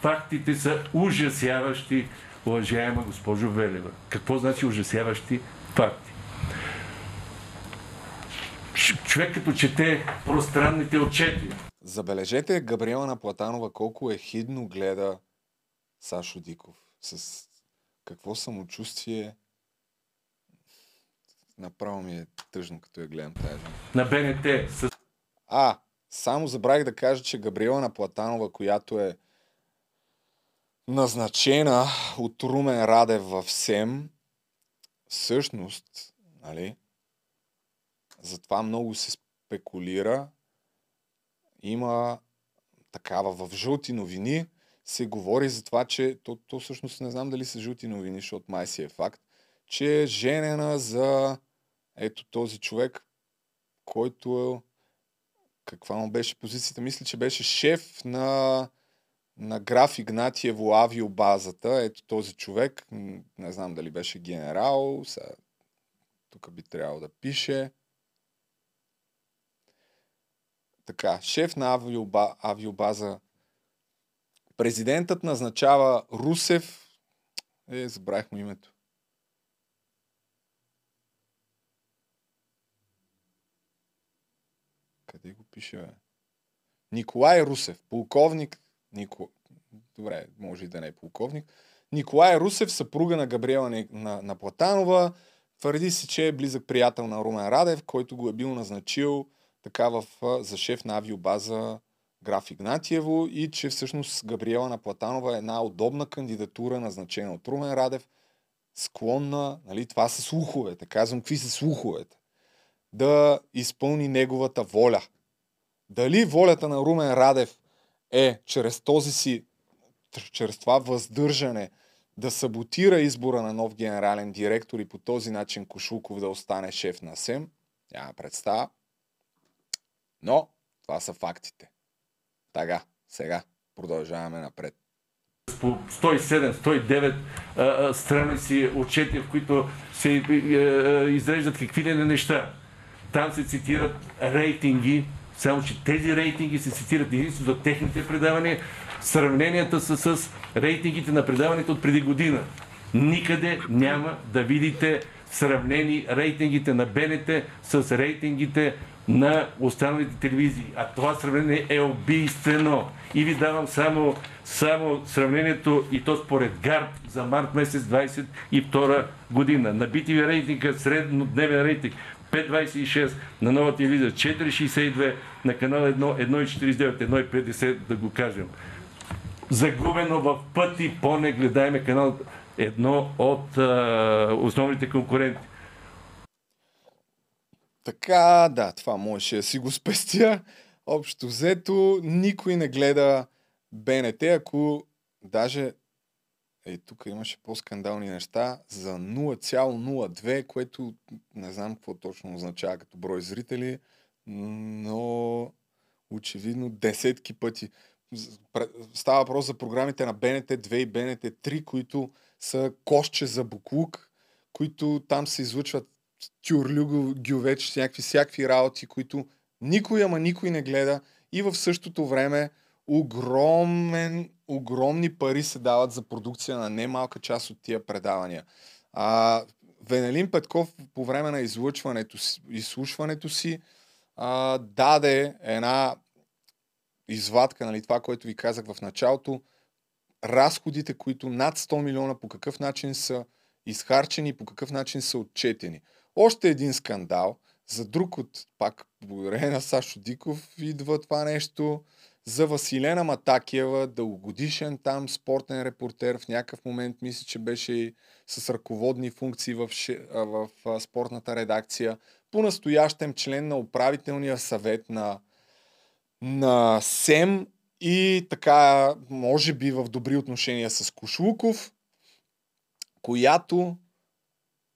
Фактите са ужасяващи, уважаема госпожо Велева. Какво значи ужасяващи факти? Ш- Човек като чете пространните отчети, Забележете Габриела Наплатанова колко е хидно гледа Сашо Диков. С какво самочувствие. Направо ми е тъжно, като я гледам тази на БНТ с А, само забравих да кажа, че Габриела Наплатанова, която е назначена от Румен Радев в СЕМ, всъщност, нали, затова много се спекулира, има такава в жълти новини, се говори за това, че то, то всъщност не знам дали са жълти новини, защото май си е факт, че е женена за ето този човек, който е каква му беше позицията? Мисля, че беше шеф на, на граф Игнатиево авиобазата. Ето този човек. Не знам дали беше генерал. Сега, тук би трябвало да пише. Така, шеф на авиоба, авиобаза. Президентът назначава Русев. Е, забравих му името. Къде го пише, бе? Николай Русев, полковник. Нико... Добре, може и да не е полковник. Николай Русев, съпруга на Габриела на, на Платанова, твърди се, че е близък приятел на Румен Радев, който го е бил назначил така в, за шеф на авиобаза Граф Игнатиево и че всъщност Габриела на Платанова е една удобна кандидатура, назначена от Румен Радев, склонна, нали, това са слуховете, казвам какви са слуховете, да изпълни неговата воля. Дали волята на Румен Радев е чрез този си, чрез това въздържане да саботира избора на нов генерален директор и по този начин Кошулков да остане шеф на СЕМ, няма представа. Но това са фактите. Така, сега продължаваме напред. по 107-109 а, а, страници отчети, в които се е, е, изреждат какви ли не неща. Там се цитират рейтинги, само че тези рейтинги се цитират единствено за техните предавания. Сравненията са с рейтингите на предаването от преди година. Никъде няма да видите сравнени рейтингите на БНТ с рейтингите на останалите телевизии. А това сравнение е убийствено. И ви давам само, само сравнението и то според ГАРД за март месец 22 година. На BTV рейтинга, среднодневен рейтинг 5,26, на нова телевизия 4,62, на канал 1 1,49, 1,50 да го кажем. Загубено в пъти по-негледаеме канал едно от а, основните конкуренти. Така, да, това можеше да си го спестя. Общо взето, никой не гледа БНТ, ако даже е, тук имаше по-скандални неща за 0,02, което не знам какво точно означава като брой зрители, но очевидно десетки пъти. Става въпрос за програмите на БНТ 2 и БНТ 3, които са кошче за буклук, които там се излъчват тюрлюго, гювеч, някакви всякакви работи, които никой, ама никой не гледа и в същото време огромен, огромни пари се дават за продукция на немалка част от тия предавания. А, Венелин Петков по време на излъчването изслушването си а, даде една извадка, нали, това, което ви казах в началото, разходите, които над 100 милиона по какъв начин са изхарчени по какъв начин са отчетени. Още един скандал, за друг от, пак благодарение на Сашо Диков, идва това нещо за Василена Матакиева, дългогодишен там спортен репортер, в някакъв момент мисля, че беше с ръководни функции в, в а, спортната редакция, по-настоящем член на управителния съвет на, на СЕМ и така, може би в добри отношения с Кошлуков, която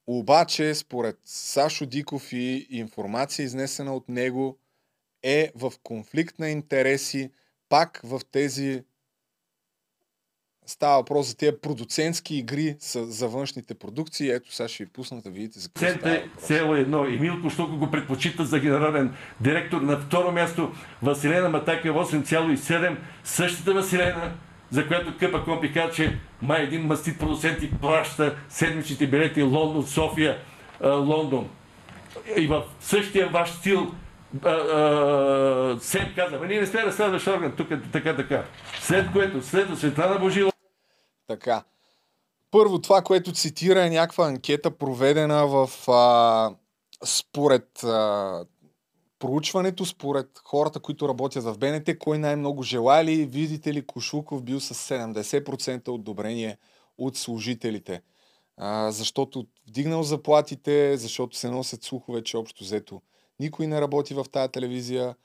обаче, според Сашо Диков и информация изнесена от него, е в конфликт на интереси пак в тези Става въпрос за тези продуцентски игри за външните продукции. Ето сега ще ви пусна да видите за какво става. Цента село едно. Емил Коштуко го предпочита за генерален директор. На второ място Василена Матака 8,7. Същата Василена, за която Къпа Компи каза, че май един мастит продуцент и плаща седмичните билети Лондон, София, Лондон. И в същия ваш стил Сем каза, «Ма ние не сме разследващ орган, тук е така, така. След което следва Светлана Божила, Така. Първо, това, което цитира е някаква анкета, проведена в а, според а, проучването, според хората, които работят в БНТ, кой най-много желали, видите ли, Кошуков бил с 70% одобрение от служителите. А, защото вдигнал заплатите, защото се носят слухове, че общо взето никой не работи в тази телевизия.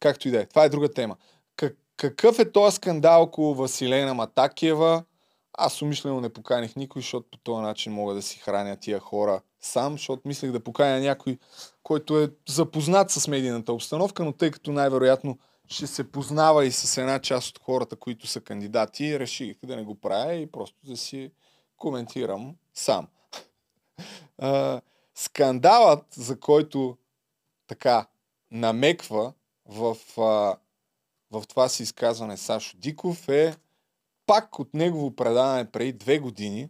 Както и да е. Това е друга тема. Как, какъв е този скандал около Василена Матакиева? Аз умишлено не поканих никой, защото по този начин мога да си храня тия хора сам, защото мислех да поканя някой, който е запознат с медийната обстановка, но тъй като най-вероятно ще се познава и с една част от хората, които са кандидати, реших да не го правя и просто да си коментирам сам. [laughs] Скандалът, за който така намеква в, а, в това си изказване Сашо Диков е пак от негово предаване преди две години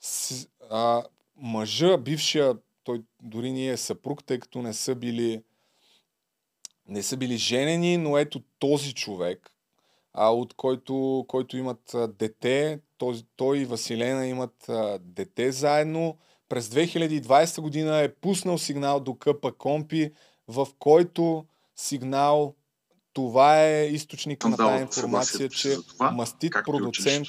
с, а, мъжа, бившия, той дори не е съпруг, тъй като не са били не са били женени, но ето този човек, а, от който, който имат дете, този, той и Василена имат а, дете заедно. През 2020 година е пуснал сигнал до Къпа Компи, в който сигнал това е източник на тази информация, че мастит и продуцент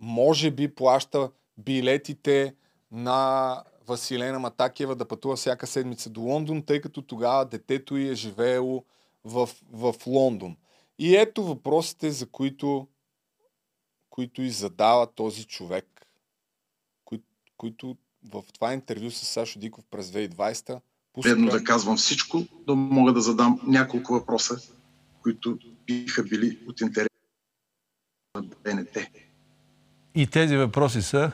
може би плаща билетите на Василена Матакиева да пътува всяка седмица до Лондон, тъй като тогава детето й е живеело в, в Лондон. И ето въпросите, за които, които и задава този човек, кои, които в това интервю с Сашо Диков през 2020 Вредно да казвам всичко, да мога да задам няколко въпроса, които биха били от интерес на БНТ. И тези въпроси са...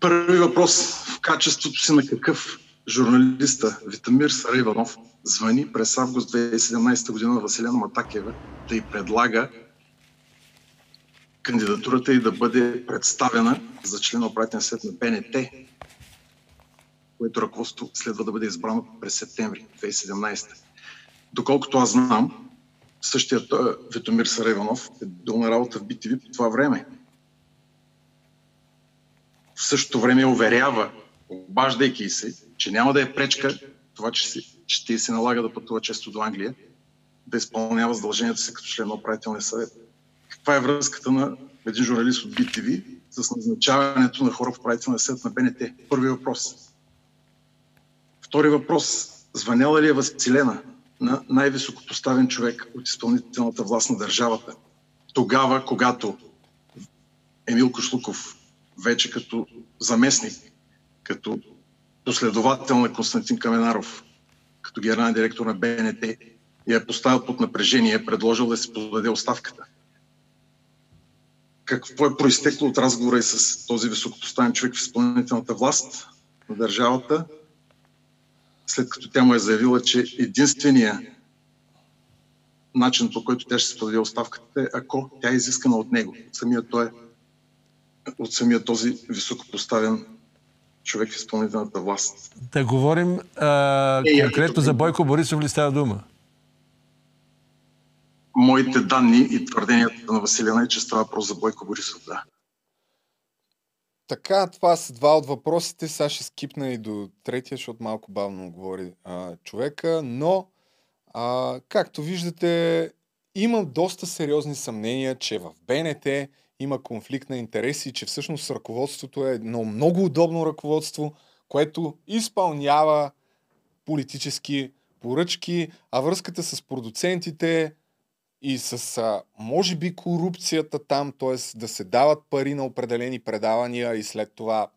Първи въпрос. В качеството си на какъв журналиста Витамир Сарайванов звъни през август 2017 година на Василена Матакева да й предлага кандидатурата й да бъде представена за член на съвет на БНТ, което ръководство следва да бъде избрано през септември 2017. Доколкото аз знам, същият той, Витомир е бил на работа в BTV по това време. В същото време уверява, обаждайки се, че няма да е пречка това, че, ще се налага да пътува често до Англия, да изпълнява задълженията си като член на управителния съвет. Каква е връзката на един журналист от BTV с назначаването на хора в управителния съвет на БНТ? Първи въпрос. Втори въпрос. Звъняла ли е Василена на най-високопоставен човек от изпълнителната власт на държавата? Тогава, когато Емил Кошлуков, вече като заместник, като последовател на Константин Каменаров, като генерален директор на БНТ, я е поставил под напрежение, е предложил да се подаде оставката. Какво е проистекло от разговора и с този високопоставен човек в изпълнителната власт на държавата, след като тя му е заявила, че единствения начин, по който тя ще се подаде оставката е, ако тя е изискана от него, от самия, той, от самия този високопоставен човек в изпълнителната власт. Да говорим а, Е, конкретно за Бойко Борисов ли става дума? Моите данни и твърденията на Василина е, че става въпрос за Бойко Борисов, да. Така, това са два от въпросите. Сега ще скипна и до третия, защото малко бавно говори а, човека, но а, както виждате, имам доста сериозни съмнения, че в БНТ има конфликт на интереси, че всъщност ръководството е едно много удобно ръководство, което изпълнява политически поръчки, а връзката с продуцентите и с, а, може би, корупцията там, т.е. да се дават пари на определени предавания и след това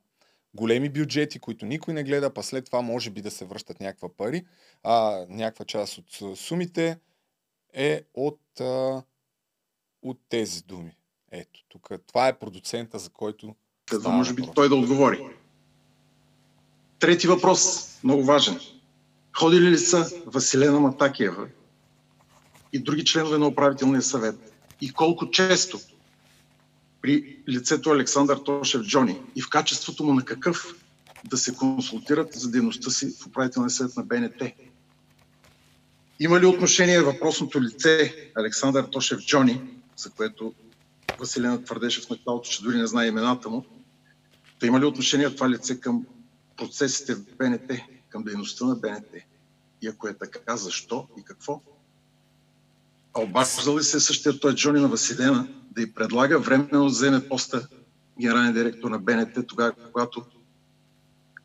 големи бюджети, които никой не гледа, па след това може би да се връщат някаква пари, а, някаква част от сумите е от, а, от тези думи. Ето, тук това е продуцента, за който за може би той да отговори. Трети въпрос, много важен. Ходили ли са Василена Матакиева и други членове на управителния съвет? И колко често при лицето Александър Тошев Джони и в качеството му на какъв да се консултират за дейността си в управителния съвет на БНТ? Има ли отношение въпросното лице Александър Тошев Джони, за което Василина твърдеше в началото, че дори не знае имената му, да има ли отношение това лице към процесите в БНТ, към дейността на БНТ? И ако е така, защо и какво? Обаче ли се същия той Джони на Василена да й предлага временно вземе поста генерален директор на БНТ, тогава, когато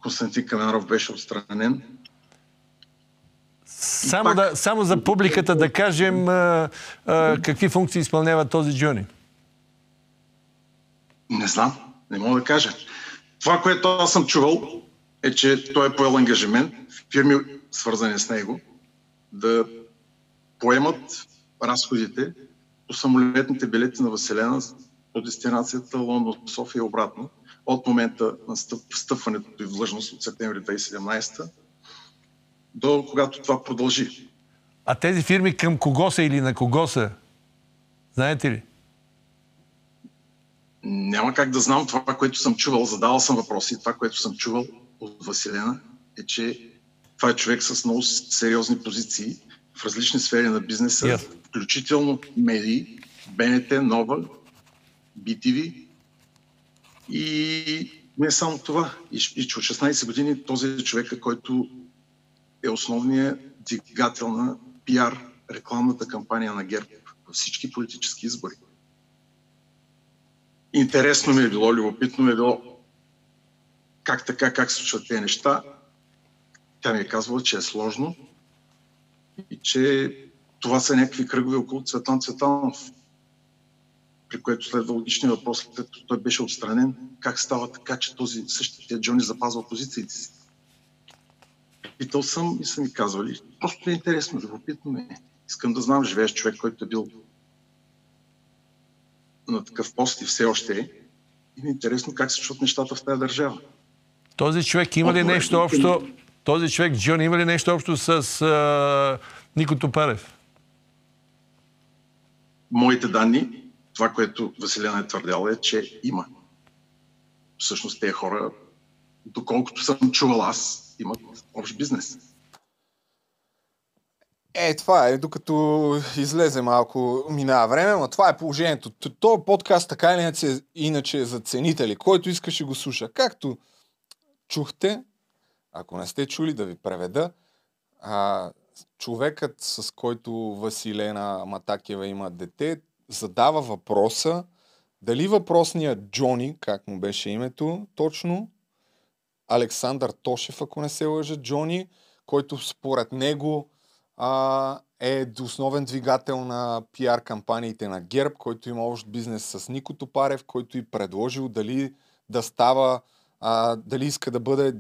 Константин Каменаров беше отстранен. Само, пак... да, само за публиката да кажем а, а, какви функции изпълнява този Джони. Не знам, не мога да кажа. Това, което аз съм чувал, е, че той е поел ангажимент, фирми свързани с него, да поемат разходите по самолетните билети на Василена по дестинацията Лондон-София обратно от момента на встъпването и в длъжност от септември 2017 до когато това продължи. А тези фирми към кого са или на кого са? Знаете ли? Няма как да знам това, което съм чувал. Задавал съм въпроси. Това, което съм чувал от Василена е, че това е човек с много сериозни позиции в различни сфери на бизнеса, yeah. Включително медии, БНТ, Нова, BTV и не само това. И, и че от 16 години този е човека, който е основният двигател на пиар рекламната кампания на ГЕРБ във всички политически избори. Интересно ми е било, любопитно ми е било как така, как се случват тези неща. Тя ми е казвала, че е сложно и че това са някакви кръгове около Цветан Цветанов, при което следва логичния въпрос, след като той беше отстранен, как става така, че този същия Джони запазва позициите си. Питал съм и са ми казвали. Просто е интересно, любопитно е. Искам да знам, живееш човек, който е бил на такъв пост и все още е. И ми е интересно как се чуват нещата в тази държава. Този човек има ли нещо общо? Този човек, Джон, има ли нещо общо с а, Нико Топарев? Моите данни, това, което Василена е твърдяла, е, че има. Всъщност тези хора, доколкото съм чувал аз, имат общ бизнес. Е, това е, докато излезе малко, минава време, но това е положението. То подкаст така или иначе, иначе е за ценители. Който искаше го слуша. Както чухте, ако не сте чули да ви преведа, а, човекът, с който Василена Матакева има дете, задава въпроса дали въпросният Джони, как му беше името точно, Александър Тошев, ако не се лъжа, Джони, който според него а, е основен двигател на пиар кампаниите на ГЕРБ, който има общ бизнес с Нико Топарев, който и предложил дали да става, а, дали иска да бъде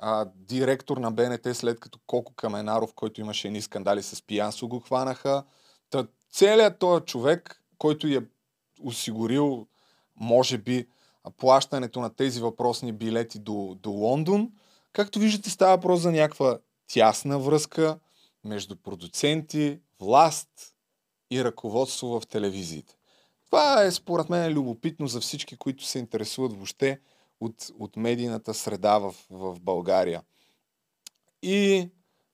а, директор на БНТ, след като Коко Каменаров, който имаше едни скандали с пиянство, го хванаха. Та, целият този човек, който е осигурил, може би, плащането на тези въпросни билети до, до Лондон. Както виждате, става въпрос за някаква тясна връзка между продуценти, власт и ръководство в телевизиите. Това е според мен любопитно за всички, които се интересуват въобще от, от медийната среда в, в България. И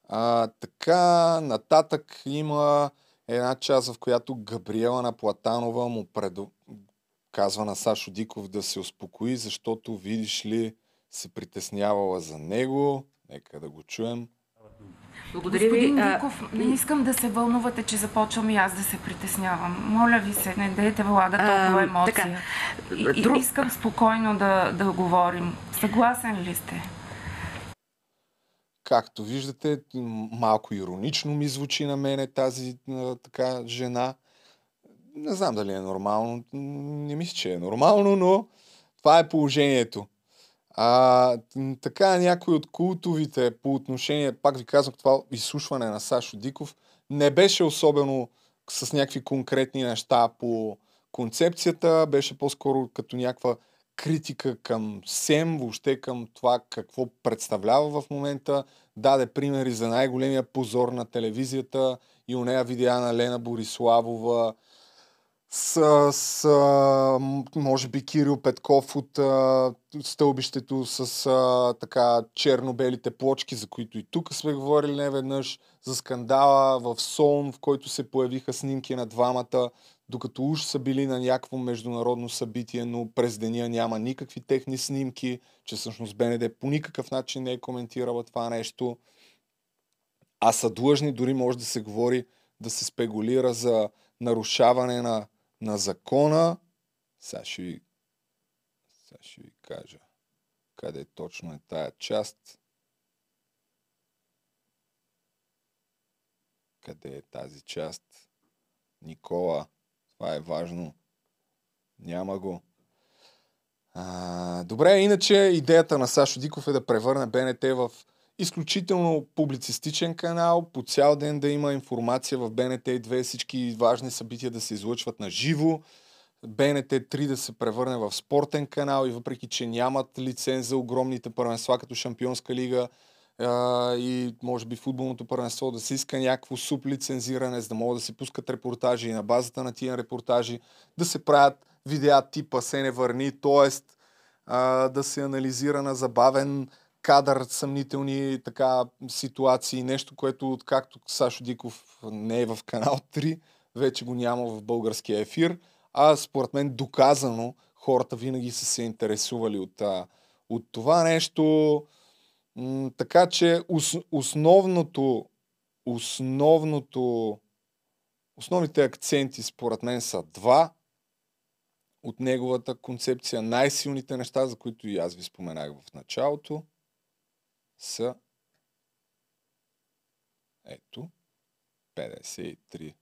а, така нататък има една част, в която Габриела Наплатанова му пред, казва на Сашо Диков да се успокои, защото видиш ли се притеснявала за него. Нека да го чуем. Благодаря Господин ви. Диков, не искам да се вълнувате, че започвам и аз да се притеснявам. Моля ви се, не дайте влага толкова емоция. Така. И, и, искам спокойно да, да говорим. Съгласен ли сте? Както виждате, малко иронично ми звучи на мене тази така жена не знам дали е нормално. Не мисля, че е нормално, но това е положението. А, така някой от култовите по отношение, пак ви казвам, това изслушване на Сашо Диков не беше особено с някакви конкретни неща по концепцията беше по-скоро като някаква критика към СЕМ, въобще към това какво представлява в момента. Даде примери за най-големия позор на телевизията и у нея видеа на Лена Бориславова, с, с може би Кирил Петков от а, стълбището с а, така черно-белите плочки, за които и тук сме говорили не веднъж, за скандала в Солн, в който се появиха снимки на двамата, докато уж са били на някакво международно събитие, но през деня няма никакви техни снимки, че всъщност БНД по никакъв начин не е коментирала това нещо. А са длъжни, дори може да се говори, да се спекулира за нарушаване на, на закона. Сега ще ви, сега ще ви кажа къде точно е тая част. Къде е тази част? Никола, това е важно. Няма го. А, добре, иначе идеята на Сашо Диков е да превърне БНТ в изключително публицистичен канал, по цял ден да има информация в БНТ 2, всички важни събития да се излъчват на живо, БНТ 3 да се превърне в спортен канал и въпреки, че нямат лиценз за огромните първенства като Шампионска лига а, и може би футболното първенство да се иска някакво суп лицензиране, за да могат да се пускат репортажи и на базата на тия репортажи да се правят видеа типа се не върни, т.е. да се анализира на забавен кадър, съмнителни така ситуации, нещо, което откакто Сашо Диков не е в канал 3, вече го няма в българския ефир, а според мен доказано хората винаги са се интересували от, от това нещо. Така че ос, основното, основното, основните акценти според мен са два от неговата концепция. Най-силните неща, за които и аз ви споменах в началото, са ето 53.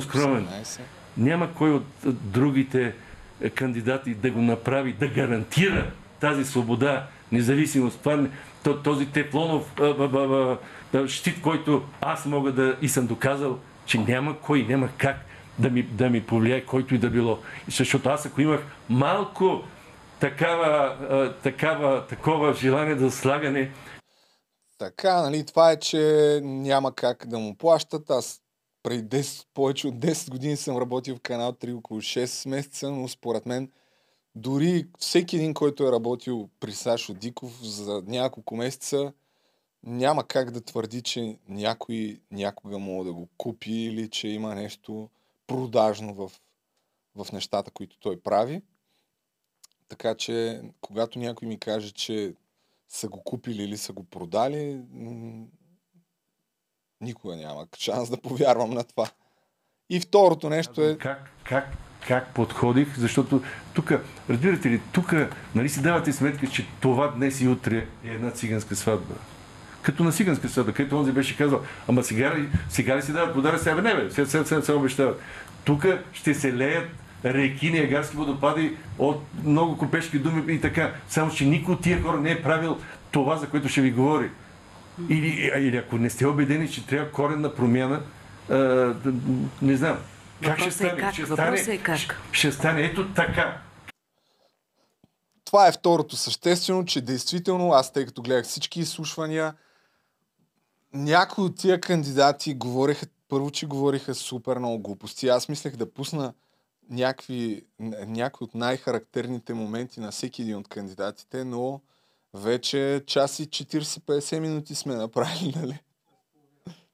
скромен. 18. Няма кой от другите е, кандидати да го направи, да гарантира тази свобода, независимост. Това, този а, щит, който аз мога да и съм доказал, че няма кой, няма как да ми, да ми повлияе който и да било. Защото аз ако имах малко такава, такава, такова желание за слагане, Така, нали, това е, че няма как да му плащат. Аз преди 10, повече от 10 години съм работил в канал 3 около 6 месеца, но според мен дори всеки един, който е работил при Сашо Диков за няколко месеца, няма как да твърди, че някой някога мога да го купи или че има нещо продажно в, в нещата, които той прави. Така че, когато някой ми каже, че са го купили или са го продали, никога няма шанс да повярвам на това. И второто нещо е... Как, как, как подходих, защото тук, разбирате ли, тук нали си давате сметка, че това днес и утре е една циганска сватба. Като на циганска сватба, където онзи беше казал, ама сега сега ли си дават подарък, сега не бе, сега, сега, сега, сега обещават. Тук ще се леят реки, ниагарски водопади от много купешки думи и така. Само, че никой от тия хора не е правил това, за което ще ви говори. Или, или ако не сте убедени, че трябва коренна промяна, а, не знам. Как ще е стане? как, Ще въпросът стане, е как. ще- Ще стане ето така. Това е второто съществено, че действително, аз тъй като гледах всички изслушвания, някои от тия кандидати говореха, първо, че говориха супер много глупости. Аз мислех да пусна някакви, някои от най-характерните моменти на всеки един от кандидатите, но вече час и 40-50 минути сме направили, [laughs] нали?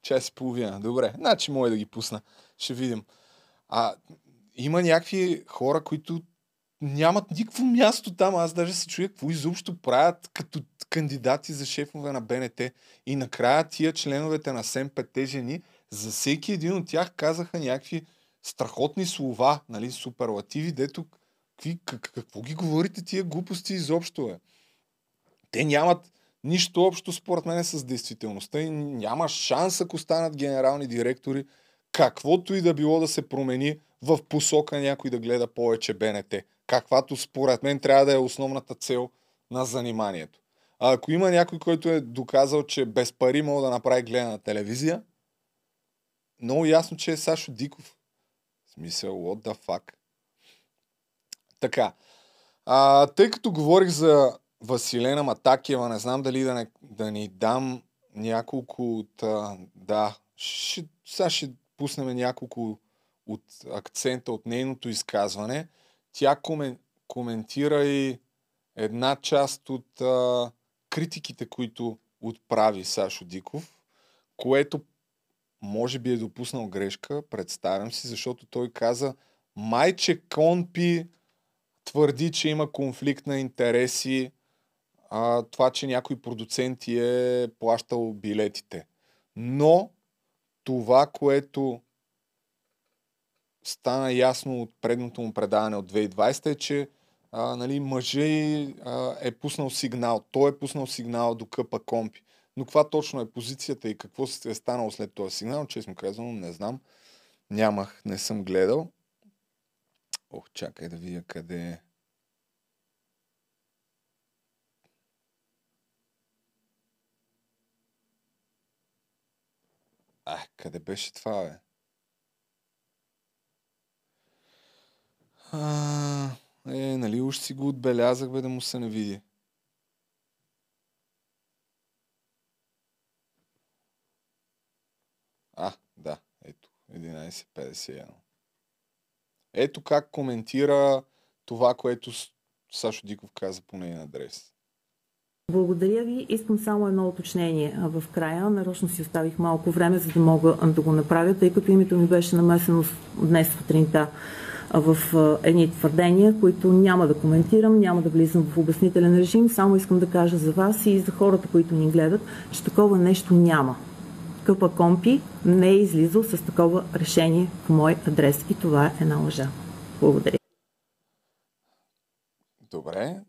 Час и половина. Добре, значи мога да ги пусна. Ще видим. А, има някакви хора, които нямат никакво място там. Аз даже се чуя какво изобщо правят като кандидати за шефове на БНТ. И накрая тия членовете на СЕМ петте жени, за всеки един от тях казаха някакви страхотни слова, нали, суперлативи, дето как, какво ги говорите тия глупости изобщо, е? Те нямат нищо общо според мен с действителността и няма шанс, ако станат генерални директори, каквото и да било да се промени в посока някой да гледа повече БНТ. Каквато според мен трябва да е основната цел на заниманието. А ако има някой, който е доказал, че без пари мога да направи гледана телевизия, много ясно, че е Сашо Диков. Смисъл, what the fuck. Така. А, тъй като говорих за Василена Матакева, не знам дали да, не, да ни дам няколко от... А, да, ще, сега ще пуснем няколко от акцента от нейното изказване. Тя комен, коментира и една част от а, критиките, които отправи Сашо Диков, което може би е допуснал грешка, представям си, защото той каза майче Конпи твърди, че има конфликт на интереси, а, това, че някой продуцент е плащал билетите. Но това, което стана ясно от предното му предаване от 2020 е, че нали, мъжа а, е пуснал сигнал. Той е пуснал сигнал до къпа компи. Но каква точно е позицията и какво се е станало след този сигнал, честно казвам, не знам. Нямах, не съм гледал. Ох, чакай да видя къде е. А, къде беше това, бе? А, е, нали уж си го отбелязах, бе, да му се не види. А, да, ето, 11.51. Ето как коментира това, което Сашо Диков каза по нейен адрес. Благодаря ви. Искам само едно уточнение в края. Нарочно си оставих малко време, за да мога да го направя, тъй като името ми беше намесено днес сутринта в едни твърдения, които няма да коментирам, няма да влизам в обяснителен режим. Само искам да кажа за вас и за хората, които ни гледат, че такова нещо няма. Къпа Компи не е излизал с такова решение по мой адрес и това е една лъжа. Благодаря. Добре.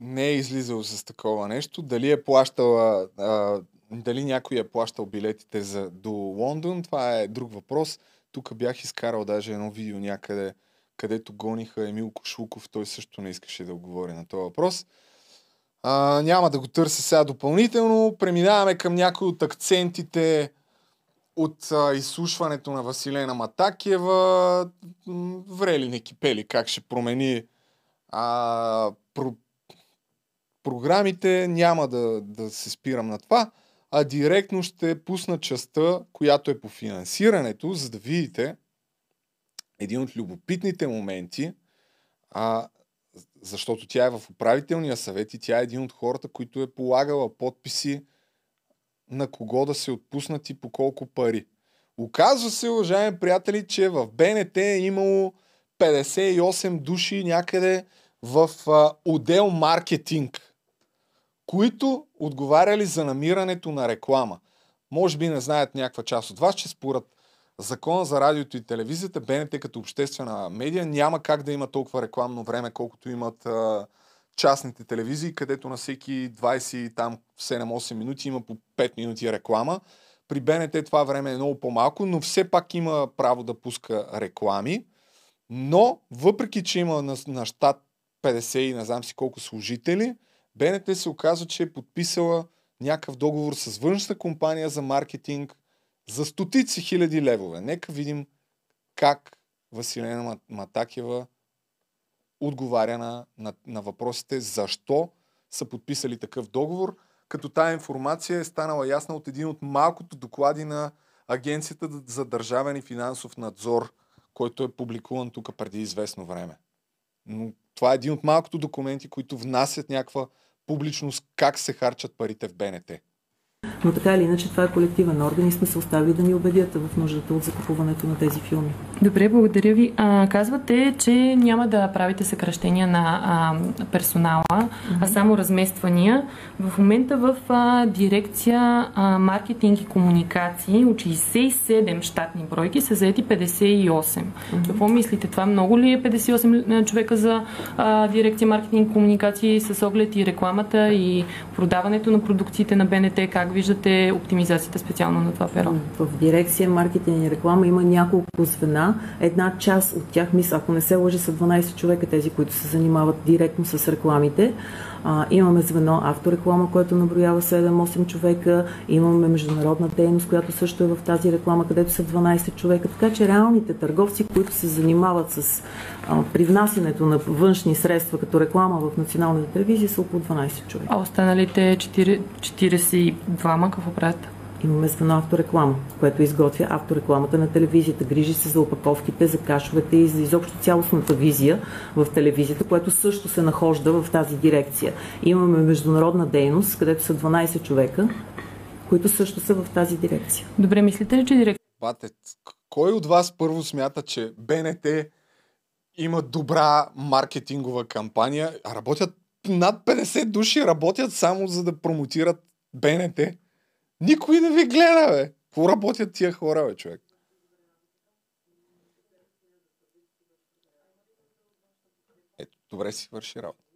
Не е излизал с такова нещо. Дали е плащала, а, дали някой е плащал билетите за, до Лондон, това е друг въпрос. Тук бях изкарал даже едно видео някъде, където гониха Емил Кошулков. Той също не искаше да отговори на този въпрос. А, няма да го търся сега допълнително. Преминаваме към някои от акцентите от а, изслушването на Василена Матакиева. Врели не кипели как ще промени а, про, програмите. Няма да, да се спирам на това, а директно ще пусна частта, която е по финансирането, за да видите един от любопитните моменти, а, защото тя е в управителния съвет и тя е един от хората, които е полагала подписи на кого да се отпуснат и по колко пари. Оказва се, уважаеми приятели, че в БНТ е имало 58 души някъде в а, отдел маркетинг, които отговаряли за намирането на реклама. Може би не знаят някаква част от вас, че според закона за радиото и телевизията, БНТ като обществена медия няма как да има толкова рекламно време, колкото имат а, частните телевизии, където на всеки 20 там 7-8 минути има по 5 минути реклама. При БНТ това време е много по-малко, но все пак има право да пуска реклами. Но, въпреки, че има на, на щат 50 и не знам си колко служители, БНТ се оказва, че е подписала някакъв договор с външна компания за маркетинг за стотици хиляди левове. Нека видим как Василена Матакева отговаря на, на, на въпросите защо са подписали такъв договор, като тая информация е станала ясна от един от малкото доклади на Агенцията за държавен и финансов надзор, който е публикуван тук преди известно време. Но това е един от малкото документи, които внасят някаква публичност как се харчат парите в БНТ. Но така или иначе това е колективен орган и сме се оставили да ни убедят в нуждата от закупуването на тези филми. Добре, благодаря ви. А, казвате, че няма да правите съкръщения на а, персонала, mm-hmm. а само размествания. В момента в а, дирекция а, маркетинг и комуникации от 67 щатни бройки са заети 58. Mm-hmm. Какво мислите? Това много ли е 58 човека за а, дирекция маркетинг и комуникации с оглед и рекламата и продаването на продукциите на БНТ? Как виждате провеждате оптимизацията специално на това перо? В дирекция маркетинг и реклама има няколко звена. Една част от тях, мисля, ако не се лъжи, са 12 човека, тези, които се занимават директно с рекламите. А, имаме звено автореклама, което наброява 7-8 човека. Имаме международна дейност, която също е в тази реклама, където са 12 човека. Така че реалните търговци, които се занимават с а, привнасянето на външни средства като реклама в националната телевизия, са около 12 човека. А останалите 4, 42 какво правят? Имаме звено автореклама, което изготвя авторекламата на телевизията. Грижи се за опаковките, за кашовете и за изобщо цялостната визия в телевизията, което също се нахожда в тази дирекция. Имаме международна дейност, където са 12 човека, които също са в тази дирекция. Добре, мислите ли, че дирекция? Бате, кой от вас първо смята, че БНТ има добра маркетингова кампания? Работят над 50 души работят само за да промотират БНТ. Никой не ви гледа, бе. Какво работят тия хора, бе, човек? Ето, добре си върши работа.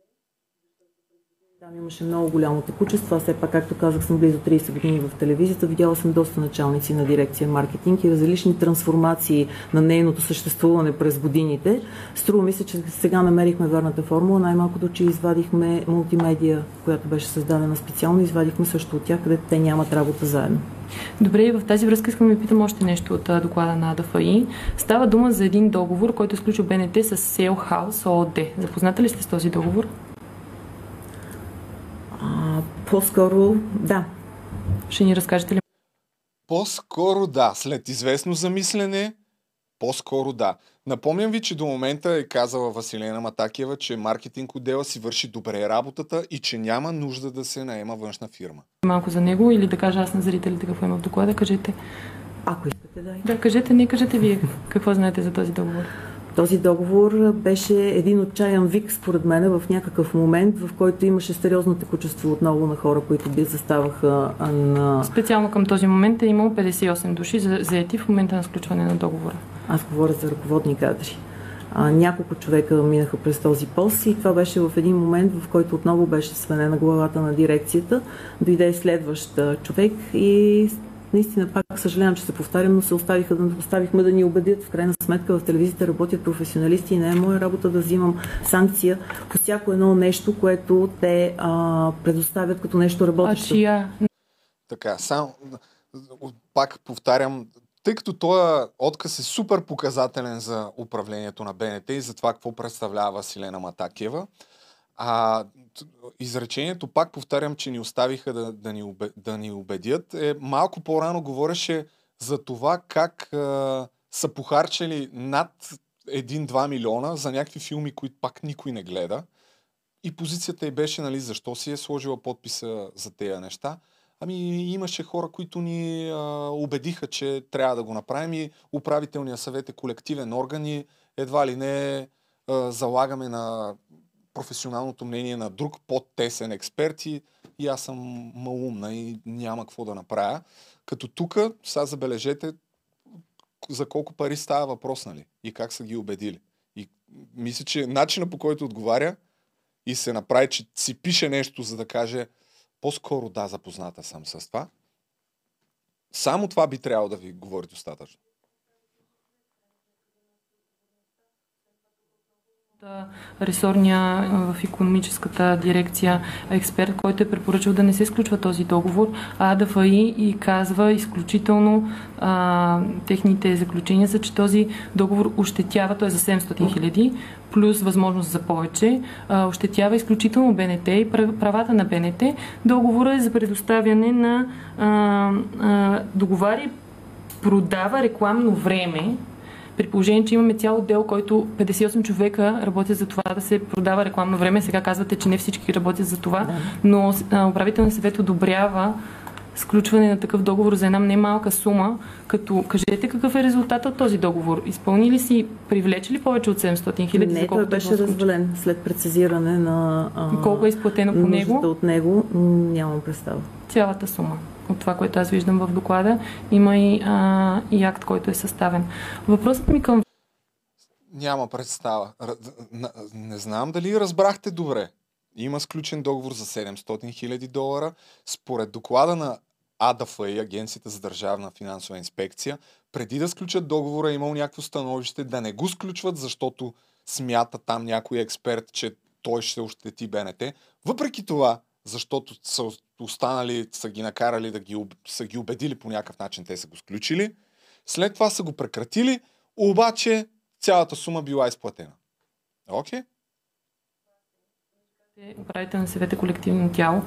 Там имаше много голямо текучество. Аз все пак, както казах, съм близо 30 години в телевизията. Видяла съм доста началници на дирекция маркетинг и различни трансформации на нейното съществуване през годините. Струва ми се, че сега намерихме верната формула. Най-малкото, че извадихме мултимедия, която беше създадена специално, извадихме също от тях, където те нямат работа заедно. Добре, и в тази връзка искам да ви питам още нещо от доклада на АДФИ. Става дума за един договор, който изключва БНТ с Sale House ООД. Запозната ли сте с този договор? А, по-скоро, да. Ще ни разкажете ли? По-скоро да. След известно замислене, по-скоро да. Напомням ви, че до момента е казала Василена Матакиева, че маркетинг отдела си върши добре работата и че няма нужда да се наема външна фирма. Малко за него или да кажа аз на зрителите какво има в доклада, кажете. Ако искате, да. Да, кажете, не кажете вие какво знаете за този договор. Този договор беше един отчаян вик, според мен, в някакъв момент, в който имаше сериозно текучество отново на хора, които би заставаха на... Специално към този момент е имало 58 души заети в момента на сключване на договора. Аз говоря за ръководни кадри. А, няколко човека минаха през този пост и това беше в един момент, в който отново беше свенена главата на дирекцията. Дойде следващ човек и наистина пак съжалявам, че се повтарям, но се оставиха, да, оставихме да ни убедят. В крайна сметка в телевизията работят професионалисти и не е моя работа да взимам санкция по всяко едно нещо, което те а, предоставят като нещо работещо. А чия? Така, само пак повтарям, тъй като този отказ е супер показателен за управлението на БНТ и за това какво представлява Василена Матакева, а изречението, пак повтарям, че ни оставиха да, да, ни, убе, да ни убедят, е малко по-рано говореше за това как а, са похарчали над 1-2 милиона за някакви филми, които пак никой не гледа. И позицията й беше, нали, защо си е сложила подписа за тези неща. Ами имаше хора, които ни а, убедиха, че трябва да го направим и управителният съвет е колективен орган и едва ли не а, залагаме на професионалното мнение на друг по-тесен експерт и, и аз съм малумна и няма какво да направя. Като тук, сега забележете за колко пари става въпрос, нали? И как са ги убедили. И мисля, че начина по който отговаря и се направи, че си пише нещо, за да каже по-скоро да, запозната съм с това. Само това би трябвало да ви говори достатъчно. Ресорния в економическата дирекция експерт, който е препоръчал да не се сключва този договор, а АДФИ и казва изключително а, техните заключения са, че този договор ощетява, той е за 700 хиляди, плюс възможност за повече, а, ощетява изключително БНТ и правата на БНТ. Договора е за предоставяне на а, а, договари продава рекламно време при положение, че имаме цял отдел, който 58 човека работят за това да се продава рекламно време. Сега казвате, че не всички работят за това, но управителният съвет одобрява сключване на такъв договор за една немалка сума, като кажете какъв е резултатът от този договор? Изпълни ли си, привлече ли повече от 700 хиляди? Не, той беше развален след прецизиране на а, колко е изплатено по него? от него нямам представа. Цялата сума от това, което аз виждам в доклада. Има и, а, и акт, който е съставен. Въпросът ми към... Няма представа. Не знам дали разбрахте добре. Има сключен договор за 700 000 долара. Според доклада на АДФИ, Агенцията за държавна финансова инспекция, преди да сключат договора е имал някакво становище да не го сключват, защото смята там някой експерт, че той ще ощети БНТ. Въпреки това, защото са останали, са ги накарали да ги, са ги убедили по някакъв начин, те са го сключили. След това са го прекратили, обаче цялата сума била изплатена. Окей? Okay? управител на съвета колективно тяло.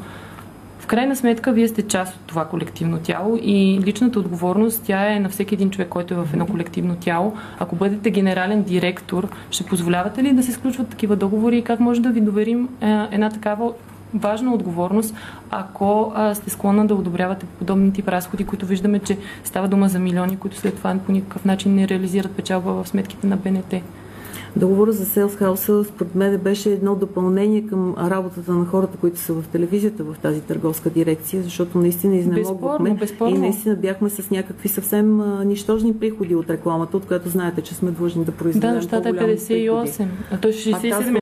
В крайна сметка, вие сте част от това колективно тяло и личната отговорност, тя е на всеки един човек, който е в едно колективно тяло. Ако бъдете генерален директор, ще позволявате ли да се сключват такива договори и как може да ви доверим е, една такава важна отговорност, ако а, сте склонна да одобрявате подобни тип разходи, които виждаме, че става дума за милиони, които след това по никакъв начин не реализират печалба в сметките на БНТ. Договора за Sales House според мен беше едно допълнение към работата на хората, които са в телевизията в тази търговска дирекция, защото наистина изнемогвахме безспорно. и наистина бяхме с някакви съвсем а, нищожни приходи от рекламата, от която знаете, че сме длъжни да произведем Да, но щата е по-голямо 58, а той 67.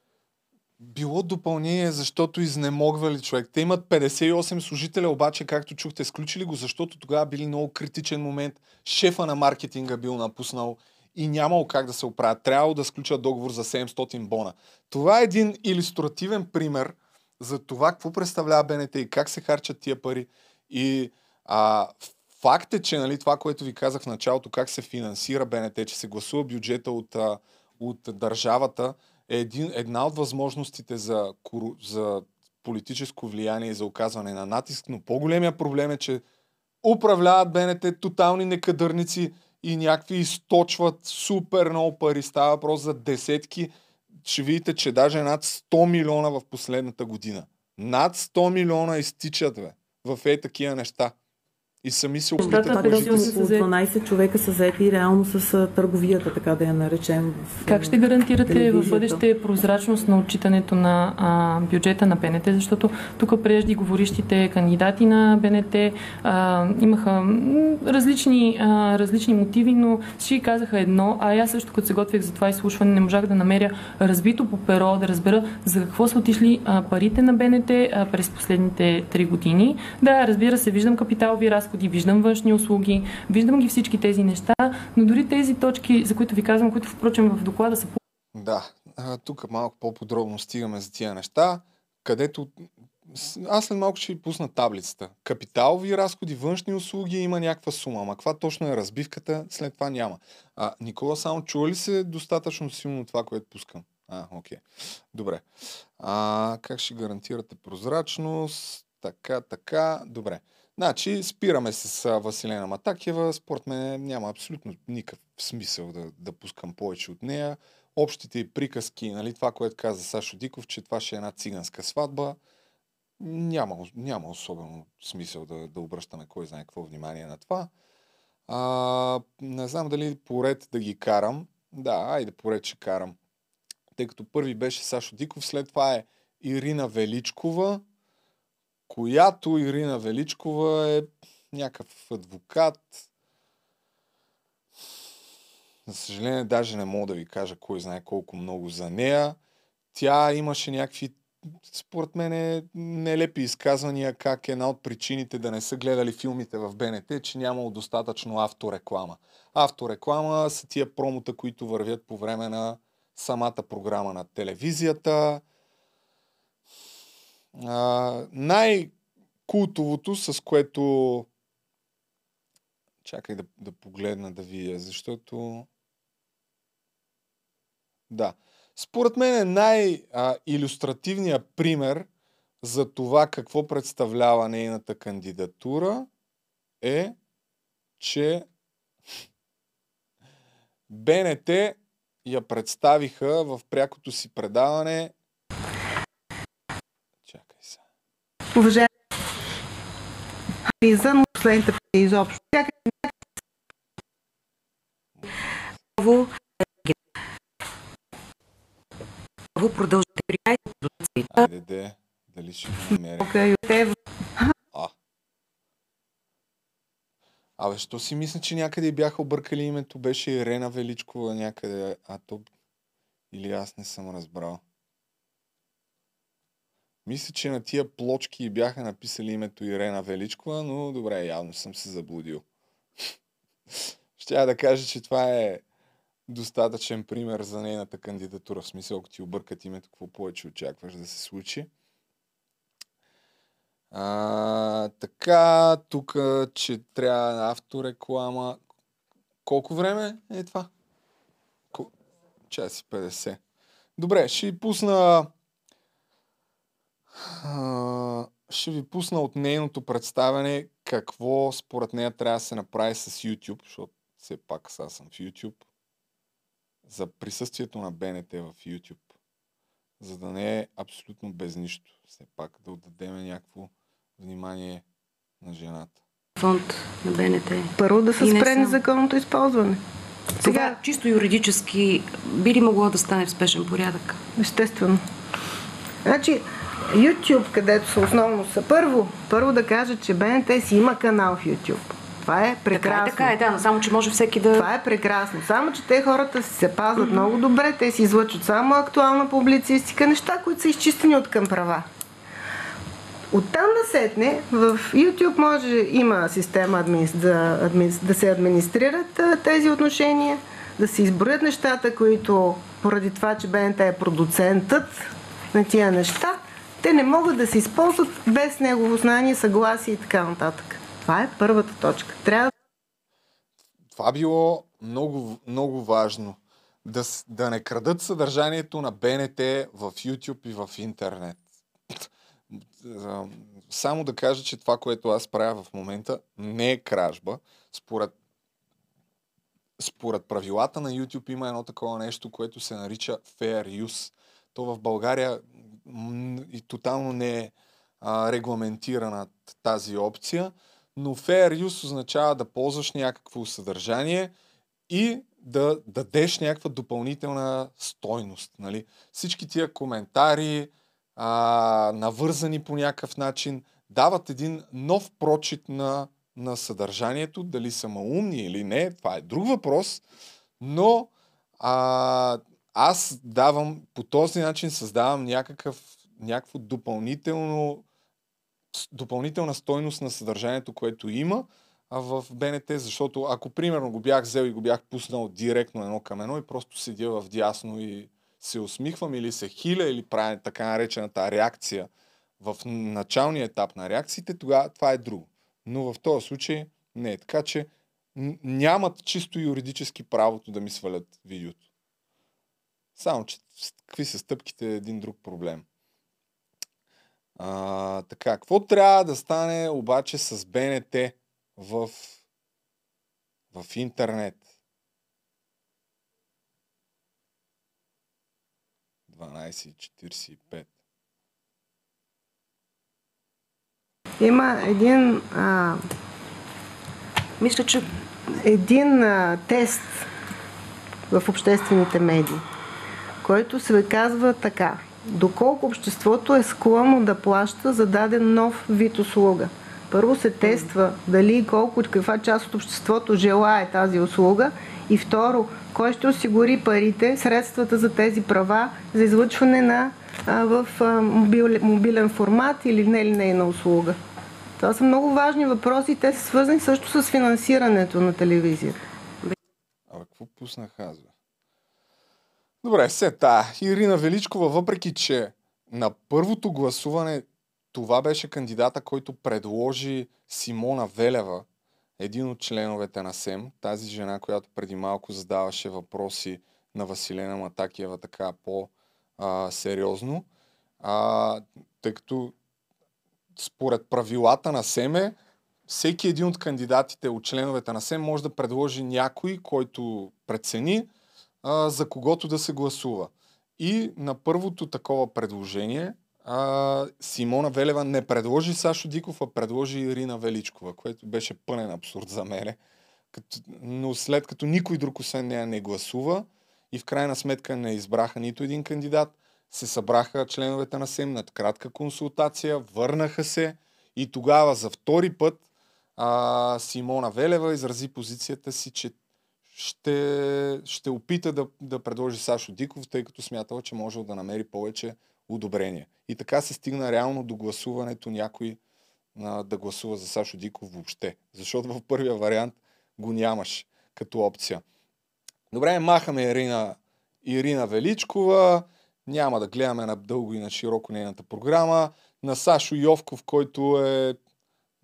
Било допълнение, защото изнемогвали човек. Те имат 58 служителя, обаче, както чухте, сключили го, защото тогава били много критичен момент. Шефа на маркетинга бил напуснал и нямало как да се оправят. Трябвало да сключат договор за 700 бона. Това е един иллюстративен пример за това какво представлява БНТ и как се харчат тия пари. И а, факт е, че нали, това, което ви казах в началото, как се финансира БНТ, че се гласува бюджета от, от държавата, е един, една от възможностите за, за политическо влияние и за оказване на натиск, но по-големия проблем е, че управляват БНТ тотални некадърници и някакви източват супер много пари. Става въпрос за десетки. Ще видите, че даже над 100 милиона в последната година. Над 100 милиона изтичат, бе, в е такива неща. И сами се опитат около си. 12 човека са заети реално с търговията, така да я наречем. В, Как ще гарантирате в бъдеще прозрачност на отчитането на а, бюджета на БНТ, защото тук прежди говорищите кандидати на БНТ а, имаха различни, а, различни мотиви, но всички казаха едно, а аз също като се готвих за това изслушване не можах да намеря разбито по перо, да разбера за какво са отишли а, парите на БНТ а, през последните три години. Да, разбира се, виждам капиталови разходи, виждам външни услуги, виждам ги всички тези неща, но дори тези точки, за които ви казвам, които впрочем в доклада са Да, тук малко по-подробно стигаме за тия неща, където аз след малко ще ви пусна таблицата. Капиталови разходи, външни услуги има някаква сума, ама каква точно е разбивката, след това няма. А, Никола, само чува ли се достатъчно силно това, което пускам? А, окей. Добре. А, как ще гарантирате прозрачност? Така, така. Добре. Значи, спираме с Василена Матакева. Според мен няма абсолютно никакъв смисъл да, да пускам повече от нея. Общите приказки, нали, това, което каза Сашо Диков, че това ще е една циганска сватба, няма, няма особено смисъл да, да обръщаме кой знае какво внимание на това. А, не знам дали поред да ги карам. Да, айде поред ще карам. Тъй като първи беше Сашо Диков, след това е Ирина Величкова, която Ирина Величкова е някакъв адвокат. За съжаление, даже не мога да ви кажа кой знае колко много за нея. Тя имаше някакви, според мен, нелепи изказвания, как една от причините да не са гледали филмите в БНТ, е, че нямало достатъчно автореклама. Автореклама са тия промота, които вървят по време на самата програма на телевизията. Най-култовото, с което... Чакай да, да погледна да видя, защото... Да. Според мен е най-иллюстративният пример за това какво представлява нейната кандидатура е, че БНТ я представиха в прякото си предаване Уважаеми извън последните пари изобщо. Първо продължите 13 продукции. Айде де, дали ще го намеря. А. Абе, що си мисля, че някъде бяха объркали името, беше Ирена Величкова някъде, а то... Или аз не съм разбрал. Мисля, че на тия плочки бяха написали името Ирена Величкова, но добре, явно съм се заблудил. [laughs] Ще да кажа, че това е достатъчен пример за нейната кандидатура. В смисъл, ако ти объркат името, какво повече очакваш да се случи. А, така, тук, че трябва автореклама. Колко време е това? Час и 50. Добре, ще пусна... А, ще ви пусна от нейното представяне какво според нея трябва да се направи с YouTube, защото все пак сега съм в YouTube, за присъствието на БНТ в YouTube, за да не е абсолютно без нищо. Все пак да отдадем някакво внимание на жената. Фонд на БНТ. Първо да се спре незаконното използване. Сега, чисто юридически, би ли могло да стане в спешен порядък? Естествено. Значи, YouTube, където са основно са първо, първо да кажа, че БНТ си има канал в YouTube. Това е прекрасно. Така е, така е, да, но само, че може всеки да... Това е прекрасно. Само, че те хората си се пазват много добре. Те си излъчват само актуална публицистика, неща, които са изчистени от към права. Оттам насетне, в YouTube може има система админи... да, админи... да се администрират тези отношения, да се изброят нещата, които поради това, че БНТ е продуцентът на тия неща, те не могат да се използват без негово знание, съгласие и така нататък. Това е първата точка. Трябва Това било много, много важно. Да, да не крадат съдържанието на БНТ в YouTube и в интернет. Само да кажа, че това, което аз правя в момента, не е кражба. Според, според правилата на YouTube има едно такова нещо, което се нарича Fair Use. То в България и тотално не е а, регламентирана тази опция, но Fair Use означава да ползваш някакво съдържание и да дадеш някаква допълнителна стойност. Нали? Всички тия коментари, а, навързани по някакъв начин, дават един нов прочит на, на съдържанието, дали са малумни или не, това е друг въпрос, но а, аз давам, по този начин създавам някакъв, някакво допълнително, допълнителна стойност на съдържанието, което има в БНТ, защото ако примерно го бях взел и го бях пуснал директно едно към едно и просто седя в дясно и се усмихвам или се хиля или правя така наречената реакция в началния етап на реакциите, тогава това е друго. Но в този случай не е. Така че нямат чисто юридически правото да ми свалят видеото. Само, че какви са стъпките е един друг проблем. А, така, какво трябва да стане обаче с БНТ в, в интернет? 12.45. Има един. А, Мисля, че. Един а, тест в обществените медии, който се казва така. Доколко обществото е склонно да плаща за даден нов вид услуга. Първо се тества дали и колко, каква част от обществото желае тази услуга. И второ, кой ще осигури парите, средствата за тези права за излъчване на, а, в а, мобил, мобилен формат или не линейна услуга. Това са много важни въпроси и те са свързани също с финансирането на телевизията. Абе, какво пуснах аз, бе? Добре, се та. Ирина Величкова, въпреки че на първото гласуване това беше кандидата, който предложи Симона Велева, един от членовете на СЕМ, тази жена, която преди малко задаваше въпроси на Василена Матакиева така по-сериозно, тъй като според правилата на СЕМЕ, всеки един от кандидатите от членовете на СЕМ може да предложи някой, който прецени а, за когото да се гласува. И на първото такова предложение а, Симона Велева не предложи Сашо Диков, а предложи Ирина Величкова, което беше пълен абсурд за мене. Като, но след като никой друг освен нея не гласува и в крайна сметка не избраха нито един кандидат, се събраха членовете на СЕМ на кратка консултация, върнаха се и тогава за втори път а, Симона Велева изрази позицията си, че ще, ще опита да, да предложи Сашо Диков, тъй като смятала, че може да намери повече одобрение. И така се стигна реално до гласуването някой а, да гласува за Сашо Диков въобще. Защото в първия вариант го нямаш като опция. Добре, махаме Ирина, Ирина Величкова. Няма да гледаме на дълго и на широко нейната програма. На Сашо Йовков, който е...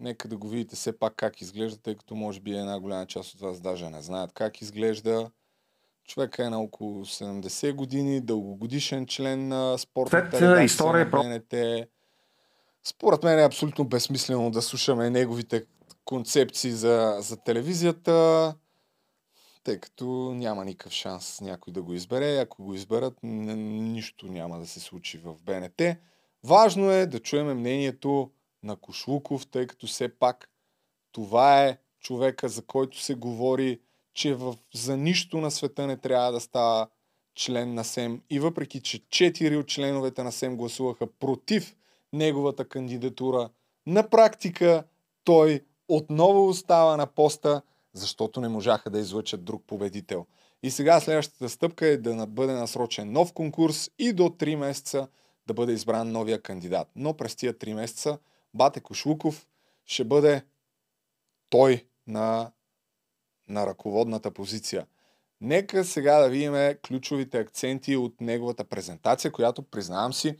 Нека да го видите все пак как изглежда, тъй като може би една голяма част от вас даже не знаят как изглежда. Човека е на около 70 години, дългогодишен член на спортната След, редакция история БНТ. Според мен е абсолютно безсмислено да слушаме неговите концепции за, за телевизията, тъй като няма никакъв шанс някой да го избере. Ако го изберат, нищо няма да се случи в БНТ. Важно е да чуем мнението на Кошлуков, тъй като все пак това е човека, за който се говори, че в, за нищо на света не трябва да става член на СЕМ. И въпреки, че четири от членовете на СЕМ гласуваха против неговата кандидатура, на практика той отново остава на поста, защото не можаха да излъчат друг победител. И сега следващата стъпка е да бъде насрочен нов конкурс и до 3 месеца да бъде избран новия кандидат. Но през тия 3 месеца Бате Кошлуков ще бъде той на, на ръководната позиция. Нека сега да видим ключовите акценти от неговата презентация, която признавам си,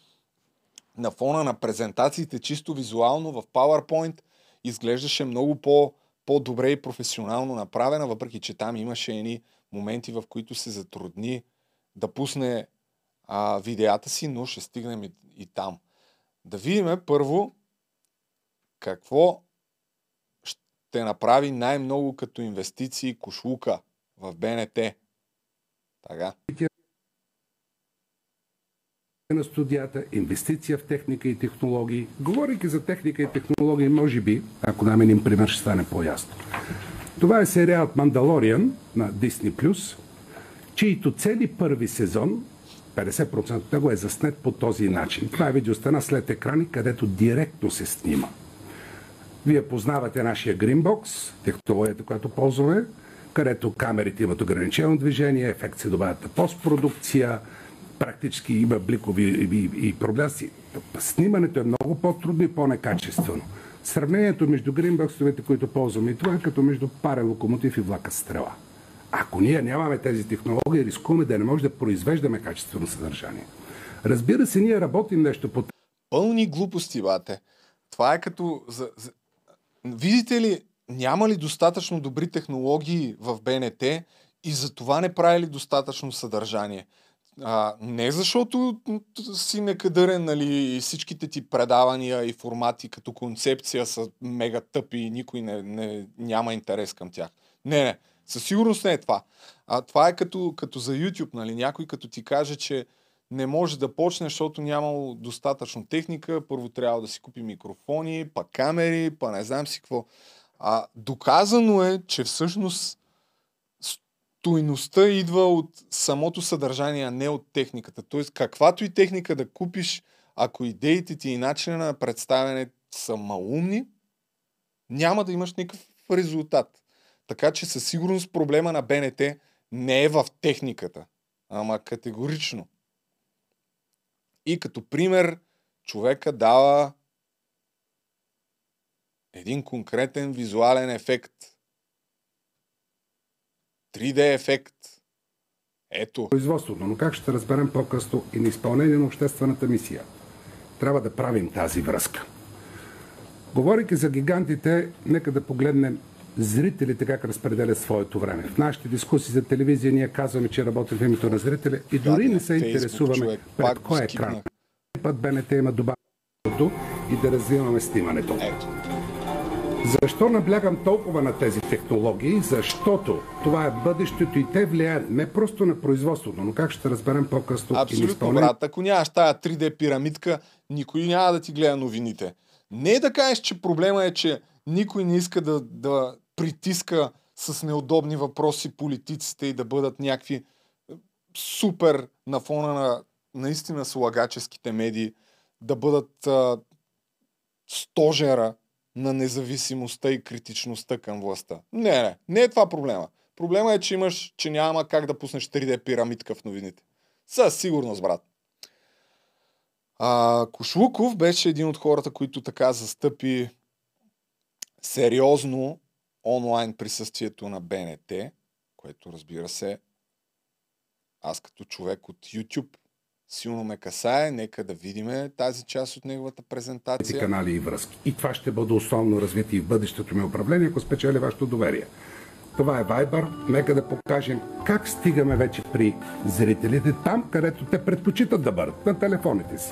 на фона на презентациите чисто визуално в PowerPoint изглеждаше много по, по-добре и професионално направена, въпреки че там имаше едни моменти, в които се затрудни да пусне а, видеята си, но ще стигнем и, и там. Да видим първо какво ще направи най-много като инвестиции Кошлука в БНТ. Така. на студията, инвестиция в техника и технологии. Говорейки за техника и технологии, може би, ако дам един пример, ще стане по-ясно. Това е сериалът Мандалориан на Disney+, чието цели първи сезон, 50% от него е заснет по този начин. Това е видеостана след екрани, където директно се снима. Вие познавате нашия Greenbox, технологията, която ползваме, където камерите имат ограничено движение, ефект се добавят на постпродукция, практически има бликови и, и проблеси. Снимането е много по-трудно и по-некачествено. Сравнението между гринбоксовете, които ползваме и това е като между парен локомотив и влака стрела. Ако ние нямаме тези технологии, рискуваме да не може да произвеждаме качествено съдържание. Разбира се, ние работим нещо по Пълни глупости, бате. Това е като... За, за... Видите ли, няма ли достатъчно добри технологии в БНТ и за това не правили достатъчно съдържание. А, не защото си некадърен, нали, всичките ти предавания и формати като концепция са мега тъпи и никой не, не, няма интерес към тях. Не, не, със сигурност не е това. А, това е като, като за YouTube, нали, някой като ти каже, че не може да почне, защото нямало достатъчно техника, първо трябва да си купи микрофони, па камери, па не знам си какво. А, доказано е, че всъщност стойността идва от самото съдържание, а не от техниката. Тоест, каквато и техника да купиш, ако идеите ти и начина на представяне са малумни, няма да имаш никакъв резултат. Така че със сигурност проблема на БНТ не е в техниката, ама категорично. И като пример, човека дава един конкретен визуален ефект. 3D ефект. Ето. производството. Но как ще разберем по-късно и на изпълнение на обществената мисия? Трябва да правим тази връзка. Говорейки за гигантите, нека да погледнем зрителите как разпределят своето време. В нашите дискусии за телевизия ние казваме, че работим в името на зрителя и дори не се интересуваме пред кой екран. Път БНТ има добавеното и да развиваме снимането. Защо наблягам толкова на тези технологии? Защото това е бъдещето и те влияят не просто на производството, но как ще разберем по-късно Абсолютно, брат. Ако нямаш тая 3D пирамидка, никой няма да ти гледа новините. Не е да кажеш, че проблема е, че никой не иска да, да притиска с неудобни въпроси политиците и да бъдат някакви е, супер на фона на наистина слагаческите медии, да бъдат а, стожера на независимостта и критичността към властта. Не, не, не е това проблема. Проблема е, че имаш, че няма как да пуснеш 3D пирамидка в новините. Със сигурност, брат. А, Кошлуков беше един от хората, които така застъпи сериозно онлайн присъствието на БНТ, което разбира се, аз като човек от YouTube силно ме касае. Нека да видим тази част от неговата презентация. канали и връзки. И това ще бъде основно развитие в бъдещето ми управление, ако спечели вашето доверие. Това е Viber. Нека да покажем как стигаме вече при зрителите там, където те предпочитат да бъдат, на телефоните си.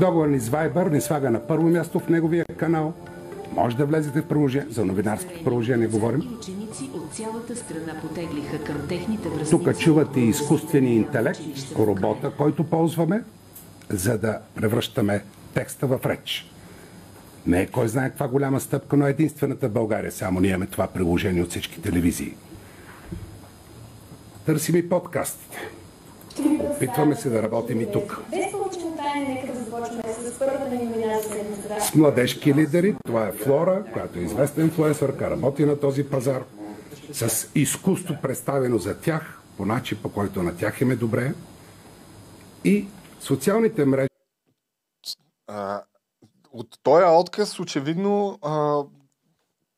Договор ни с Viber ни слага на първо място в неговия канал. Може да влезете в приложение, за новинарското приложение говорим. Ученици от цялата страна потеглиха към техните връзници. Тук чувате изкуствения интелект, робота, който ползваме, за да превръщаме текста в реч. Не е кой знае каква голяма стъпка, но единствената в България. Само ние имаме това приложение от всички телевизии. Търсим и подкастите. Опитваме се да работим и тук. Без повече мотание, нека да започнем с първата ни новина за седмицата. С младежки лидери, това е Флора, която е известна инфлуенсърка, работи на този пазар, с изкуство представено за тях, по начин по който на тях им е добре. И социалните мрежи А, от този отказ, очевидно, а,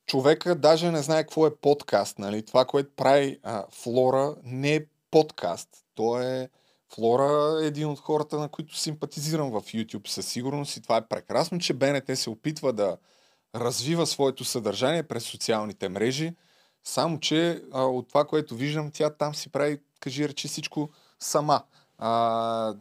човека даже не знае какво е подкаст. Нали? Това, което прави а, Флора, не е подкаст. То е Флора е един от хората, на които симпатизирам в YouTube със сигурност и това е прекрасно, че БНТ се опитва да развива своето съдържание през социалните мрежи, само че а, от това, което виждам, тя там си прави, кажи речи, всичко сама. А,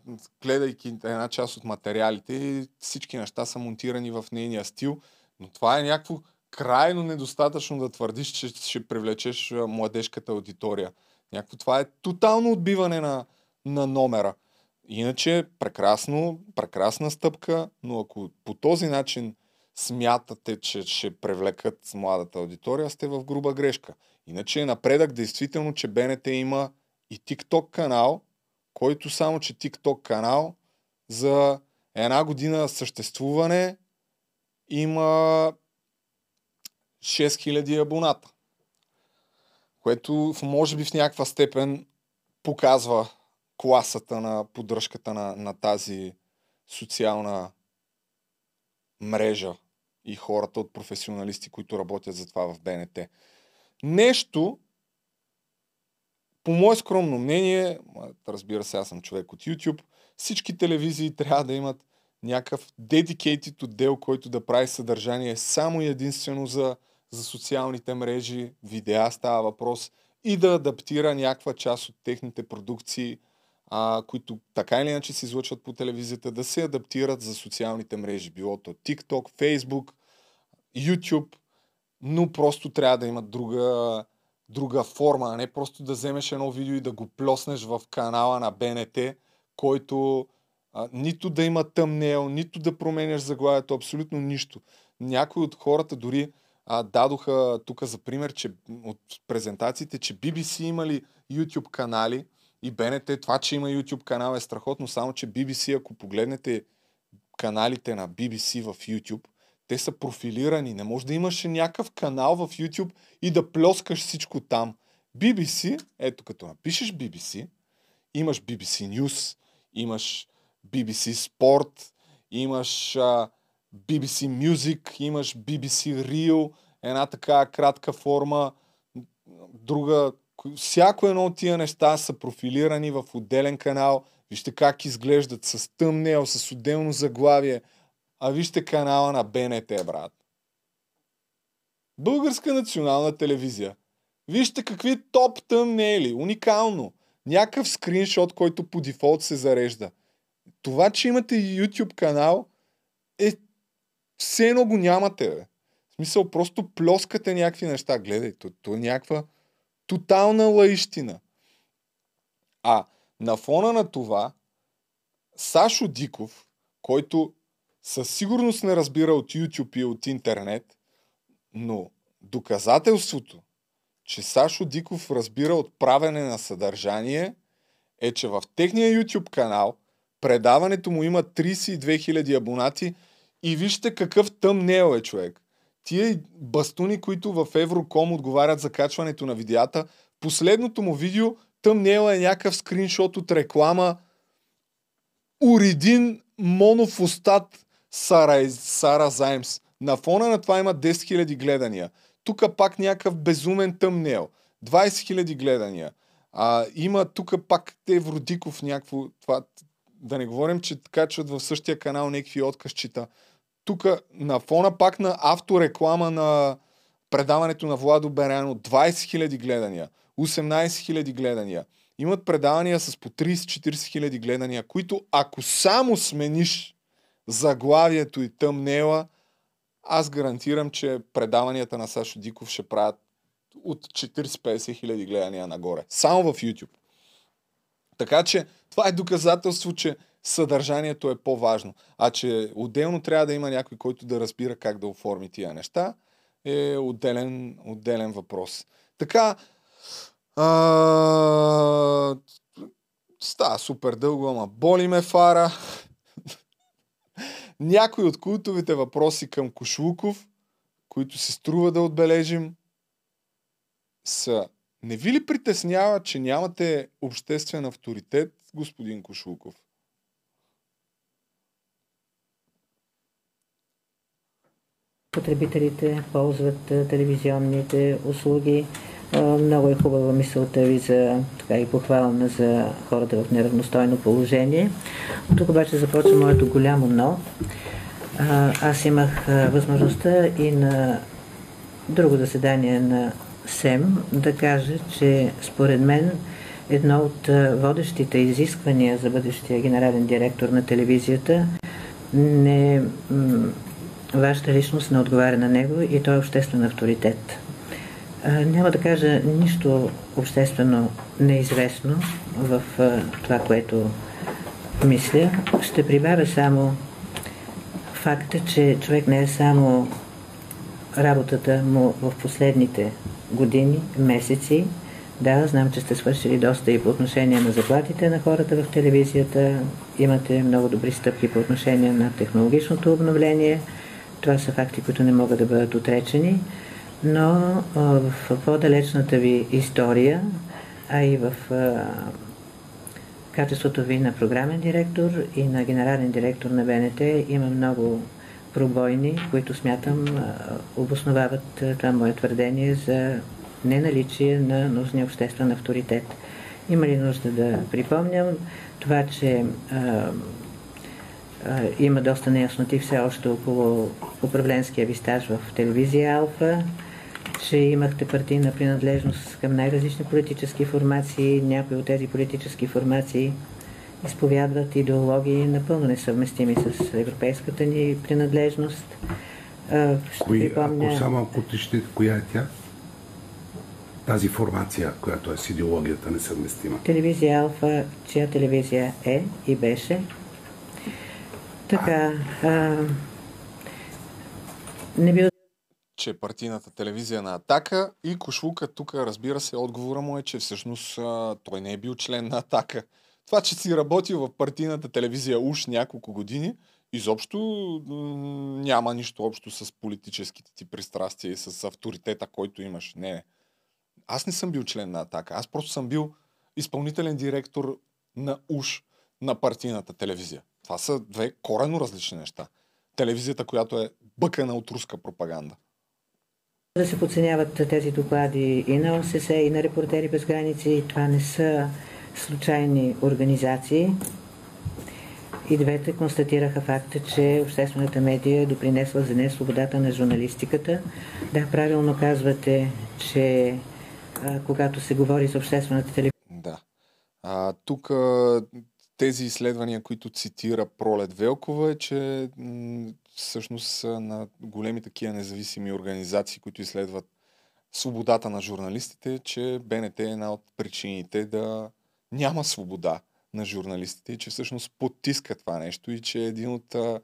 гледайки една част от материалите, всички неща са монтирани в нейния стил, но това е някакво крайно недостатъчно да твърдиш, че ще привлечеш младежката аудитория. Някакво това е тотално отбиване на, на номера. Иначе прекрасно, прекрасна стъпка, но ако по този начин смятате, че ще привлекат младата аудитория, сте в груба грешка. Иначе е напредък действително, че БНТ има и TikTok канал, който само, че TikTok канал за една година съществуване има 6000 абоната. Което може би в някаква степен показва класата на поддръжката на, на тази социална мрежа и хората от професионалисти, които работят за това в БНТ. Нещо, по мое скромно мнение, разбира се, аз съм човек от YouTube, всички телевизии трябва да имат някакъв dedicated отдел, който да прави съдържание само и единствено за, за социалните мрежи, видеа става въпрос и да адаптира някаква част от техните продукции, а, които така или иначе се излъчват по телевизията, да се адаптират за социалните мрежи. Било то TikTok, Facebook, YouTube, но просто трябва да имат друга, друга форма, а не просто да вземеш едно видео и да го плеснеш в канала на БНТ, който а, нито да има тъмнел, нито да променяш заглавието, абсолютно нищо. Някои от хората дори а, дадоха тук за пример, че от презентациите, че BBC имали YouTube канали и БНТ, това, че има YouTube канал е страхотно, само че BBC, ако погледнете каналите на BBC в YouTube, те са профилирани. Не може да имаш някакъв канал в YouTube и да плескаш всичко там. BBC, ето като напишеш BBC, имаш BBC News, имаш BBC Sport, имаш а, BBC Music, имаш BBC Reel, една така кратка форма, друга. ко- Всяко едно от тия неща са профилирани в отделен канал. Вижте как изглеждат с тъмнел, с отделно заглавие. А вижте канала на БНТ, брат. Българска национална телевизия. Вижте какви топ тъмнели. Уникално. Някакъв скриншот, който по дефолт се зарежда. Това, че имате YouTube канал, е все едно го нямате, бе. В смисъл, просто плескате някакви неща. Гледай, то, то е някаква тотална лаищина. А на фона на това, Сашо Диков, който със сигурност не разбира от YouTube и от интернет, но доказателството, че Сашо Диков разбира от правене на съдържание, е, че в техния YouTube канал предаването му има 32 000 абонати и вижте какъв тъмнел е човек. Тия бастуни, които в Евроком отговарят за качването на видеята, последното му видео тъмнел е някакъв скриншот от реклама Уридин монофостат Сара, Займс. На фона на това има 10 000 гледания. Тук пак някакъв безумен тъмнел. 20 000 гледания. А, има тук пак те Вродиков някакво, това, да не говорим, че качват в същия канал някакви откъсчета. Тук на фона пак на автореклама на предаването на Владо Беряно 20 000 гледания, 18 000 гледания. Имат предавания с по 30-40 хиляди гледания, които ако само смениш заглавието и тъмнела, аз гарантирам, че предаванията на Сашо Диков ще правят от 40-50 хиляди гледания нагоре. Само в YouTube. Така че това е доказателство, че съдържанието е по-важно. А че отделно трябва да има някой, който да разбира как да оформи тия неща, е отделен, отделен въпрос. Така, а, става супер дълго, ама боли ме фара. [laughs] Някои от култовите въпроси към Кошлуков, които се струва да отбележим, са не ви ли притеснява, че нямате обществен авторитет, господин Кошлуков? Потребителите ползват телевизионните услуги. Много е хубава мисълта ви за така и похвална за хората в неравностойно положение. Тук обаче започва моето голямо но. Аз имах възможността и на друго заседание на СЕМ да кажа, че според мен едно от водещите изисквания за бъдещия генерален директор на телевизията не вашата личност не отговаря на него и той е обществен авторитет. Няма да кажа нищо обществено неизвестно в това, което мисля. Ще прибавя само факта, че човек не е само работата му в последните години, месеци. Да, знам, че сте свършили доста и по отношение на заплатите на хората в телевизията. Имате много добри стъпки по отношение на технологичното обновление. Това са факти, които не могат да бъдат отречени. Но в по-далечната ви история, а и в качеството ви на програмен директор и на генерален директор на БНТ има много пробойни, които смятам обосновават това мое твърдение за неналичие на нужния обществен авторитет. Има ли нужда да припомням това, че има доста неясноти все още около управленския ви стаж в телевизия Алфа, че имахте партийна принадлежност към най-различни политически формации. Някои от тези политически формации изповядват идеологии напълно несъвместими с европейската ни принадлежност. Ще Кои, припомня... Ако само ако уточните, коя е тя? Тази формация, която е с идеологията несъвместима. Телевизия Алфа, чия телевизия е и беше. Така, а, не би че партийната телевизия на Атака и Кошлука тук, разбира се, отговора му е, че всъщност а, той не е бил член на Атака. Това, че си работил в партийната телевизия уж няколко години, изобщо няма нищо общо с политическите ти пристрастия и с авторитета, който имаш. Не. Аз не съм бил член на Атака. Аз просто съм бил изпълнителен директор на уж на партийната телевизия. Това са две корено различни неща. Телевизията, която е бъкана от руска пропаганда. Да се подценяват тези доклади и на ОССЕ, и на Репортери без граници. Това не са случайни организации. И двете констатираха факта, че обществената медия е допринесла за не свободата на журналистиката. Да, правилно казвате, че а, когато се говори за обществената телевизия. Да. А, тук тези изследвания, които цитира Пролет Велкова, е, че всъщност на големи такива независими организации, които изследват свободата на журналистите, че БНТ е една от причините да няма свобода на журналистите и че всъщност потиска това нещо и че е един от а,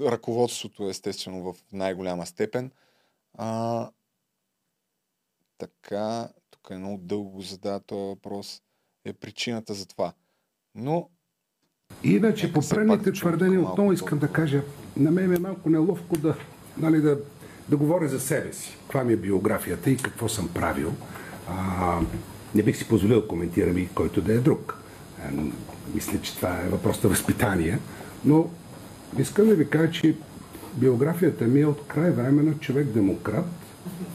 ръководството, естествено, в най-голяма степен. А, така, тук е много дълго задава този въпрос, е причината за това. Но Иначе по предните твърдения отново искам да кажа, на мен е малко неловко да, нали, да, да говоря за себе си. Каква ми е биографията и какво съм правил. А, не бих си позволил да коментирам и който да е друг. А, мисля, че това е въпрос на възпитание. Но искам да ви кажа, че биографията ми е от край време на човек-демократ,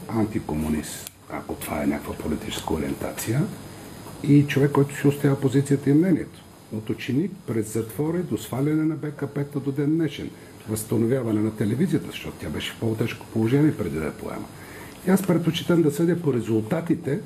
антикомунист, ако това е някаква политическа ориентация, и човек, който си оставя позицията и мнението. От ученик през затвора до сваляне на БКП-та до ден днешен. Възстановяване на телевизията, защото тя беше в по-тежко положение преди да я поема. И аз предпочитам да съдя по резултатите,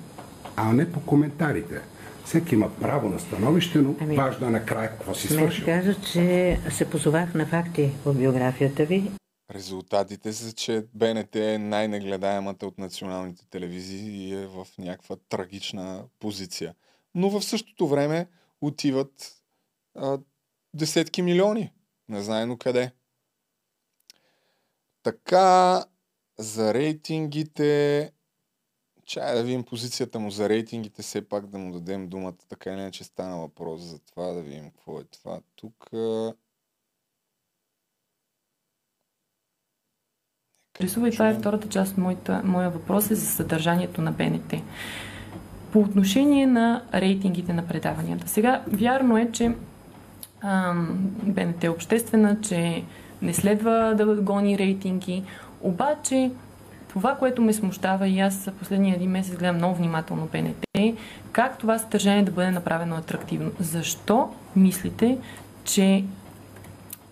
а не по коментарите. Всеки има право на становище, но Ами, важно е накрая какво си свършил. кажа, че се позовах на факти в биографията ви. Резултатите са, че БНТ е най-негледаемата от националните телевизии и е в някаква трагична позиция. Но в същото време отиват а, десетки милиони. Незнайно къде. Така, за рейтингите... Чай да видим позицията му за рейтингите, все пак да му дадем думата. Така или иначе стана въпрос за това, да видим какво е това. Тук... а, интересува и това е втората част от моя въпрос е за съдържанието на БНТ. По отношение на рейтингите на предаванията. Сега, вярно е, че ам, БНТ е обществена, че не следва да гони рейтинги, обаче това, което ме смущава и аз последния един месец гледам много внимателно БНТ, е как това съдържание да бъде направено атрактивно. Защо мислите, че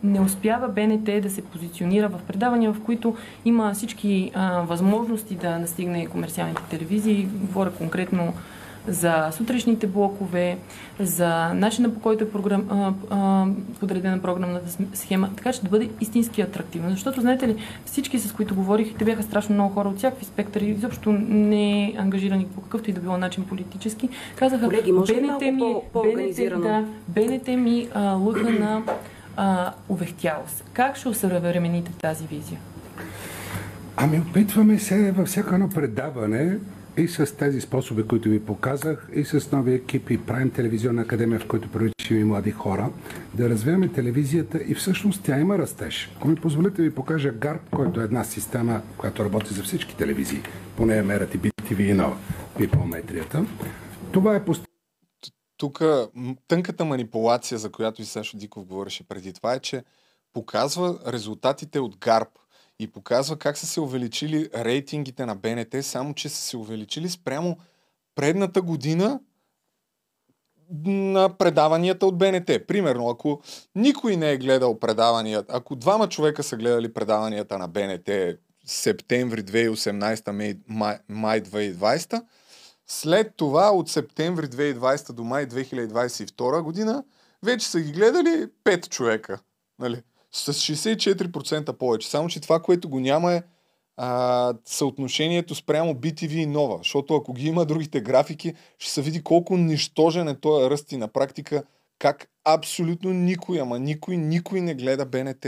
не успява БНТ да се позиционира в предавания, в които има всички а, възможности да настигне комерциалните телевизии. Говоря конкретно за сутрешните блокове, за начина по който е програм, а, а, подредена програмната схема, така че да бъде истински атрактивно. Защото, знаете ли, всички с които говорих, те бяха страшно много хора от всякакви спектъри, изобщо не ангажирани по какъвто и да било начин политически, казаха, Колеги, може БНТ ми, по- по-организирано? БНТ, да, БНТ ми а, лъка на а, увехтялост. Как ще усъвремените тази визия? Ами опитваме се във всяко едно предаване и с тези способи, които ви показах, и с нови екипи, правим телевизионна академия, в който привличаме и млади хора, да развиваме телевизията и всъщност тя има растеж. Ако ми позволите ви покажа ГАРП, който е една система, която работи за всички телевизии, поне мерят и BTV и нова, пипометрията. Това е пост... тук тънката манипулация, за която и Сашо Диков говореше преди това, е, че показва резултатите от ГАРП и показва как са се увеличили рейтингите на БНТ, само че са се увеличили спрямо предната година на предаванията от БНТ. Примерно, ако никой не е гледал предаванията, ако двама човека са гледали предаванията на БНТ септември 2018, май, май, май 2020, след това от септември 2020 до май 2022 година вече са ги гледали 5 човека. Нали? С 64% повече. Само, че това, което го няма е а, съотношението спрямо BTV и Нова. Защото ако ги има другите графики, ще се види колко нищожен е този ръст и на практика как абсолютно никой, ама никой, никой не гледа БНТ.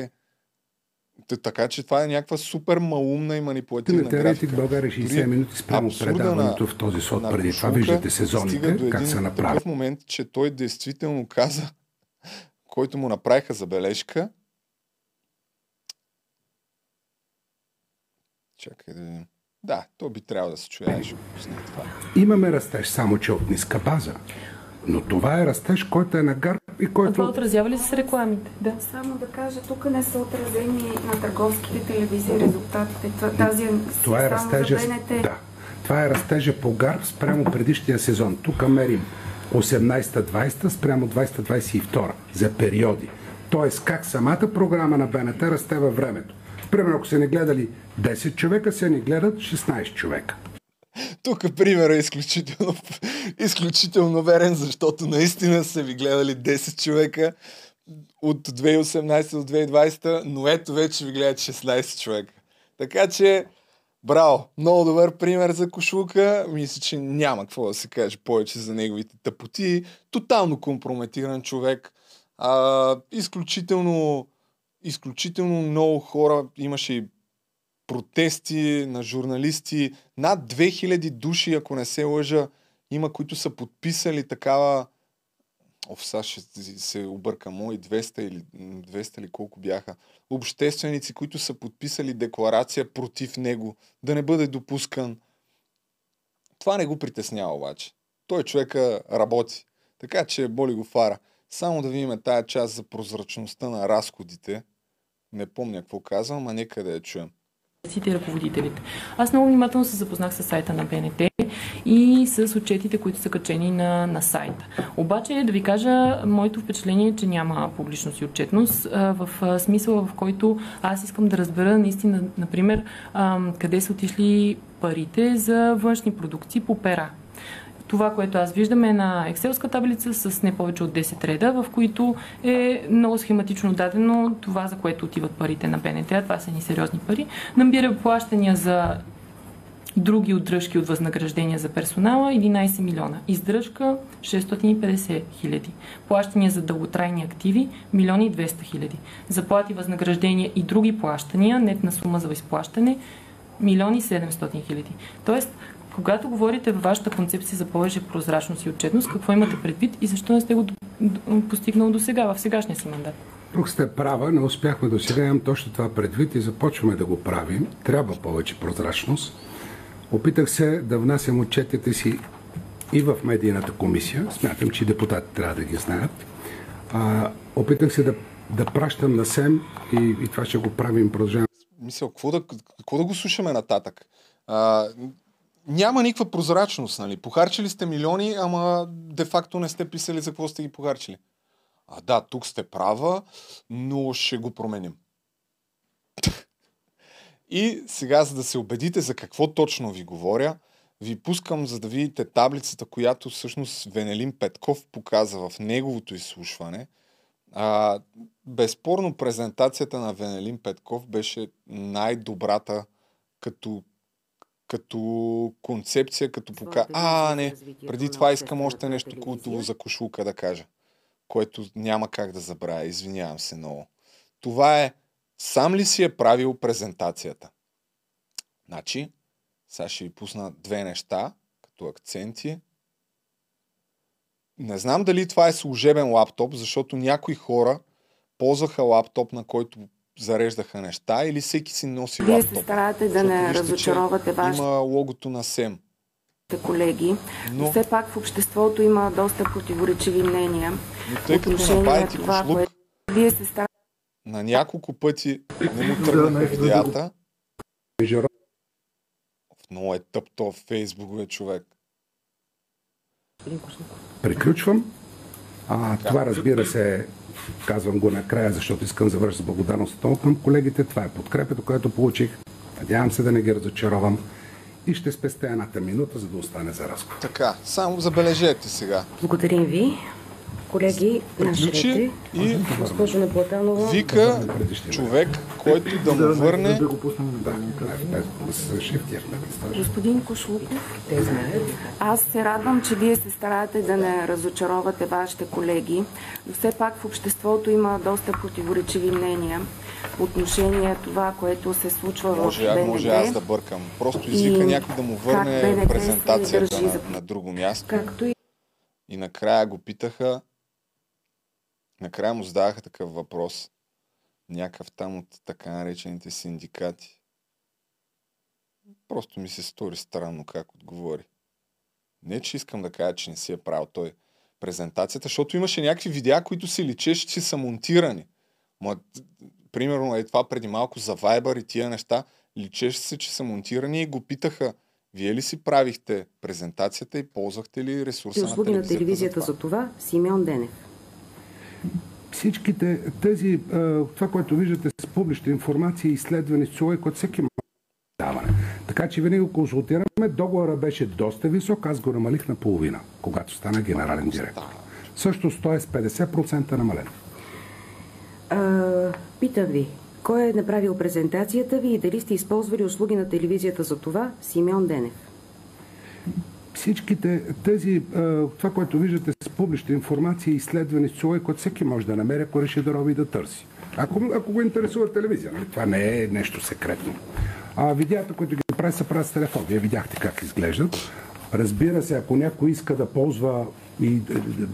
Т- Така че това е някаква супер малумна и манипулативна Имате графика. рейтинг България 60 Дори минути спрямо предаването в този слот на преди това. Виждате сезоните, до как един се направи. такъв момент, че той действително каза, който му направиха забележка. Чакай да видим. Да, то би трябвало да се чуе. Ще това. Имаме растеж, само че от ниска база. Но това е растеж, който е на ГАРП и А това който... отразява ли се с рекламите? Да. Само да кажа, тук не са отразени на търговските телевизии резултатите. Това- Тази е Това е растежа, за БНТ. да. Това е растежа по ГАРП спрямо предишния сезон. Тук мерим 18-20 спрямо 20-22 за периоди. Тоест как самата програма на БНТ расте във времето. Примерно, ако са ни гледали 10 човека, са ни гледат 16 човека. Тук пример е изключително, изключително верен, защото наистина са ви гледали 10 човека от 2018 до 2020, но ето вече ви гледат 16 човека. Така че, браво! Много добър пример за Кошулка. Мисля, че няма какво да се каже повече за неговите тъпоти. Тотално компрометиран човек. А, изключително, изключително много хора имаше и протести на журналисти. Над 2000 души, ако не се лъжа, има, които са подписали такава Оф, сега ще се обърка мои 200 или 200 или колко бяха. Общественици, които са подписали декларация против него, да не бъде допускан. Това не го притеснява обаче. Той човека работи. Така че боли го фара. Само да видим тая част за прозрачността на разходите. Не помня какво казвам, а нека да я чуем. И ръководителите. Аз много внимателно се запознах с сайта на БНТ и с отчетите, които са качени на, на сайта. Обаче, да ви кажа, моето впечатление е, че няма публичност и отчетност в смисъла, в който аз искам да разбера наистина, например, къде са отишли парите за външни продукции по пера. Това, което аз виждам е на екселска таблица с не повече от 10 реда, в които е много схематично дадено това, за което отиват парите на БНТ, а това са ни сериозни пари. Набира плащания за други отдръжки от възнаграждения за персонала 11 милиона. Издръжка 650 хиляди. Плащания за дълготрайни активи 1 200 хиляди. Заплати, възнаграждения и други плащания, нетна сума за изплащане милиони 700 хиляди. Тоест, когато говорите във вашата концепция за повече прозрачност и отчетност, какво имате предвид и защо не сте го постигнал до сега, в сегашния си мандат? Тук сте права, не успяхме до сега, имам точно това предвид и започваме да го правим. Трябва повече прозрачност. Опитах се да внасям отчетите си и в медийната комисия. Смятам, че депутати трябва да ги знаят. А, опитах се да, да пращам на СЕМ и, и това ще го правим продължаваме. Мисля, какво да, какво да го слушаме нататък? А, няма никаква прозрачност, нали? Похарчили сте милиони, ама де-факто не сте писали за какво сте ги похарчили. А да, тук сте права, но ще го променим. И сега, за да се убедите за какво точно ви говоря, ви пускам, за да видите таблицата, която всъщност Венелин Петков показа в неговото изслушване. А, безспорно презентацията на Венелин Петков беше най-добрата като, като концепция, като пока... А, не, преди това искам още нещо култово за кошулка да кажа, което няма как да забравя, извинявам се много. Това е сам ли си е правил презентацията? Значи, сега ще ви пусна две неща, като акценти. Не знам дали това е служебен лаптоп, защото някои хора ползваха лаптоп, на който зареждаха неща или всеки си носи Вие лаптоп. се старате да не Вижте, разочаровате вашите Има логото на СЕМ. колеги, Но- но все пак в обществото има доста противоречиви мнения. Но тъй като отношение на Сапайти това, Кошлук което Вие се старате на няколко пъти не му тръгнаха видеята. Много е тъп то Фейсбук, бе, човек. Приключвам. А, това разбира се, казвам го накрая, защото искам да завърша с благодарност отново към колегите. Това е подкрепата, която получих. Надявам се да не ги разочаровам. И ще спестя едната минута, за да остане за разговор. Така, само забележете сега. Благодарим ви. Колеги, Приключи и госпожо Наплатанова, вика човек, който да му върне... Господин Кошлуков, аз се радвам, че вие се стараете да не разочаровате вашите колеги, но все пак в обществото има доста противоречиви мнения по отношение това, което се случва в Може, а- може аз да БНТ. бъркам. Просто извика И някой да му върне БНТ презентацията на, на друго място. Както и И накрая го питаха, накрая му зададаха такъв въпрос. Някакъв там от така наречените синдикати. Просто ми се стори странно как отговори. Не, че искам да кажа, че не си е правил той презентацията, защото имаше някакви видеа, които си личеше, че са монтирани. Ма, примерно е това преди малко за Viber и тия неща, личеше се, че са монтирани и го питаха, вие ли си правихте презентацията и ползвахте ли ресурса и на услуги на телевизията? телевизията за за това, Симеон Денев. Всичките тези, това, което виждате с публична информация изследване с ЦОЕ, което всеки даване. Така че винаги го консултираме. Договора беше доста висок, аз го намалих на половина, когато стана генерален директор. Също стоя с 50% намален. Питам ви, кой е направил презентацията ви и дали сте използвали услуги на телевизията за това, Симеон Денев? Всичките тези, това, което виждате с публична информация и изследване с ЦОЕ, което всеки може да намери, ако реши да роби и да търси. Ако, ако го интересува телевизия, нали? това не е нещо секретно. А видеята, които ги прави, се правят с телефон. Вие видяхте как изглеждат. Разбира се, ако някой иска да ползва и да, да,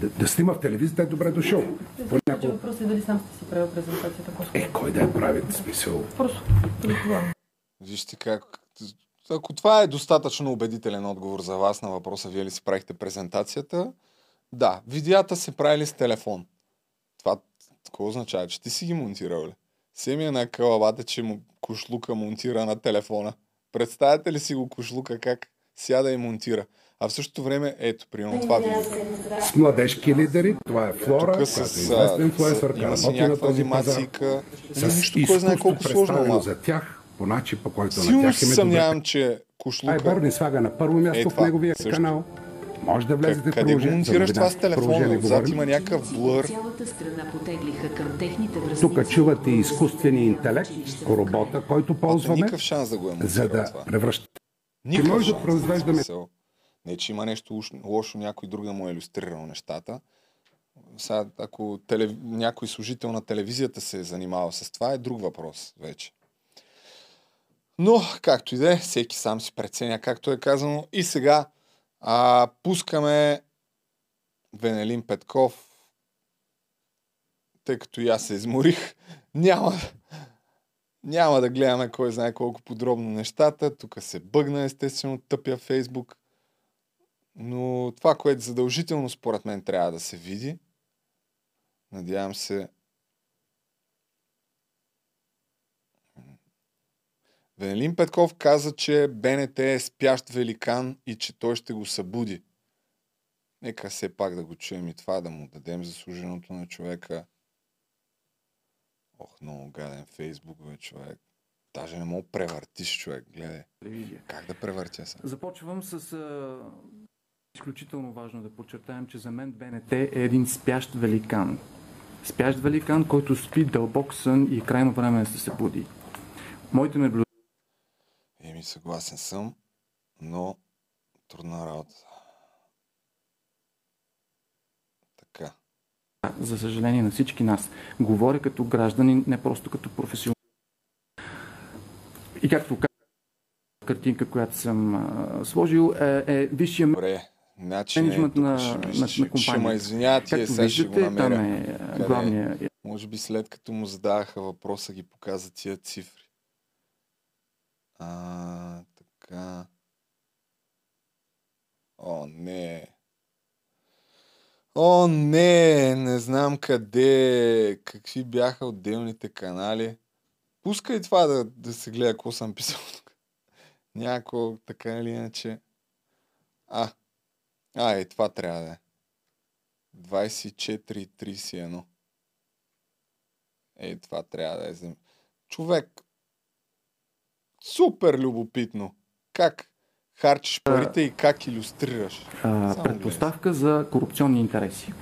да, да снима в телевизията, е добре дошъл. Понякога... Въпросът е дали сам сте си правил презентацията Е, кой да я прави, в смисъл? Просто предполагам. Вижте как... Ако това е достатъчно убедителен отговор за вас на въпроса, вие ли си правихте презентацията, Да, видеята се правили с телефон. Това какво означава? Че ти си ги монтирал ли? Се ми е на калабата, че му кошлука монтира на телефона. Представяте ли си го кошлука как сяда и монтира? А в същото време, ето, примерно това видео. С младежки лидери, това е Флора, Тук която с, е известен инфлуенсърка, има си някаква анимацийка. С Нищо, кой знае колко сложно, за тях, по начин, по който на Силно тях се им е съмнявам, добре. че кошлука... Ай, Бърни слага на първо място Е, в неговия също. канал. Може да влезете в Къде го монтираш за това с телефона? Отзад има някакъв блър. Тук чувате изкуствения интелект, робота, който ползваме, никакъв шанс да го е за да това. превръща. Никакъв може да шанс. произвеждаме- Смисъл. Не, че има нещо лошо, някой друг да му е иллюстрирал нещата. Сега, ако телев... някой служител на телевизията се е занимавал с това, е друг въпрос вече. Но, както и да е, всеки сам си преценя, както е казано. И сега а, пускаме Венелин Петков, тъй като и аз се изморих. [laughs] Няма, няма да гледаме кой знае колко подробно нещата. Тук се бъгна естествено тъпия Фейсбук. Но това, което задължително според мен трябва да се види, надявам се Венелин Петков каза, че БНТ е спящ великан и че той ще го събуди. Нека все пак да го чуем и това, да му дадем заслуженото на човека. Ох, много гаден Фейсбук, бе, човек. Даже не мога превъртиш, човек. Гледай. Как да превъртя се? Започвам с а, изключително важно да подчертаем, че за мен БНТ е един спящ великан. Спящ великан, който спи дълбок сън и е крайно време да се събуди. Моите наблюдения Съгласен съм, но трудна работа. Така. за съжаление на всички нас. Говоря като гражданин, не просто като професионал. И както казах, картинка, която съм а, сложил, е, е висшия Добре. Значи не, менеджмент на, ще, на, ще, на ще ме компанията. Както сега ще го виждате, намеря. там е главния Може би след като му задаваха въпроса, ги показа тия цифри. А, така. О, не. О, не, не знам къде, какви бяха отделните канали. Пускай това да, да се гледа, какво съм писал тук. [laughs] Така или иначе. А, а, е, това трябва да е. 24.31. Ей, това трябва да е. Човек, супер любопитно. Как харчиш парите и как иллюстрираш. а, Само предпоставка за корупционни интереси.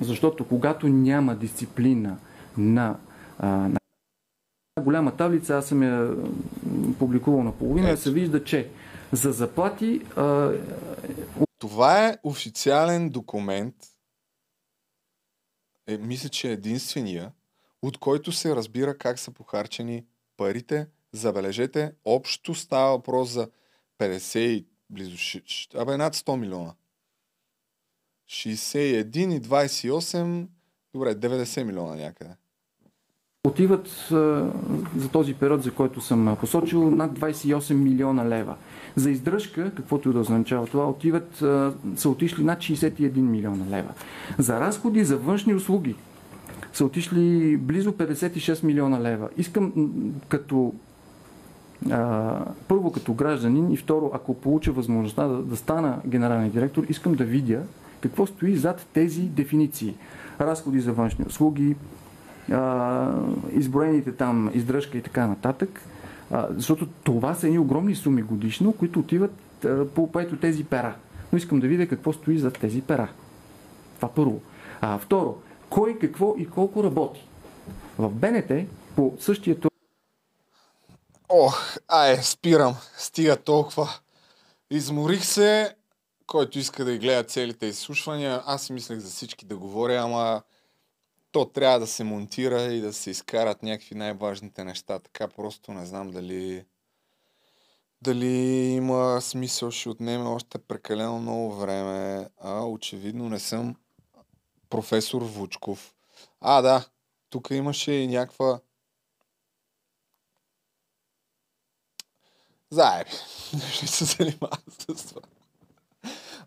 Защото когато няма дисциплина на, а, на голяма таблица, аз съм я публикувал наполовина, се вижда, че за заплати а, Това е официален документ, е, мисля, че е единствения, от който се разбира как са похарчени парите. Забележете, общо става въпрос за 50 и близо, абе над 100 милиона. 61 и 28, добре, 90 милиона някъде. отиват за този период, за който съм посочил, над 28 милиона лева. За издръжка, каквото и да означава това, отиват, са отишли над 61 милиона лева. За разходи за външни услуги са отишли близо 56 милиона лева. Искам като а, първо като гражданин и второ, ако получа възможността да, да стана генерален директор, искам да видя какво стои зад тези дефиниции. Разходи за външни услуги, а, изброените там издръжка и така нататък, а, защото това са едни огромни суми годишно, които отиват а, по, по ето тези пера. Но искам да видя какво стои зад тези пера. Това първо. А второ, кой, какво и колко работи. В БНТ по същия Ох, ай, спирам. Стига толкова. Изморих се. Който иска да гледа целите изслушвания, аз си мислех за всички да говоря, ама то трябва да се монтира и да се изкарат някакви най-важните неща. Така просто не знам дали дали има смисъл, ще отнеме още прекалено много време. А, очевидно не съм професор Вучков. А, да, тук имаше и някаква Заеби. [laughs] Ще се занимава с това.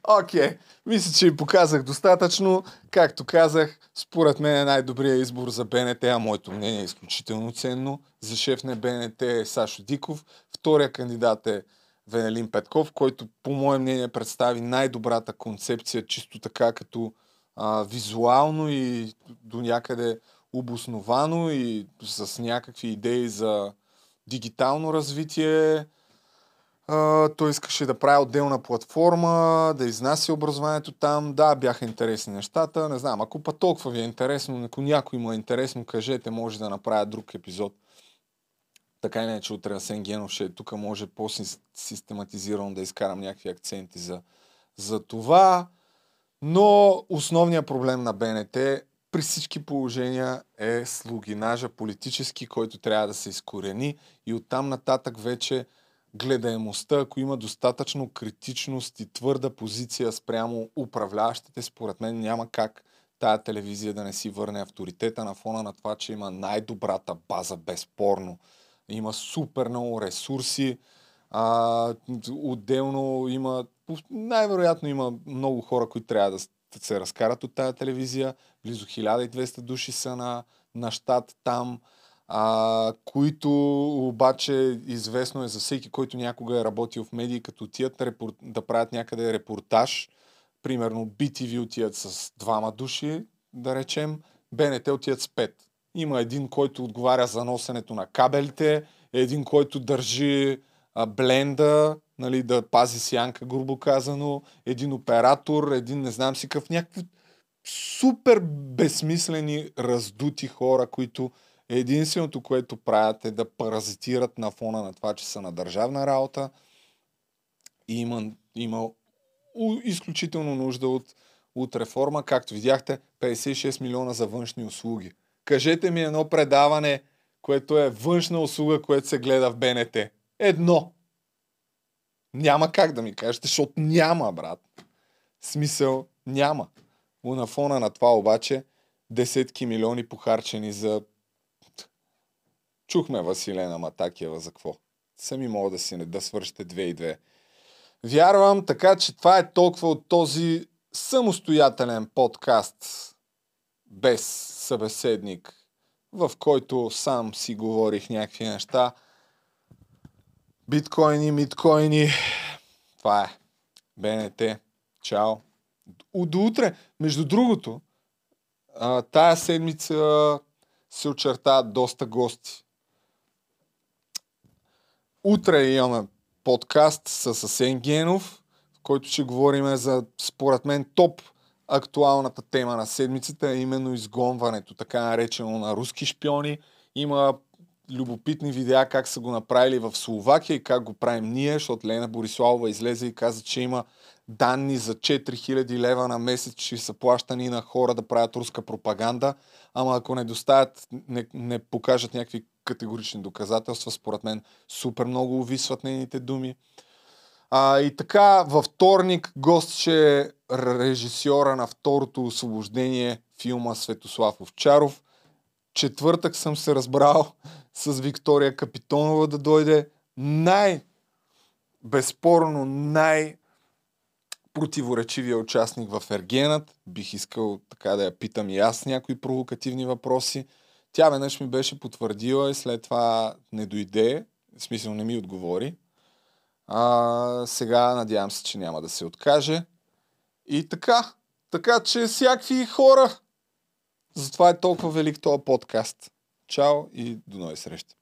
Окей, okay. мисля, че ви показах достатъчно. Както казах, според мен е най-добрият избор за БНТ, а моето мнение е изключително ценно. За шеф на БНТ е Сашо Диков. Втория кандидат е Венелин Петков, който по мое мнение представи най-добрата концепция, чисто така като а, визуално и до някъде обосновано и с някакви идеи за дигитално развитие. Той искаше да прави отделна платформа, да изнася образованието там. Да, бяха интересни нещата. Не знам, ако па толкова ви е интересно, ако някой му е интересно, кажете, може да направя друг епизод. Така не, че утре Асен Генов ще е тук, може по-систематизирано да изкарам някакви акценти за, за това. Но основният проблем на БНТ при всички положения е слугинажа политически, който трябва да се изкорени и оттам нататък вече гледаемостта, ако има достатъчно критичност и твърда позиция спрямо управляващите, според мен няма как тая телевизия да не си върне авторитета на фона на това, че има най-добрата база, безспорно. Има супер много ресурси, а, отделно има, най-вероятно има много хора, които трябва да се разкарат от тая телевизия. Близо 1200 души са на, на щат там а, които обаче известно е за всеки, който някога е работил в медии, като отият репор... да правят някъде репортаж, примерно BTV отият с двама души, да речем, БНТ отият с пет. Има един, който отговаря за носенето на кабелите, един, който държи а, бленда, нали, да пази сянка, грубо казано, един оператор, един не знам си какъв, някакви супер безсмислени, раздути хора, които Единственото, което правят е да паразитират на фона на това, че са на държавна работа и има, има изключително нужда от, от реформа. Както видяхте, 56 милиона за външни услуги. Кажете ми едно предаване, което е външна услуга, което се гледа в БНТ. Едно. Няма как да ми кажете, защото няма, брат. Смисъл няма. На фона на това обаче десетки милиони похарчени за Чухме Василена Матакиева за какво. Сами мога да си не да свършите две и две. Вярвам, така че това е толкова от този самостоятелен подкаст без събеседник, в който сам си говорих някакви неща. Биткоини, миткоини. Това е. БНТ. Чао. До утре. Между другото, тая седмица се очертават доста гости. Утре имаме подкаст с Асен Генов, в който ще говорим за, според мен, топ актуалната тема на седмицата, е именно изгонването, така наречено на руски шпиони. Има любопитни видеа как са го направили в Словакия и как го правим ние, защото Лена Бориславова излезе и каза, че има данни за 4000 лева на месец, че са плащани на хора да правят руска пропаганда, ама ако не доставят, не, не покажат някакви категорични доказателства, според мен супер много увисват нейните думи. А, и така, във вторник гост ще е режисьора на второто освобождение филма Светослав Овчаров. Четвъртък съм се разбрал [laughs] с Виктория Капитонова да дойде най безспорно най противоречивия участник в Ергенът. Бих искал така да я питам и аз някои провокативни въпроси. Тя веднъж ми беше потвърдила и след това не дойде, в смисъл не ми отговори. А, сега надявам се, че няма да се откаже. И така, така че всякакви хора. Затова е толкова велик този подкаст. Чао и до нови срещи.